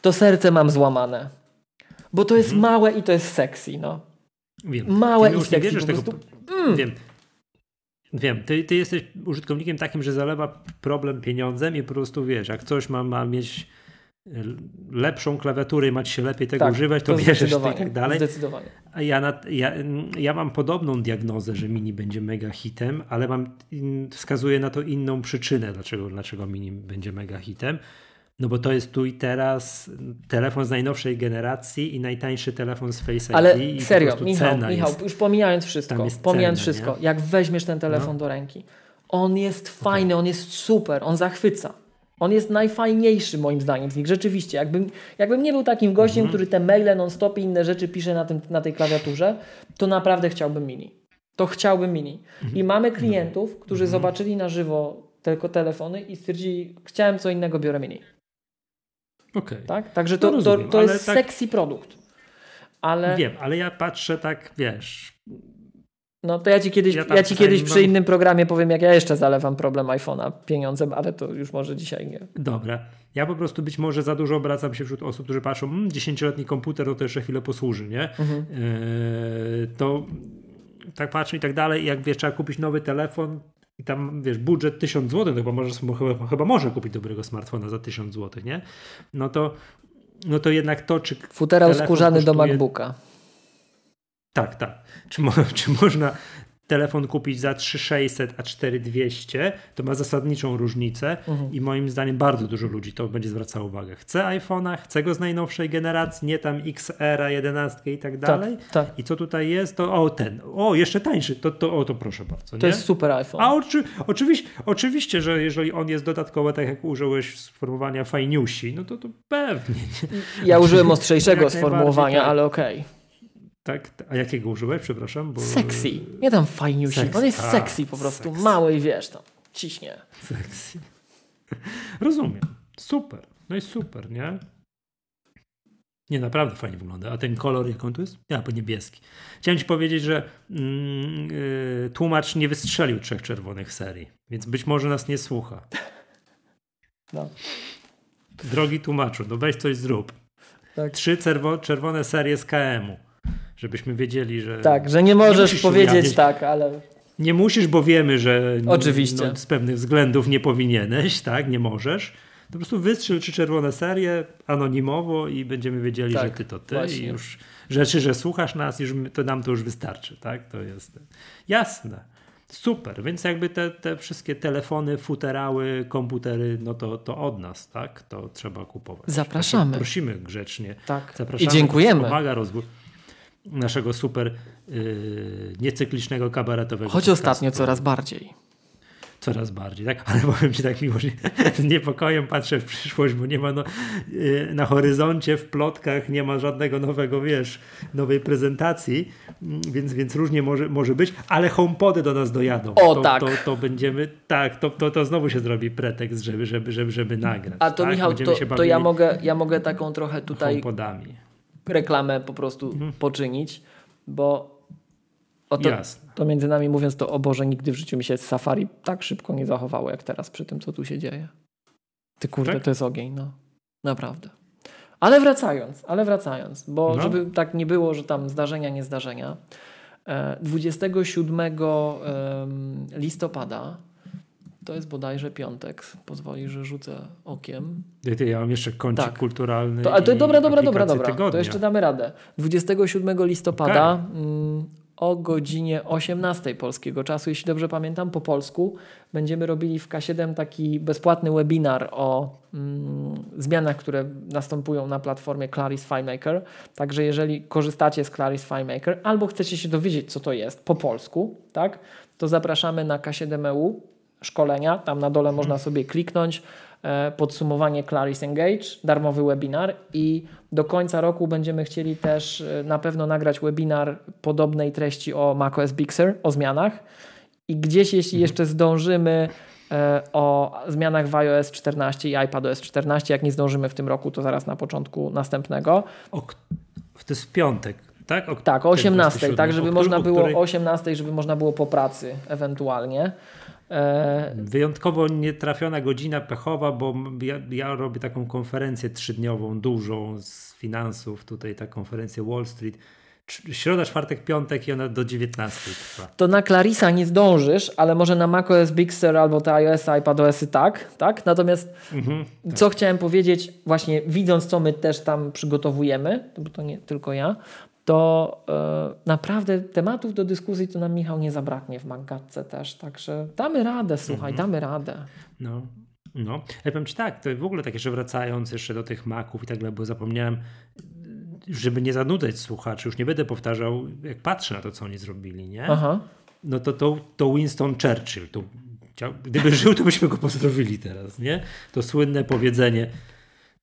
to serce mam złamane. Bo to jest małe i to jest sexy, no. Wiem. Małe i nie sexy po tego. Mm. Wiem. Wiem, ty, ty jesteś użytkownikiem takim, że zalewa problem pieniądzem i po prostu wiesz, jak coś ma, ma mieć l- lepszą klawiaturę i ma ci się lepiej tego Tak, używać, to, bierzesz i zdecydowanie, tak dalej. Zdecydowanie. A ja, na, ja, ja mam podobną diagnozę, że mini będzie mega hitem, ale mam, in, wskazuję na to inną przyczynę, dlaczego, dlaczego mini będzie mega hitem. No bo to jest tu i teraz telefon z najnowszej generacji i najtańszy telefon z Face Ale ID. i po serio, Michał, Michał jest, już pomijając wszystko, pomijając cena, wszystko, nie? jak weźmiesz ten telefon No. do ręki, on jest fajny, on jest super, on zachwyca. On jest najfajniejszy moim zdaniem z nich, rzeczywiście. Jakbym, jakbym nie był takim gościem, Mhm. który te maile non-stop i inne rzeczy pisze na, tym, na tej klawiaturze, to naprawdę chciałbym mini. To chciałbym mini. Mhm. I mamy klientów, którzy zobaczyli na żywo tylko telefony i stwierdzili, chciałem co innego, biorę mini. Okej. Tak? Także To to, to, rozumiem, to ale jest tak- sexy produkt. Ale Wiem, ale ja patrzę tak, wiesz, No to ja ci kiedyś, Ja ja ci kiedyś przy mam- innym programie powiem, jak ja jeszcze zalewam problem iPhone'a pieniądzem, ale to już może dzisiaj nie. dobra. Ja po prostu być może za dużo obracam się wśród osób, którzy patrzą, mmm, 10-letni komputer, to, to jeszcze chwilę posłuży, nie? Mhm. Yy, to tak patrzę i tak dalej. Jak wiesz, trzeba kupić nowy telefon i tam, wiesz, budżet 1000 zł, to chyba, może, chyba, chyba może kupić dobrego smartfona za 1000 zł, nie? No to, no to jednak to, czy Futerał skórzany do kosztuje- MacBooka. Tak, tak. Czy, mo czy można telefon kupić za 3600, a 4200? To ma zasadniczą różnicę Mhm. i moim zdaniem bardzo dużo ludzi to będzie zwracało uwagę. Chce iPhone'a, chce go z najnowszej generacji, nie tam XR, 11 i tak dalej. tak. I co tutaj jest? To o ten, o jeszcze tańszy, to, to, o, to proszę bardzo. To nie? jest super iPhone. A oczy, oczywiście, oczywiście, że jeżeli on jest dodatkowo, tak jak użyłeś sformułowania fajniusi, no to, to pewnie. Nie? Ja użyłem ostrzejszego sformułowania, tak. ale okej. Tak, a jakiego użyłeś? Przepraszam. Bo... Sexy. Nie tam fajniusi. Sexy. On jest A, sexy po prostu. sexy. Mały i wiesz tam. Ciśnie. Sexy. Rozumiem. Super. No i super, nie? Nie, naprawdę fajnie wygląda. A ten kolor, jak on tu jest? Ja, po niebieski. Chciałem ci powiedzieć, że mm, yy, tłumacz nie wystrzelił trzech czerwonych serii, więc być może nas nie słucha. No. Drogi tłumaczu, no weź coś zrób. Tak. Trzy czerwo- czerwone serie z KM-u, żebyśmy wiedzieli, że... Tak, że nie możesz musisz powiedzieć ujawniać. tak, ale Nie musisz, bo wiemy, że Oczywiście. No, z pewnych względów nie powinieneś, tak? Nie możesz. To po prostu wystrzel trzy czerwone serie anonimowo i będziemy wiedzieli, Tak, że ty to ty właśnie. i już rzeczy, że słuchasz nas, już to nam to już wystarczy, tak? To jest jasne. Super, więc jakby te, te wszystkie telefony, futerały, komputery, no to, to od nas, tak? To trzeba kupować. Zapraszamy. Prosimy grzecznie. tak. Zapraszamy. I dziękujemy. Pomaga rozwój naszego super yy, niecyklicznego kabaretowego Choć podcastu. ostatnio coraz bardziej. Coraz bardziej, tak? Ale powiem Ci tak miło, że z niepokojem patrzę w przyszłość, bo nie ma no, y, na horyzoncie, w plotkach nie ma żadnego nowego, wiesz, nowej prezentacji, mm, więc, więc różnie może, może być, ale HomePody do nas dojadą. O, to, tak. To, to będziemy, tak, to, to, to znowu się zrobi pretekst, żeby, żeby, żeby, żeby nagrać. A to tak? Michał, Będziemy to, to ja, mogę, ja mogę taką trochę tutaj HomePodami. Reklamę po prostu poczynić, bo o to, Jasne. to między nami mówiąc, to o Boże, nigdy w życiu mi się Safari tak szybko nie zachowało, jak teraz przy tym, co tu się dzieje. Ty kurde, Tak? to jest ogień, no. Naprawdę. Ale wracając, ale wracając, bo No. żeby tak nie było, że tam zdarzenia, nie zdarzenia. e, 27 em, listopada, to jest bodajże piątek, pozwoli, że rzucę okiem. Ty, ty, ja mam jeszcze kącik Tak. kulturalny. To, a to dobra, dobra, dobra, dobra. Tygodnia. To jeszcze damy radę. 27 listopada mm, o godzinie 18 polskiego czasu, jeśli dobrze pamiętam, po polsku, będziemy robili w K7 taki bezpłatny webinar o mm, zmianach, które następują na platformie Claris FileMaker. Także jeżeli korzystacie z Claris FileMaker albo chcecie się dowiedzieć, co to jest po polsku, tak, to zapraszamy na K7EU szkolenia. Tam na dole można sobie kliknąć e, podsumowanie Claris Engage, darmowy webinar i do końca roku będziemy chcieli też e, na pewno nagrać webinar podobnej treści o macOS Big Sur, o zmianach i gdzieś jeśli jeszcze zdążymy e, o zmianach w iOS 14 i iPadOS 14, jak nie zdążymy w tym roku, to zaraz na początku następnego. O, to jest w piątek, tak? O, Tak, o 18, 27. tak żeby O można było o której- o 18, żeby można było po pracy ewentualnie. E, Wyjątkowo nietrafiona godzina pechowa, bo ja, ja robię taką konferencję trzydniową, dużą z finansów, tutaj ta konferencja Wall Street. Środa, czwartek, piątek i ona do 19 trwa. to na Clarisa nie zdążysz, ale może na macOS Big Sur albo te iOS, iPadOSy tak, tak? Natomiast Mhm, co chciałem powiedzieć, właśnie widząc co my też tam przygotowujemy, bo to nie tylko ja, to e, naprawdę tematów do dyskusji to nam Michał nie zabraknie w Maggatce też, także damy radę, słuchaj, damy radę. No. No, ja powiem Ci tak, to w ogóle tak jeszcze wracając jeszcze do tych maków i tak dalej, bo zapomniałem, żeby nie zanudzać słuchaczy, już nie będę powtarzał, jak patrzę na to, co oni zrobili, nie? Aha. no to, to, to Winston Churchill. To, gdyby żył, to byśmy go pozdrowili teraz, nie? To słynne powiedzenie,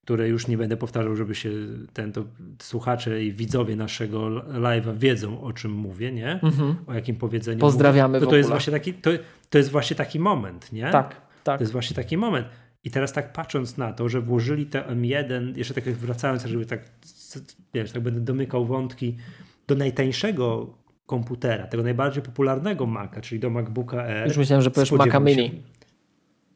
które już nie będę powtarzał, żeby się ten, to słuchacze i widzowie naszego live'a wiedzą, o czym mówię, nie? O jakim powiedzeniu Mhm. Pozdrawiamy mówię. To, to jest właśnie taki, to, to jest właśnie taki moment, nie? Tak, tak. To jest właśnie taki moment. I teraz tak patrząc na to, że włożyli te M1, jeszcze tak jak wracając, żeby tak, wiesz, tak będę domykał wątki do najtańszego komputera, tego najbardziej popularnego Maca, czyli do MacBooka Air. Już myślałem, że powiesz Maca Mini.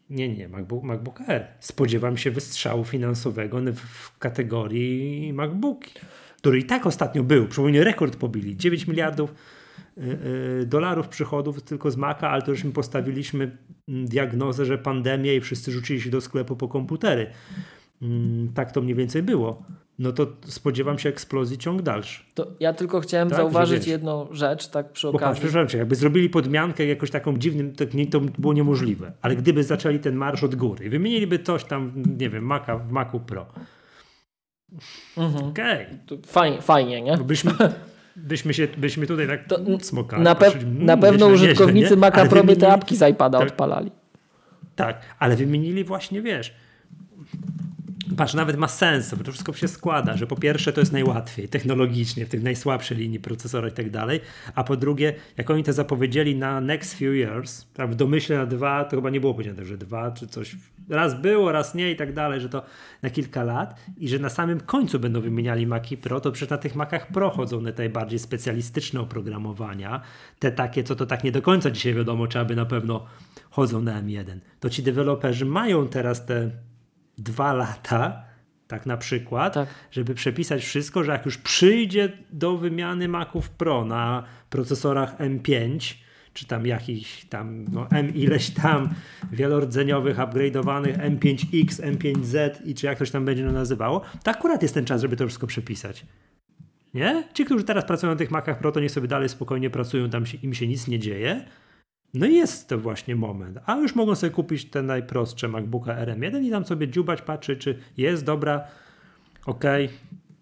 Nie, nie, MacBook, MacBook Air. Spodziewam się wystrzału finansowego w, kategorii MacBooki, który i tak ostatnio był. Przypomnę, rekord pobili. 9 miliardów y, y, dolarów przychodów tylko z Maca, ale to już my postawiliśmy diagnozę, że pandemia i wszyscy rzucili się do sklepu po komputery. Mm, Tak to mniej więcej było. No to spodziewam się eksplozji ciąg dalszy. To ja tylko chciałem Tak, zauważyć jedną rzecz, tak przy Bo patrz, okazji. przepraszam cię, jakby zrobili podmiankę jakoś taką dziwnym, to, nie, to było niemożliwe. Ale gdyby zaczęli ten marsz od góry i wymieniliby coś tam, nie wiem, Maca, w Macu Pro. Mhm. Okej. To Fajnie, fajnie, nie? Bo Byśmy, byśmy się, byśmy tutaj tak To smokali. Na, pe patrzyli, mm, na pewno nieźle, użytkownicy nie? Maca Pro by te apki z iPada Tak. odpalali. Tak, ale wymienili właśnie, wiesz, patrz, nawet ma sens, bo to wszystko się składa, że po pierwsze to jest najłatwiej technologicznie, w tych najsłabszej linii procesora i tak dalej, a po drugie, jak oni to zapowiedzieli na next few years, w domyśle na dwa, to chyba nie było powiedziane, że dwa, czy coś, raz było, raz nie i tak dalej, że to na kilka lat i że na samym końcu będą wymieniali Maci Pro, to przecież na tych Macach Pro chodzą te najbardziej specjalistyczne oprogramowania, te takie, co to tak nie do końca dzisiaj wiadomo, czy aby na pewno chodzą na M1. To ci deweloperzy mają teraz te dwa lata, tak na przykład, Tak. żeby przepisać wszystko, że jak już przyjdzie do wymiany Maców Pro na procesorach M5, czy tam jakichś tam, no M ileś tam wielordzeniowych, upgrade'owanych M5X, M5Z i czy jak to się tam będzie nazywało, to akurat jest ten czas, żeby to wszystko przepisać. Nie? Ci, którzy teraz pracują na tych Macach Pro, to niech sobie dalej spokojnie pracują, tam się, im się nic nie dzieje. No i jest to właśnie moment. A już mogą sobie kupić te najprostsze MacBooka RM1 i tam sobie dziubać, patrzeć, czy jest dobra, okej,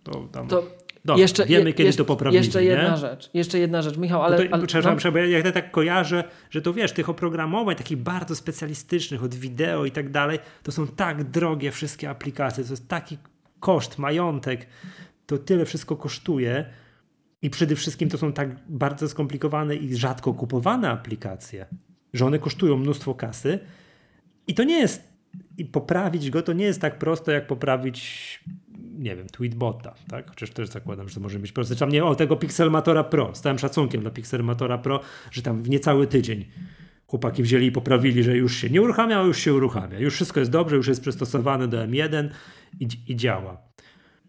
to tam... To Dobra, jeszcze, wiemy, je- kiedy jeszcze, to poprawili. Jeszcze jedna nie? rzecz. Jeszcze jedna rzecz. Michał, Ale, ale przepraszam, no, przepraszam, jak ja tak kojarzę, że to wiesz, tych oprogramowań takich bardzo specjalistycznych od wideo i tak dalej, to są tak drogie wszystkie aplikacje, to jest taki koszt, majątek, to tyle wszystko kosztuje i przede wszystkim to są tak bardzo skomplikowane i rzadko kupowane aplikacje, że one kosztują mnóstwo kasy i to nie jest, i poprawić go to nie jest tak prosto jak poprawić nie wiem, Tweetbota, tak? Chociaż też zakładam, że to może być proste. Czy tam nie, o tego Pixelmatora Pro, z całym szacunkiem dla Pixelmatora Pro, że tam w niecały tydzień chłopaki wzięli i poprawili, że już się nie uruchamia, a już się uruchamia. Już wszystko jest dobrze, już jest przystosowane do M1 i, i działa.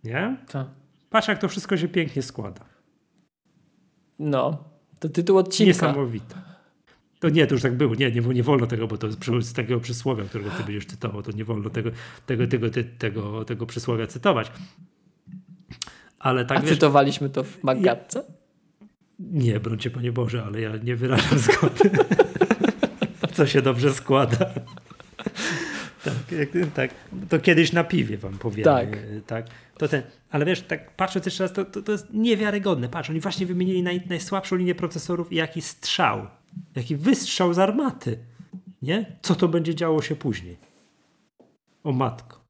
Nie? tak. Patrz, jak to wszystko się pięknie składa. No, to tytuł odcinka. Niesamowite. To nie, to już tak było. Nie, nie, nie wolno tego, bo to z takiego przysłowia, którego ty będziesz cytował, to nie wolno tego, tego, tego, tego, tego, tego przysłowia cytować. Ale tak A wiesz, cytowaliśmy to w Magatce? Nie, brońcie Panie Boże, ale ja nie wyrażam zgody. Co się dobrze składa. Tak, jak- tak, to kiedyś na piwie wam powiem. Tak. tak. To ten, ale wiesz, tak patrząc jeszcze raz, to, to, to jest niewiarygodne. Patrz, oni właśnie wymienili naj, najsłabszą linię procesorów i jaki strzał, jaki wystrzał z armaty. Nie? Co to będzie działo się później? O matko.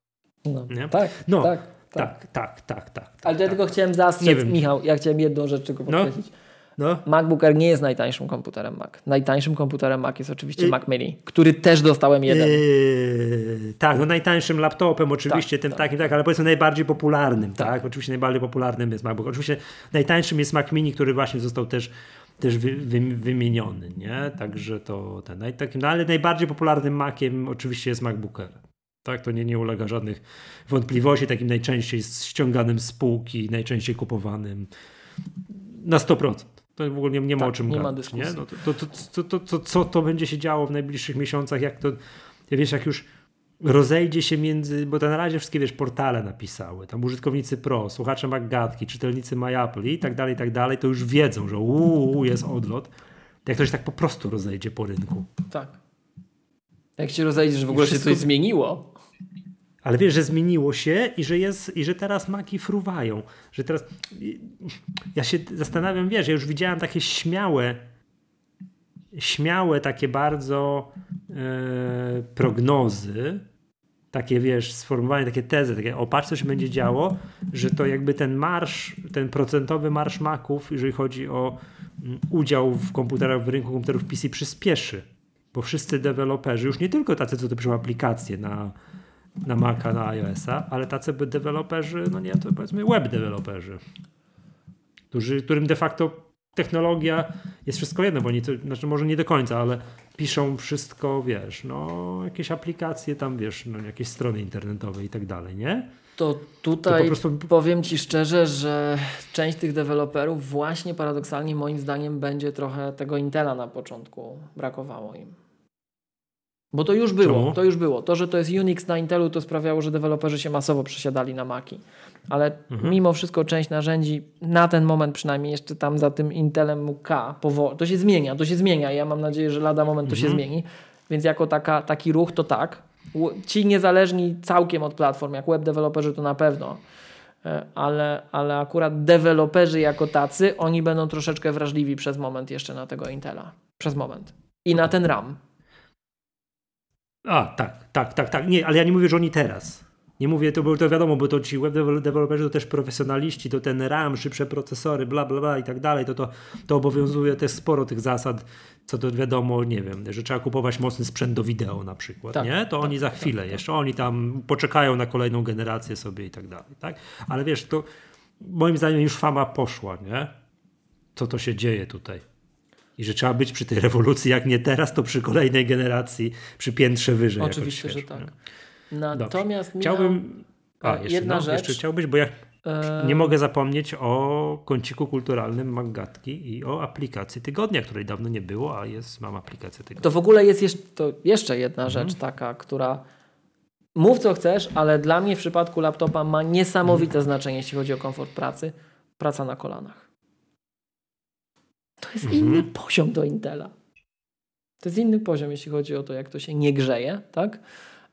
No, Nie? tak, No, tak, tak. Tak, tak, tak, tak. Ale ja tak. tylko chciałem zastrzec. Michał, ja chciałem jedną rzecz tylko No. podkreślić. No. MacBook Air nie jest najtańszym komputerem Mac. Najtańszym komputerem Mac jest oczywiście Y- Mac Mini, który też dostałem jeden. Yy, tak, no najtańszym laptopem oczywiście, Tak, tym tak. takim, tak, ale powiedzmy najbardziej popularnym, tak. Tak. Oczywiście najbardziej popularnym jest MacBook. Oczywiście najtańszym jest Mac Mini, który właśnie został też, też wy, wy, wymieniony, nie? Także to ten, takim, no ale najbardziej popularnym Maciem oczywiście jest MacBook Air. Tak, to nie, nie ulega żadnych wątpliwości, takim najczęściej ściąganym z półki, najczęściej kupowanym na 100%. To w ogóle nie, nie ma Tak, o czym nie ma gadać. Nie? dyskusji. No to, to, to, to, to, co to będzie się działo w najbliższych miesiącach, jak to, ja wiesz, jak już rozejdzie się między, bo to na razie wszystkie, wiesz, portale napisały, tam użytkownicy Pro, słuchacze Maggatki, czytelnicy MyApple i tak dalej, i tak dalej, to już wiedzą, że uuu, jest odlot. Jak to się tak po prostu rozejdzie po rynku. Tak. Jak się rozejdziesz, że w ogóle wszystko- się coś zmieniło. Ale wiesz, że zmieniło się i że, jest, i że teraz maki fruwają. Że teraz. Ja się zastanawiam, wiesz, ja już widziałem takie śmiałe, śmiałe, takie bardzo e, prognozy, takie wiesz, sformułowanie, takie tezy, takie o co się będzie działo, że to jakby ten marsz, ten procentowy marsz maków, jeżeli chodzi o mm, udział w komputerach, w rynku komputerów PC przyspieszy. Bo wszyscy deweloperzy, już nie tylko tacy, co to piszą aplikacje na, na Maca, na iOS-a, ale tacy by deweloperzy, no nie, to powiedzmy web deweloperzy, którzy, którym de facto technologia jest wszystko jedno, bo oni to, znaczy może nie do końca, ale piszą wszystko, wiesz, no jakieś aplikacje tam, wiesz, no jakieś strony internetowe i tak dalej, nie? To tutaj To po prostu- powiem Ci szczerze, że część tych deweloperów właśnie paradoksalnie moim zdaniem będzie trochę tego Intela na początku brakowało im. Bo to już było, Czemu? to już było. To, że to jest Unix na Intelu, to sprawiało, że deweloperzy się masowo przesiadali na Maki. Ale Mhm. mimo wszystko część narzędzi, na ten moment przynajmniej jeszcze tam za tym Intelem K, powo- to się zmienia, to się zmienia. Ja mam nadzieję, że lada moment to się Mhm. zmieni. Więc jako taka, taki ruch to tak. Ci niezależni całkiem od platform, jak web deweloperzy to na pewno. E, Ale, ale akurat deweloperzy jako tacy, oni będą troszeczkę wrażliwi przez moment jeszcze na tego Intela. Przez moment. I na ten RAM. A, tak, tak, tak, tak. Nie, ale ja nie mówię, że oni teraz. Nie mówię, to, bo to wiadomo, bo to ci web deweloperzy to też profesjonaliści, to ten RAM, szybsze procesory, bla, bla, bla i tak dalej, to, to, to obowiązuje też sporo tych zasad, co to wiadomo, nie wiem, że trzeba kupować mocny sprzęt do wideo na przykład, Tak, nie? To tak, oni za tak, chwilę tak. jeszcze, oni tam poczekają na kolejną generację sobie i tak dalej, tak? Ale wiesz, to moim zdaniem już fama poszła, nie? Co to się dzieje tutaj? I że trzeba być przy tej rewolucji, jak nie teraz, to przy kolejnej generacji, przy piętrze wyżej. Oczywiście, że tak. nie? Natomiast Chciałbym. A, e, jeszcze, jedna no, rzecz. jeszcze chciałbyś, bo ja e, nie mogę zapomnieć o kąciku kulturalnym Maggatki i o aplikacji tygodnia, której dawno nie było, a jest, mam aplikację tygodnia. To w ogóle jest jeszcze, jeszcze jedna Mhm. rzecz taka, która mów co chcesz, ale dla mnie w przypadku laptopa ma niesamowite znaczenie, jeśli chodzi o komfort pracy. Praca na kolanach. To jest Mhm. inny poziom do Intela. To jest inny poziom, jeśli chodzi o to, jak to się nie grzeje, tak?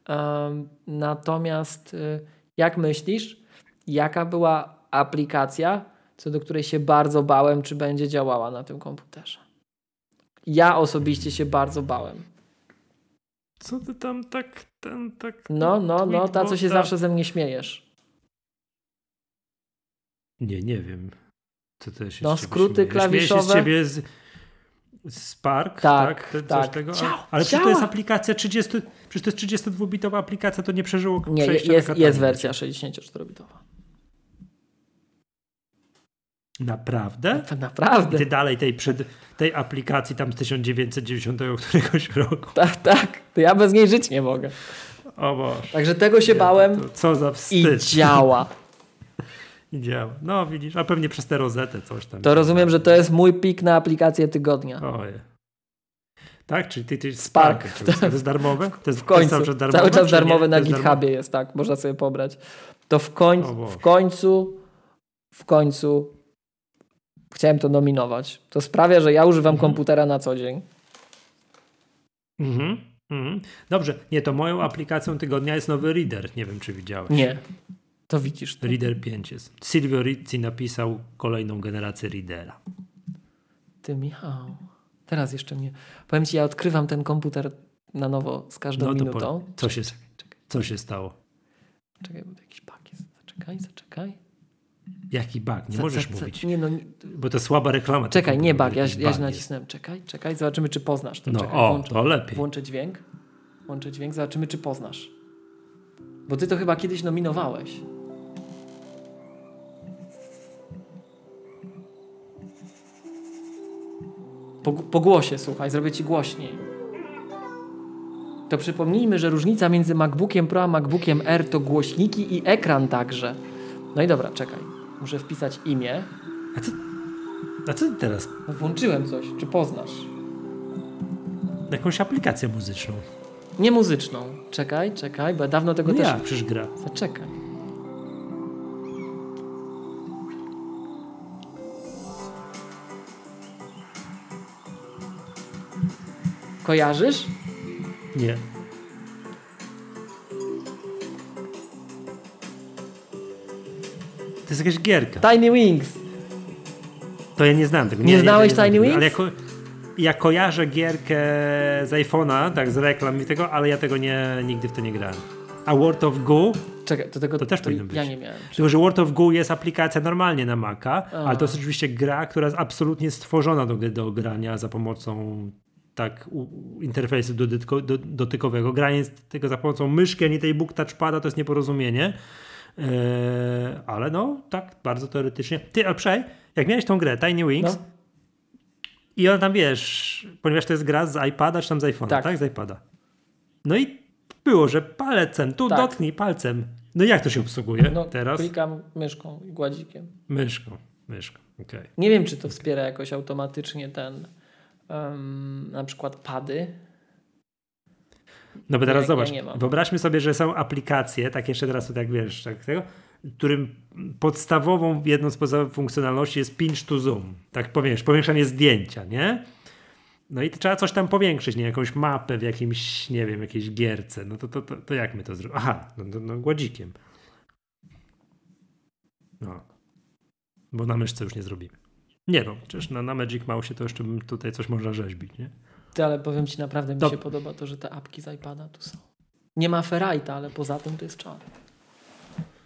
Em, natomiast y, jak myślisz, jaka była aplikacja, co do której się bardzo bałem, czy będzie działała na tym komputerze. Ja osobiście się bardzo bałem. Co ty tam tak, ten, tak... No, no, no, ta co się zawsze ze mnie śmiejesz. Nie, nie wiem. Co to się No, skróty śmieje? Śmieje się z klawiszowe. ciebie z, Spark, Tak, tak? Tak. Tego? Ale, przecież to jest aplikacja 30, przecież to jest 32-bitowa aplikacja, to nie przeżyło Nie, jest, jest wersja 64-bitowa. Naprawdę? Naprawdę. Ty dalej tej, przed, tej aplikacji tam z 1990 któregoś roku. Tak, tak. To ja bez niej żyć nie mogę. O Boże. Także tego się Nie, bałem to, to, co za i wstyd. działa. I działa. No widzisz, a pewnie przez tę rozetę coś tam. To rozumiem, że to jest mój pik na aplikację tygodnia. Oje. Tak? Czyli ty, ty Spark. Spark. To jest darmowe? To jest W końcu. cały czas darmowe? Cały czas nie? na jest darmowe? GitHubie jest, tak. Można sobie pobrać. To w końcu, w końcu, w końcu chciałem to nominować. To sprawia, że ja używam Mhm. komputera na co dzień. Mhm. Mhm. Dobrze, nie, to moją aplikacją tygodnia jest nowy Reader. Nie wiem, czy widziałeś. Nie. To widzisz. Reader 5 jest. Silvio Rizzi napisał kolejną generację Readera. Ty, Michał. Teraz jeszcze mnie. Powiem ci, ja odkrywam ten komputer na nowo z każdą No minutą. po, co, się, Czekaj, co się stało? czekaj, bo to jakiś bug jest. Zaczekaj, zaczekaj. Jaki bug? Nie Za- możesz za- mówić. Nie, no, nie, Bo to słaba reklama. czekaj, nie bug. Ja, ja nacisnąłem. Czekaj, czekaj, zobaczymy, czy poznasz to. No czekaj, o, włączę, to lepiej. włączę dźwięk. Włączę dźwięk, zobaczymy, czy poznasz. Bo ty to chyba kiedyś nominowałeś. Po, po głosie, słuchaj, zrobię ci głośniej. To przypomnijmy, że różnica między MacBookiem Pro a MacBookiem R to głośniki i ekran także. No i dobra, czekaj. Muszę wpisać imię. A co, a co ty teraz? No, włączyłem coś, czy poznasz? Jakąś aplikację muzyczną. Nie muzyczną. Czekaj, czekaj, bo ja dawno tego No też... ja, przecież gra. Zaczekaj. Kojarzysz? Nie. To jest jakaś gierka. Tiny Wings. To ja nie znam tego. Nie znałeś znam Tiny. Wings? Ale ja, ko- ja kojarzę gierkę z iPhone'a, tak z reklam i tego, ale ja tego nie, nigdy w to nie grałem. A World of Goo, Czekaj, to tego To też powinno ja być. nie miałem. tylko że World of Goo jest aplikacja normalnie na Maca, A. ale to jest oczywiście gra, która jest absolutnie stworzona do, do grania za pomocą tak interfejsu dotyko, do, dotykowego. Granie tego za pomocą myszki, a nie tej book touchpada, to jest nieporozumienie. Eee, ale no, tak, bardzo teoretycznie. Ty, ale przej, jak miałeś tą grę Tiny Wings No. i ona tam, wiesz, ponieważ to jest gra z iPada, czy tam z iPhone'a, tak. Tak. Z iPada. No i było, że palcem, tu Tak. dotknij palcem. No jak to się obsługuje No, teraz? klikam myszką i gładzikiem. Myszką, myszką, okej. Nie wiem, czy to wspiera jakoś automatycznie ten em, na przykład pady. No bo teraz Ja- zobacz, ja wyobraźmy sobie, że są aplikacje, tak jeszcze teraz tutaj wiesz, tak tego, którym podstawową, jedną z podstawowych funkcjonalności jest pinch to zoom. Tak powiesz, powiększanie zdjęcia, nie? No i trzeba coś tam powiększyć, nie? Jakąś mapę w jakimś, nie wiem, jakiejś gierce. No to, to, to, to jak my to zrobimy? Aha, no, no, no gładzikiem. No. Bo na myszce już nie zrobimy. Nie no, przecież na, na Magic Mouse to jeszcze bym tutaj coś można rzeźbić, nie? Ty, ale powiem ci, naprawdę mi się podoba to, że te apki z iPada tu są. Nie ma Ferrite'a, ale poza tym to jest czad.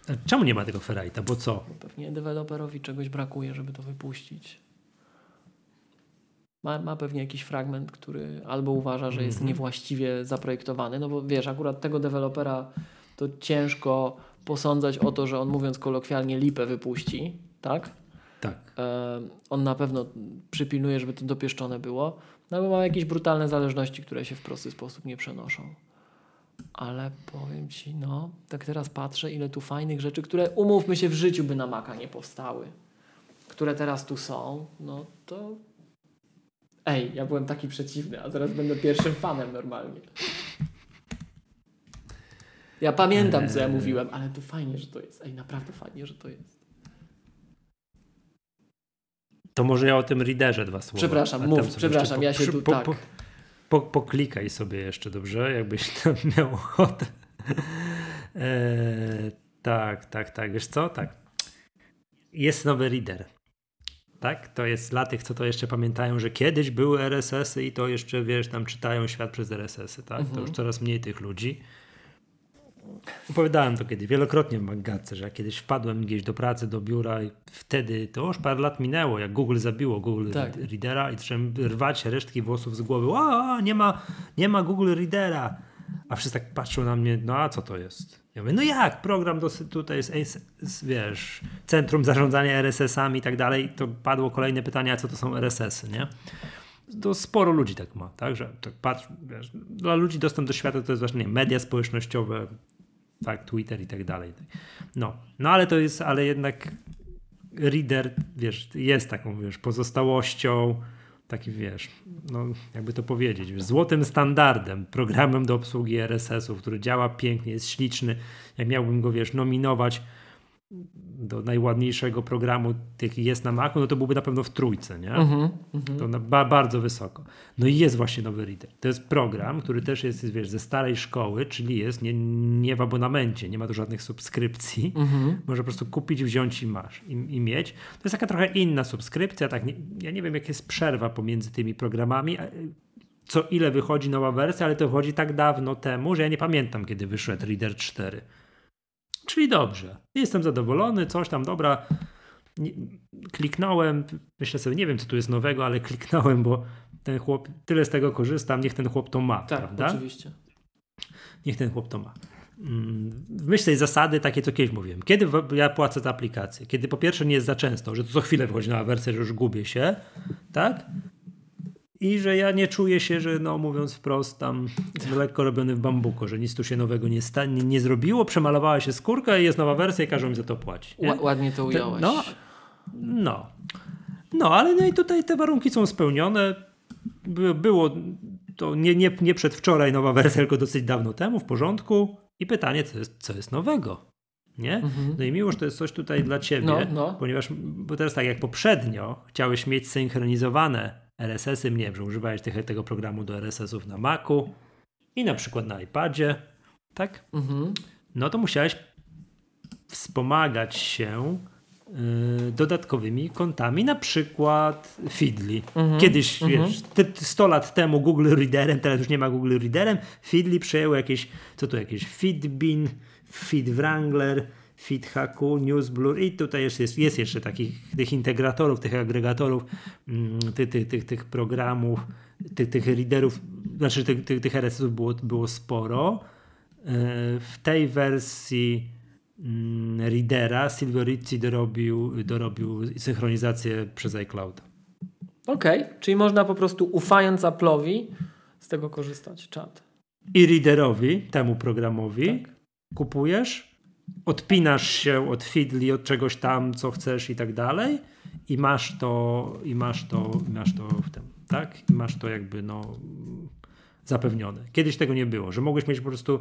A czemu nie ma tego Ferrite'a? Bo co? Pewnie deweloperowi czegoś brakuje, żeby to wypuścić. Ma, ma pewnie jakiś fragment, który albo uważa, że jest Mhm. niewłaściwie zaprojektowany, no bo wiesz, akurat tego dewelopera to ciężko posądzać o to, że on mówiąc kolokwialnie lipę wypuści, tak? Tak. E, on na pewno przypilnuje, żeby to dopieszczone było, no bo ma jakieś brutalne zależności, które się w prosty sposób nie przenoszą. Ale powiem Ci, no, tak teraz patrzę, ile tu fajnych rzeczy, które umówmy się w życiu by na Maca nie powstały, które teraz tu są, no to ej, ja byłem taki przeciwny, a zaraz będę pierwszym fanem normalnie. Ja pamiętam, co ja mówiłem, ale to fajnie, że to jest. Ej, naprawdę fajnie, że to jest. To może ja o tym readerze dwa słowa. Przepraszam, mów, przepraszam, jeszcze ja się tu po, tak. Po, po, poklikaj sobie jeszcze, dobrze? Jakbyś tam miał ochotę. Eee, tak, tak, tak. Wiesz co? Tak. Jest nowy reader. Tak? To jest dla tych, co to jeszcze pamiętają, że kiedyś były RSS-y i to jeszcze, wiesz, tam czytają świat przez RSS-y, tak? To już coraz mniej tych ludzi. Opowiadałem to kiedyś, wielokrotnie w Maggatce, że jak kiedyś wpadłem gdzieś do pracy, do biura i wtedy, to już parę lat minęło, jak Google zabiło Google Tak. Readera i zacząłem rwać resztki włosów z głowy. A, nie ma, nie ma Google Readera. A wszyscy tak patrzą na mnie, no a co to jest? Ja mówię, no jak, program do, tutaj jest, wiesz, Centrum Zarządzania RSS-ami i tak dalej. To padło kolejne pytanie, a co to są RSS-y, nie? to sporo ludzi tak ma, tak, że tak patrz, wiesz, dla ludzi dostęp do świata to jest właśnie nie, media społecznościowe, tak, Twitter i tak dalej. No, no ale to jest, ale jednak reader, wiesz, jest taką, wiesz, pozostałością, taki, wiesz, no, jakby to powiedzieć, wiesz, złotym standardem, programem do obsługi RSS-ów, który działa pięknie, jest śliczny, jak miałbym go, wiesz, nominować do najładniejszego programu, jaki jest na Macu, no to byłby na pewno w trójce, nie? Mhm. To na, ba, bardzo wysoko. No i jest właśnie nowy Reader. To jest program, który też jest, wiesz, ze starej szkoły, czyli jest nie, nie w abonamencie, nie ma tu żadnych subskrypcji. Mhm. Można po prostu kupić, wziąć i masz, i, i mieć. To jest taka trochę inna subskrypcja, tak, nie, ja nie wiem, jak jest przerwa pomiędzy tymi programami, co ile wychodzi nowa wersja, ale to wychodzi tak dawno temu, że ja nie pamiętam, kiedy wyszedł Reader 4. Czyli dobrze. Jestem zadowolony, coś tam, dobra. Kliknąłem, myślę sobie, nie wiem, co tu jest nowego, ale kliknąłem, bo ten chłop, tyle z tego korzystam, niech ten chłop to ma, Tak, prawda? oczywiście. Niech ten chłop to ma. Mm, W myśl tej zasady, takie co kiedyś mówiłem, kiedy ja płacę za aplikację, kiedy po pierwsze nie jest za często, że to co chwilę wychodzi nowa wersja, że już gubię się, tak? I że ja nie czuję się, że no mówiąc wprost tam lekko robiony w bambuko, że nic tu się nowego nie, sta- nie, zrobiło, przemalowała się skórka i jest nowa wersja i każą mi za to płacić. nie? Ła- ładnie to ująłeś. no, No. No, ale no i tutaj te warunki są spełnione. By, było to nie, nie, nie przedwczoraj nowa wersja, tylko dosyć dawno temu, w porządku. I pytanie, co jest, co jest nowego? Nie? No i miło, że to jest coś tutaj dla ciebie, No, no. ponieważ bo teraz tak jak poprzednio chciałeś mieć synchronizowane RSS-y, nie wiem, że używałeś tych, tego programu do RSS-ów na Macu i na przykład na iPadzie, tak? Mhm. no to musiałeś wspomagać się y, dodatkowymi kontami, na przykład Feedly. Mhm. Kiedyś, wiesz, ty, ty 100 lat temu Google Readerem, teraz już nie ma Google Readerem, Feedly przejęło jakieś, co tu jakieś Feedbin, FeedWrangler, FeedHaku, NewsBlur i tutaj jest, jest, jest jeszcze takich tych integratorów, tych agregatorów, mm, ty, ty, tych, tych programów, ty, tych readerów, znaczy tych, tych, tych RSS-ów było, było sporo. E, W tej wersji mm, Readera Silverizzi dorobił, dorobił synchronizację przez iCloud. Okej, czyli można po prostu ufając Apple'owi z tego korzystać. Czat. I Readerowi, temu programowi, Tak. kupujesz, odpinasz się od Feedly, od czegoś tam, co chcesz i tak dalej i masz to, i masz to, i masz to w tym, tak? I masz to jakby no zapewnione. Kiedyś tego nie było, że mogłeś mieć po prostu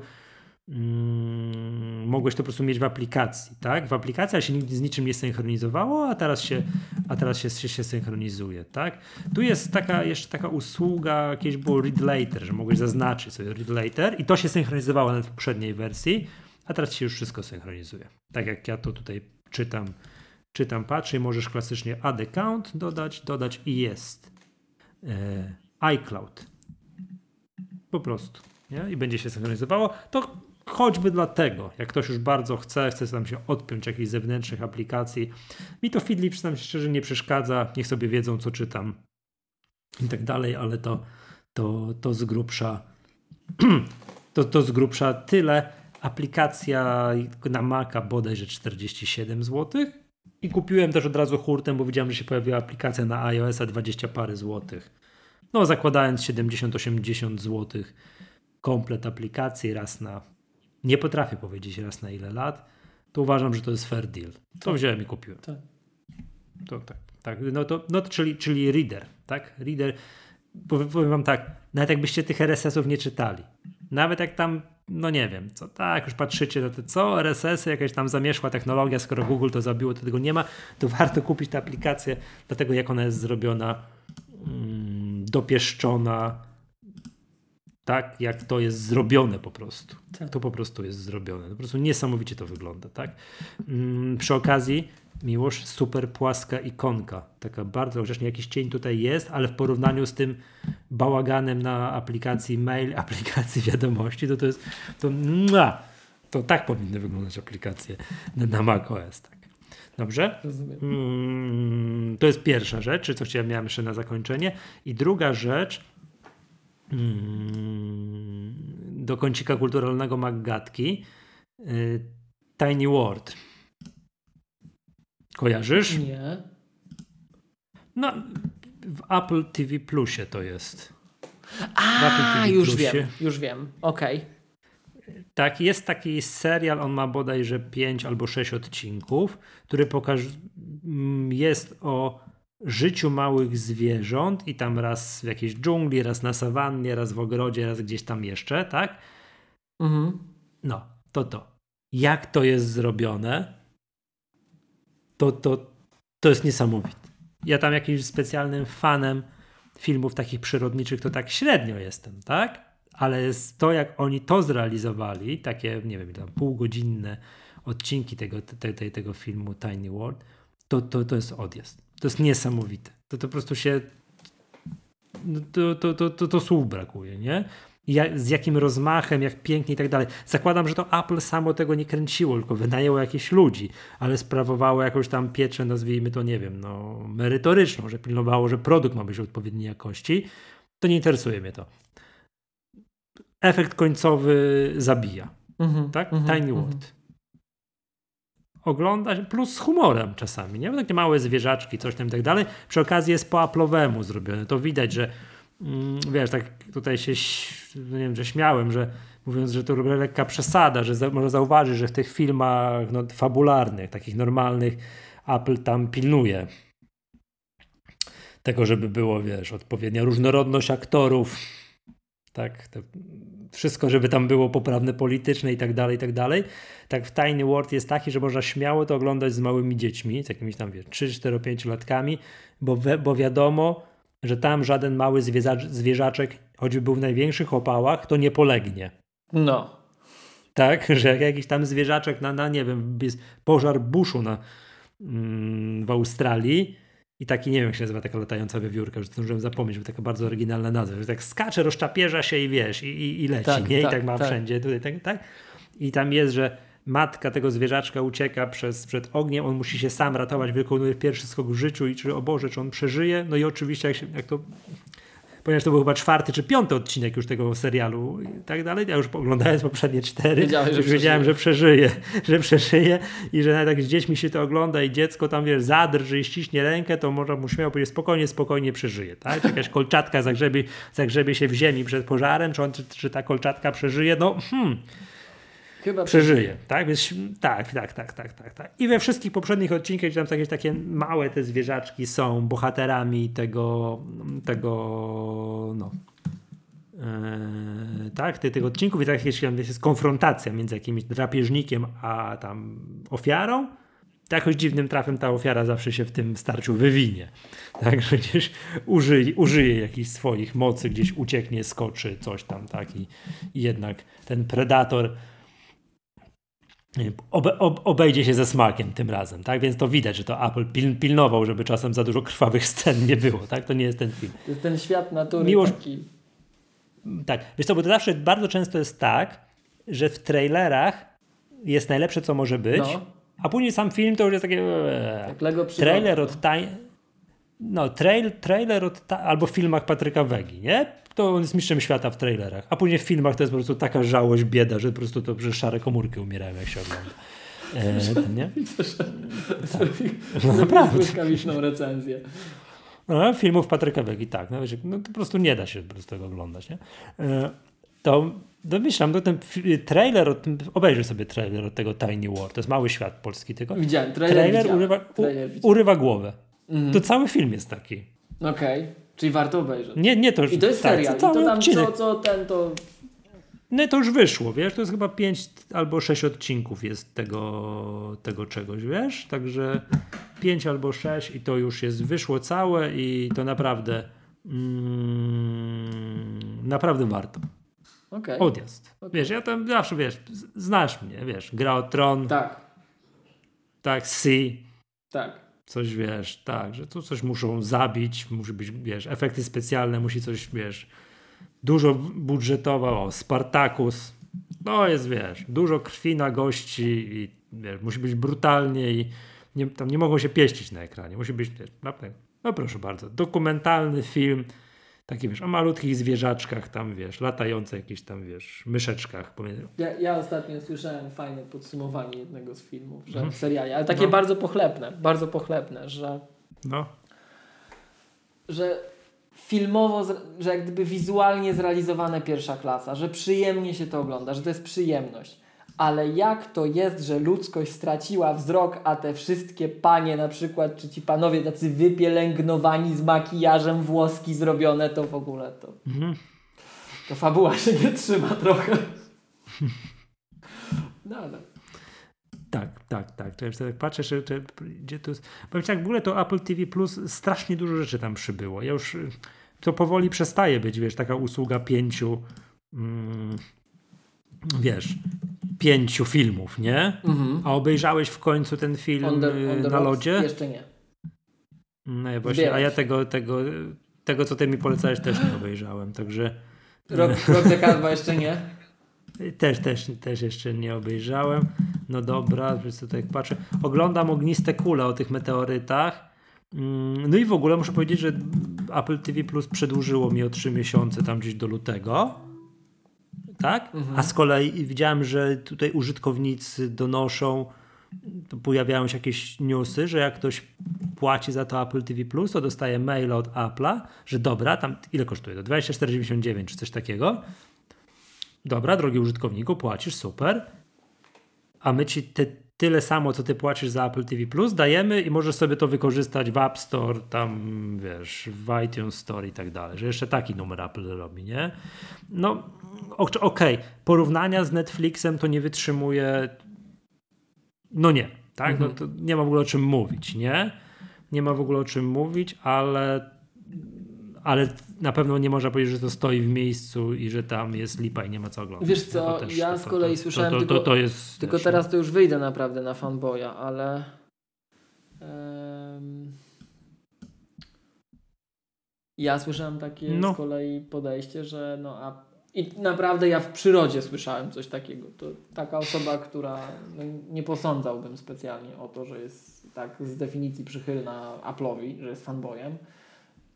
mm, mogłeś to po prostu mieć w aplikacji, tak? W aplikacji się nigdy z niczym nie synchronizowało, a teraz się, a teraz się, się, się synchronizuje, tak? Tu jest taka jeszcze taka usługa, kiedyś było read later, że mogłeś zaznaczyć sobie read later i to się synchronizowało nawet w poprzedniej wersji, a teraz się już wszystko synchronizuje. Tak jak ja to tutaj czytam, czytam, patrzę i możesz klasycznie add account dodać, dodać i jest. E, iCloud. Po prostu. Nie? I będzie się synchronizowało. To choćby dlatego, jak ktoś już bardzo chce, chce tam się odpiąć jakichś zewnętrznych aplikacji. Mi to Feedly, przyznam się szczerze, nie przeszkadza. Niech sobie wiedzą, co czytam i tak dalej, ale to, to, to z grubsza to, to z grubsza tyle. Aplikacja na Maca bodajże 47 zł. I kupiłem też od razu hurtem, bo widziałem, że się pojawiła aplikacja na iOS-a 20 parę złotych. No, zakładając 70-80 zł komplet aplikacji raz na. Nie potrafię powiedzieć raz na ile lat. To uważam, że to jest fair deal. To wziąłem i kupiłem. Tak. To tak. tak. No to, no to czyli, czyli reader, tak? Reader. Powiem wam tak, nawet jakbyście tych RSS-ów nie czytali, nawet jak tam, no nie wiem, co tak, już patrzycie na to, co RSS-y, jakaś tam zamieszła technologia, skoro Google to zabiło, to tego nie ma, to warto kupić tę aplikację, dlatego jak ona jest zrobiona, mm, dopieszczona, tak, jak to jest zrobione po prostu. Tak. To po prostu jest zrobione. Po prostu niesamowicie to wygląda, tak? Mm, przy okazji Miłość, super płaska ikonka. Taka bardzo, chociaż nie jakiś cień tutaj jest, ale w porównaniu z tym bałaganem na aplikacji mail, aplikacji wiadomości, to to jest, to, mua, to tak powinny wyglądać aplikacje na, na macOS. Tak. Dobrze? Rozumiem. Mm, to jest pierwsza rzecz, co chciałem miałem jeszcze na zakończenie. I druga rzecz, mm, do kącika kulturalnego Maggatki, y, Tiny World. Kojarzysz? Nie. No, w Apple TV Plusie to jest. A, już Plusie. wiem, już wiem. Okej. Tak, jest taki serial, on ma bodajże 5 albo 6 odcinków, który pokaż... jest o życiu małych zwierząt i tam raz w jakiejś dżungli, raz na sawannie, raz w ogrodzie, raz gdzieś tam jeszcze, tak? Mhm. No, to to. Jak to jest zrobione, to, to, to jest niesamowite. Ja tam jakimś specjalnym fanem filmów takich przyrodniczych to tak średnio jestem, tak? Ale jest to, jak oni to zrealizowali, takie, nie wiem, tam półgodzinne odcinki tego, te, te, tego filmu Tiny World, to, to, to jest odjazd. To jest niesamowite. To, to po prostu się no to, to, to, to, to słów brakuje, nie? Ja, z jakim rozmachem, jak pięknie i tak dalej. Zakładam, że to Apple samo tego nie kręciło, tylko wynajęło jakichś ludzi, ale sprawowało jakąś tam pieczę, nazwijmy to, nie wiem, no, merytoryczną, że pilnowało, że produkt ma być odpowiedniej jakości. To nie interesuje mnie to. Efekt końcowy zabija, Mhm. tak? Mhm. Tiny Mhm. World. Ogląda się, plus z humorem czasami, nie? Takie małe zwierzaczki, coś tam i tak dalej. Przy okazji jest po Apple'owemu zrobione. To widać, że wiesz, tak tutaj się, no nie wiem, że śmiałem, że mówiąc, że to lekka przesada, że za, może zauważyć, że w tych filmach no, fabularnych, takich normalnych, Apple tam pilnuje tego, żeby było, wiesz, odpowiednia różnorodność aktorów, tak, wszystko, żeby tam było poprawne polityczne i tak dalej, i tak dalej. Tak w Tiny World jest taki, że można śmiało to oglądać z małymi dziećmi, z jakimiś tam, wiesz, 3, 4, 5 latkami, bo, we, bo wiadomo, że tam żaden mały zwierzacz, zwierzaczek, choćby był w największych opałach, to nie polegnie. No. Tak, że jak jakiś tam zwierzaczek na, na nie wiem, jest pożar buszu na, mm, w Australii i taki, nie wiem jak się nazywa taka latająca wiewiórka, że zdążyłem zapomnieć, bo taka bardzo oryginalna nazwa, że tak skacze, rozczapierza się i wiesz, i, i, i leci, Tak, nie? I tak, tak ma tak. wszędzie, tutaj, tak, tak? I tam jest, że matka tego zwierzaczka ucieka przez, przed ogniem, on musi się sam ratować, wykonuje pierwszy skok w życiu i czy, o Boże, czy on przeżyje? No i oczywiście jak, się, jak to ponieważ to był chyba czwarty czy piąty odcinek już tego serialu i tak dalej. Ja już oglądając poprzednie cztery, Wiedziałeś, że już wiedziałem, że przeżyje, że przeżyje i że nawet jak z dziećmi się to ogląda i dziecko tam wiesz, zadrży i ściśnie rękę, to można mu śmiało powiedzieć spokojnie, spokojnie przeżyje. Tak? Czy jakaś kolczatka zagrzebie, zagrzebie się w ziemi przed pożarem, czy, on, czy, czy ta kolczatka przeżyje? No hmm, Chyba przeżyje, tak? Więc tak, tak, tak, tak, tak, tak. I we wszystkich poprzednich odcinkach, gdzie tam jakieś takie małe te zwierzaczki są bohaterami tego, tego, no, e, tak, tych, tych odcinków i tak tam jest konfrontacja między jakimś drapieżnikiem a tam ofiarą. To jakoś dziwnym trafem ta ofiara zawsze się w tym starciu wywinie. Tak, że gdzieś użyje, użyje jakichś swoich mocy, gdzieś ucieknie, skoczy, coś tam, tak. I, i jednak ten predator obe, ob, obejdzie się ze smakiem tym razem, tak? Więc to widać, że to Apple pil, pilnował, żeby czasem za dużo krwawych scen nie było, tak? To nie jest ten film. To jest ten świat natury Miłość- taki. Tak, wiesz co, bo to zawsze bardzo często jest tak, że w trailerach jest najlepsze, co może być, No. a później sam film to już jest takie... Jak Lego. Trailer od taj... No, trail, trailer od albo w filmach Patryka Wegi, nie? To on jest mistrzem świata w trailerach. A później w filmach to jest po prostu taka żałość, bieda, że po prostu to że szare komórki umierają, jak się ogląda. E, to nie? No naprawdę. Błyskawiczną recenzję. No, filmów Patryka Wegi, tak. No, wiecie, no, to po prostu nie da się po prostu tego oglądać, nie? E, to domyślam, to ten trailer, od, obejrzyj sobie trailer od tego Tiny War. To jest mały świat polski tylko. Widziałem, trailer, Trailer widziałem. urywa, Trailer u, widziałem. urywa głowę. Mhm. To cały film jest taki. Okej, czyli warto obejrzeć. Nie, nie to, I to jest tak, serial. I cały to tam odcinek. co, co ten to... No to już wyszło, wiesz, to jest chyba pięć albo sześć odcinków jest tego, tego czegoś, wiesz, także pięć albo sześć i to już jest, wyszło całe i to naprawdę mm, naprawdę warto. Okej. Odjazd. Wiesz, ja tam zawsze, wiesz, znasz mnie, wiesz, gra o tron, Tak. tak, Si, Tak. Coś, wiesz, tak, że tu coś muszą zabić, musi być, wiesz, efekty specjalne, musi coś, wiesz, dużo budżetowo, Spartacus, no jest, wiesz, dużo krwi na gości i wiesz, musi być brutalnie i nie, tam nie mogą się pieścić na ekranie, musi być, wiesz, no proszę bardzo, dokumentalny film, taki wiesz, o malutkich zwierzaczkach tam, wiesz, latające jakieś tam, wiesz, myszeczkach. Ja, ja ostatnio słyszałem fajne podsumowanie jednego z filmów, że w seriali, ale takie no. bardzo pochlebne, bardzo pochlebne, że no. że filmowo, że jak gdyby wizualnie zrealizowane pierwsza klasa, że przyjemnie się to ogląda, że to jest przyjemność ale jak to jest, że ludzkość straciła wzrok, a te wszystkie panie na przykład, czy ci panowie tacy wypielęgnowani z makijażem, włoski zrobione, to w ogóle to... Mhm. To fabuła się nie trzyma trochę. No ale... Tak, tak, tak. To jeszcze tak patrzę, że to, gdzie to jest... Powiem tak, w ogóle to Apple TV Plus strasznie dużo rzeczy tam przybyło. Ja już to powoli przestaje być, wiesz, taka usługa pięciu mm, wiesz, pięciu filmów, nie? Mhm. A obejrzałeś w końcu ten film on the, on the na lodzie? Jeszcze nie. No ja właśnie, a ja tego, tego, tego, co ty mi polecałeś, też nie obejrzałem, także... Rok, rok Dekalba jeszcze nie? Też, też, też jeszcze nie obejrzałem. No dobra, więc tutaj patrzę. Oglądam ogniste kule o tych meteorytach. Mm, no i w ogóle muszę powiedzieć, że Apple TV Plus przedłużyło mi o trzy miesiące tam gdzieś do lutego tak? Mhm. A z kolei widziałem, że tutaj użytkownicy donoszą, pojawiają się jakieś newsy, że jak ktoś płaci za to Apple TV Plus, to dostaje mail od Apple'a, że dobra, tam ile kosztuje? To 24,99 czy coś takiego. Dobra, drogi użytkowniku, płacisz, super. A my ci te tyle samo, co ty płacisz za Apple TV Plus, dajemy i możesz sobie to wykorzystać w App Store, tam wiesz, w iTunes Store i tak dalej, że jeszcze taki numer Apple robi, nie? No, okej, okay. porównania z Netflixem to nie wytrzymuje, no nie, tak? No mhm. No to nie ma w ogóle o czym mówić, nie? Nie ma w ogóle o czym mówić, ale ale na pewno nie można powiedzieć, że to stoi w miejscu i że tam jest lipa i nie ma co oglądać. Wiesz co, też, ja z kolei to, słyszałem to, to, tylko, to jest, tylko teraz to już wyjdę naprawdę na fanboya, ale um, ja słyszałem takie no. z kolei podejście, że no a i naprawdę ja w przyrodzie słyszałem coś takiego. To taka osoba, która no, nie posądzałbym specjalnie o to, że jest tak z definicji przychylna Apple'owi, że jest fanboyem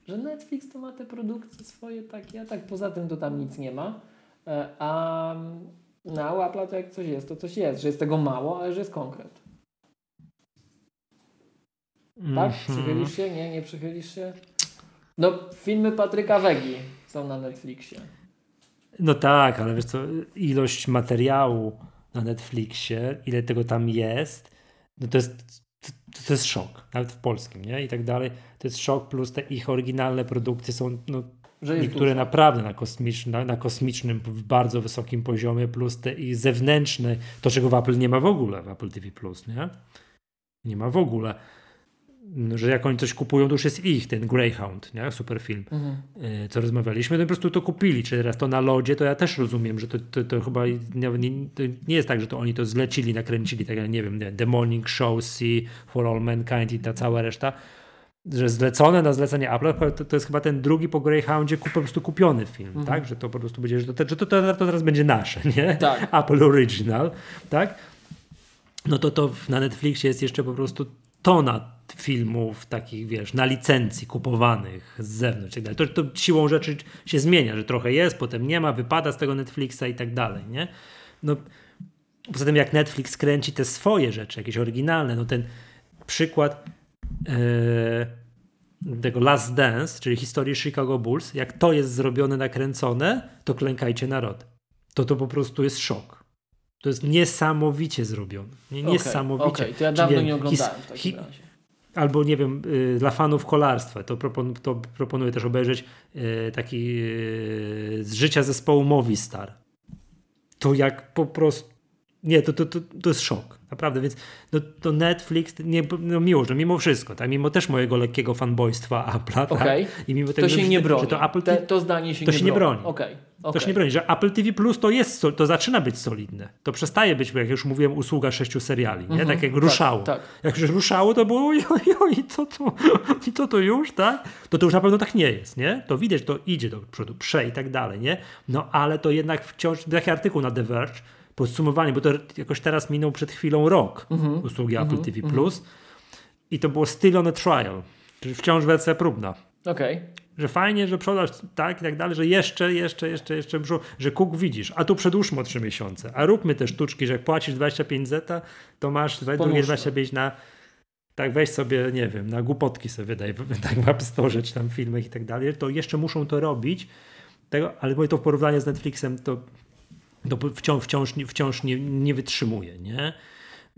że Netflix to ma te produkcje swoje takie, a tak poza tym to tam nic nie ma. E, a na Łapla to jak coś jest, to coś jest, że jest tego mało, ale że jest konkret. Tak? Mhm. Przychylisz się? Nie, nie przychylisz się? No, filmy Patryka Wegi są na Netflixie. No tak, ale wiesz co, ilość materiału na Netflixie, ile tego tam jest, no to jest to, to jest szok, nawet w polskim, nie? I tak dalej. To jest szok, plus te ich oryginalne produkcje są no, niektóre dużo. naprawdę na, kosmicz, na, na, kosmicznym, w bardzo wysokim poziomie, plus te ich zewnętrzne, to czego w Apple nie ma w ogóle, w Apple TV+, nie? Nie ma w ogóle że jak oni coś kupują, to już jest ich, ten Greyhound, nie? super film, mhm. E, co rozmawialiśmy, to po prostu to kupili. Czy teraz to na lodzie, to ja też rozumiem, że to, to, to chyba nie, to nie jest tak, że to oni to zlecili, nakręcili, tak jak nie wiem, The Morning Show, Sea, For All Mankind i ta cała reszta, że zlecone na zlecenie Apple, to, to jest chyba ten drugi po Greyhoundzie po prostu kupiony film, mhm. tak? Że to po prostu będzie, że to, że to, to, to teraz będzie nasze, nie? Tak. Apple Original, tak? No to to na Netflixie jest jeszcze po prostu tona filmów takich, wiesz, na licencji kupowanych z zewnątrz i tak dalej. To, to siłą rzeczy się zmienia, że trochę jest, potem nie ma, wypada z tego Netflixa i tak dalej, nie? No, poza tym jak Netflix kręci te swoje rzeczy, jakieś oryginalne, no ten przykład yy, tego Last Dance, czyli historii Chicago Bulls, jak to jest zrobione, nakręcone, to klękajcie narod. To to po prostu jest szok. To jest niesamowicie zrobione. Niesamowicie. Okej, okay, to ja dawno nie oglądałem w takim razie albo nie wiem, y, dla fanów kolarstwa, to, propon, to proponuję też obejrzeć y, taki y, z życia zespołu Movistar. To jak po prostu Nie, to, to, to, to jest szok, naprawdę, więc no, to Netflix, nie, no miło, że mimo wszystko, tak, mimo też mojego lekkiego fanboystwa Apple'a, tak, Okej. i mimo To tego, się że, nie broni. że to Apple Te, to zdanie się to nie się nie broni. broni. Okej. to się nie broni, że Apple TV Plus to jest, to zaczyna być solidne, to przestaje być, jak już mówiłem, usługa sześciu seriali, nie, tak jak ruszało. tak. Jak już ruszało, to było oj, oj, i co to, i co to już, tak? To to już na pewno tak nie jest, nie? To widać, to idzie do przodu, prze i tak dalej, nie? No ale to jednak wciąż, taki artykuł na The Verge, podsumowanie, bo to jakoś teraz minął przed chwilą rok usługi Apple TV+, Plus i to było still on a trial, czyli wciąż wersja próbna. Okej. Że fajnie, że przodasz tak i tak dalej, że jeszcze, jeszcze, jeszcze, jeszcze, że kuk widzisz, a tu przedłużmy o 3 miesiące, a róbmy te sztuczki, że jak płacisz 25 zeta, to masz drugie Pomóżmy. 25 na tak weź sobie, nie wiem, na głupotki sobie wydaj, tak w App Store, czy tam filmach i tak dalej, to jeszcze muszą to robić, tego, ale mówię to w porównaniu z Netflixem, to, to wciąż, wciąż, nie- wciąż nie, nie wytrzymuje, nie?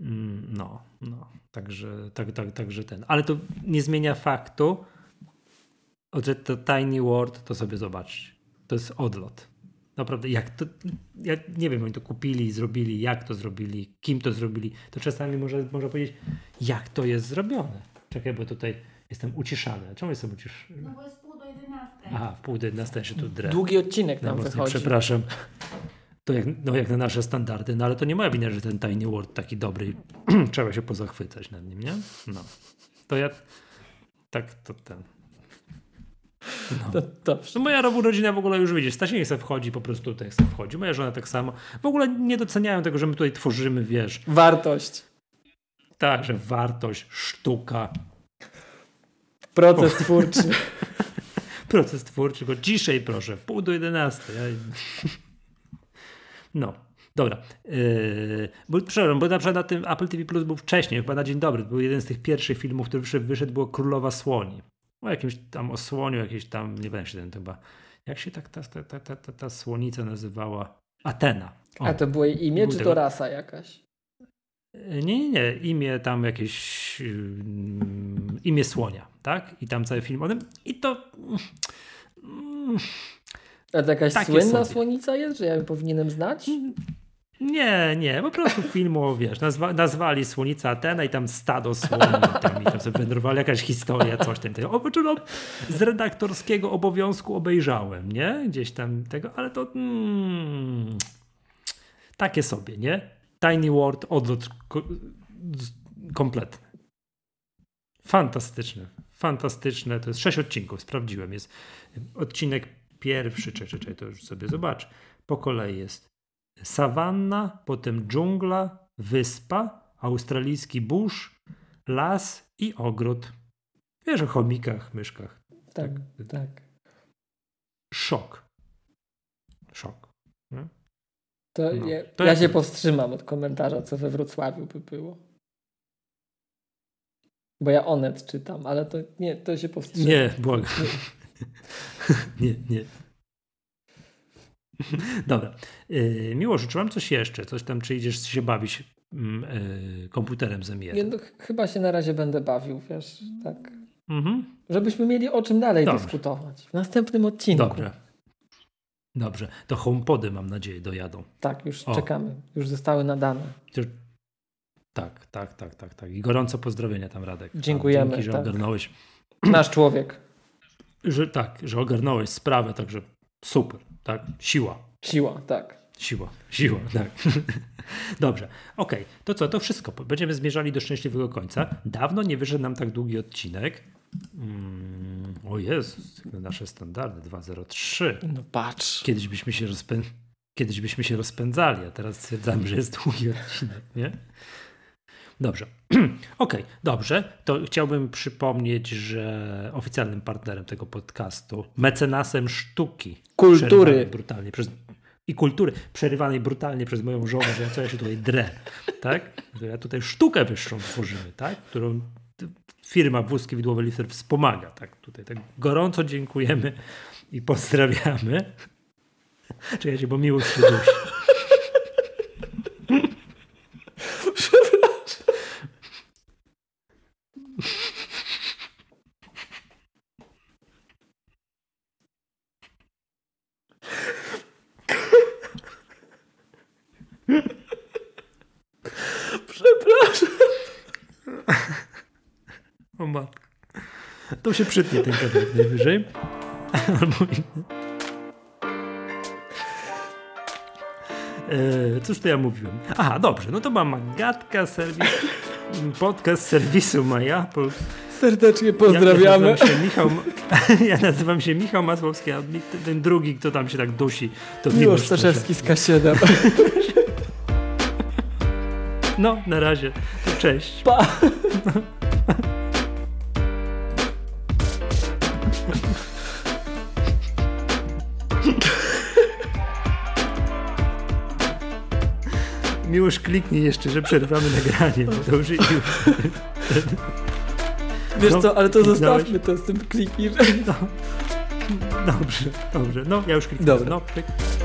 Mm, No, no, także, tak, tak, także ten, ale to nie zmienia faktu, że to Tiny World, to sobie zobaczcie. To jest odlot. Naprawdę, jak to, ja nie wiem, oni to kupili, zrobili, jak to zrobili, kim to zrobili, to czasami można, można powiedzieć, jak to jest zrobione. Czekaj, bo tutaj jestem uciszany. Czemu jestem uciszany? No bo jest pół do 11. Aha, w pół do 11 się tu drę. Długi odcinek nam Najmocniej wychodzi. przepraszam. To jak, no jak na nasze standardy, no ale to nie moja wina, że ten Tiny World taki dobry. Trzeba się pozachwycać nad nim, nie? No. To ja tak to ten. To, dobrze. No moja rodzina w ogóle już widzi, Stasiek chce wchodzi, po prostu tutaj chce wchodzi. Moja żona tak samo. W ogóle nie doceniają tego, że my tutaj tworzymy, wiesz, Wartość. tak, że wartość, sztuka, Proces twórczy. proces twórczy, go ciszej proszę, pół do 11. Ja... No, dobra. Yy, bo, przepraszam, bo na przykład na tym Apple TV Plus był wcześniej, chyba na dzień dobry, był jeden z tych pierwszych filmów, który wyszedł, wyszedł było Królowa Słoni. O jakimś tam o słoniu, jakieś tam, nie wiem, się ten chyba, jak się tak ta, ta, ta, ta, ta, ta słonica nazywała? Atena. O. A to było jej imie, Był czy to tego- rasa jakaś? Nie, nie, nie. Imię tam jakieś. ym, imię słonia, tak? I tam cały film o tym. I to. mm, A to jakaś Takie słynna sobie. słonica jest, że ja powinienem znać? Nie, nie, po prostu filmu, wiesz, nazwa, nazwali słonica Atena i tam stado słoni tam, i tam sobie wędrowali jakaś historia, coś tam. tego. O, no, z redaktorskiego obowiązku obejrzałem, nie? Gdzieś tam tego, ale to mm, takie sobie, nie? Tiny World, odlot kompletny. Fantastyczne, fantastyczne. To jest sześć odcinków, sprawdziłem. Jest odcinek pierwszy, czy, czy to już sobie zobacz. Po kolei jest sawanna, potem dżungla, wyspa, australijski burz, las i ogród. Wiesz o chomikach, myszkach. Tak, tak. Szok. Szok. Nie? To, No. ja, To ja się powstrzymam od komentarza, co we Wrocławiu by było. Bo ja Onet czytam, ale to nie, to się powstrzymam. Nie, błagam. nie, nie. Dobra. Yy, Miłosz, czy mam coś jeszcze? Coś tam, czy idziesz się bawić mm, yy, komputerem z M1? Nie, no, ch- chyba się na razie będę bawił, wiesz, tak. Mhm. Żebyśmy mieli o czym dalej Dobrze. dyskutować. W następnym odcinku. Dobrze. Dobrze. To homepody mam nadzieję dojadą. Tak, już O. czekamy. Już zostały nadane. Tak, tak, tak, tak, tak. I gorąco pozdrowienia tam, Radek. Dziękujemy, Dzięki, że tak. ogarnąłeś. Nasz człowiek. Że, tak, że ogarnąłeś sprawę, także super. Tak, siła. Siła, tak. Siła, siła, tak. Dobrze, okej, to co, to wszystko. Będziemy zmierzali do szczęśliwego końca. Dawno nie wyszedł nam tak długi odcinek. Mm, o Jezus, nasze standardy 203. No patrz. Kiedyś byśmy się rozpę... Kiedyś byśmy się rozpędzali, a teraz stwierdzamy, że jest długi odcinek, nie? Dobrze. Okej, dobrze. To chciałbym przypomnieć, że oficjalnym partnerem tego podcastu, mecenasem sztuki, Kultury. brutalnie przez i kultury, przerywanej brutalnie przez moją żonę, że ja co ja się tutaj drę, tak? Ja tutaj sztukę wyższą tworzymy, tak? Którą firma Wózki Widłowe Lifter wspomaga, tak? Tutaj tak gorąco dziękujemy i pozdrawiamy. Czekajcie, bo miło się dusi. O matko. To się przytnie ten kawałek najwyżej. Albo inny. E, cóż to ja mówiłem? Aha, dobrze, no to mam Magatka, serwis, podcast serwisu MyApple. Serdecznie Ja pozdrawiamy. nazywam się Michał, ja nazywam się Michał Masłowski, a ten drugi, kto tam się tak dusi, to Miłosz Miłosz Staszewski z K7. No, na razie. Cześć. Pa. Miłosz kliknij jeszcze, że przerwamy nagranie. To już, już. Wiesz No, co, ale to kliknąłeś? zostawmy to z tym kliknij. Dobrze, dobrze. No, ja już kliknąłem. Dobra. No.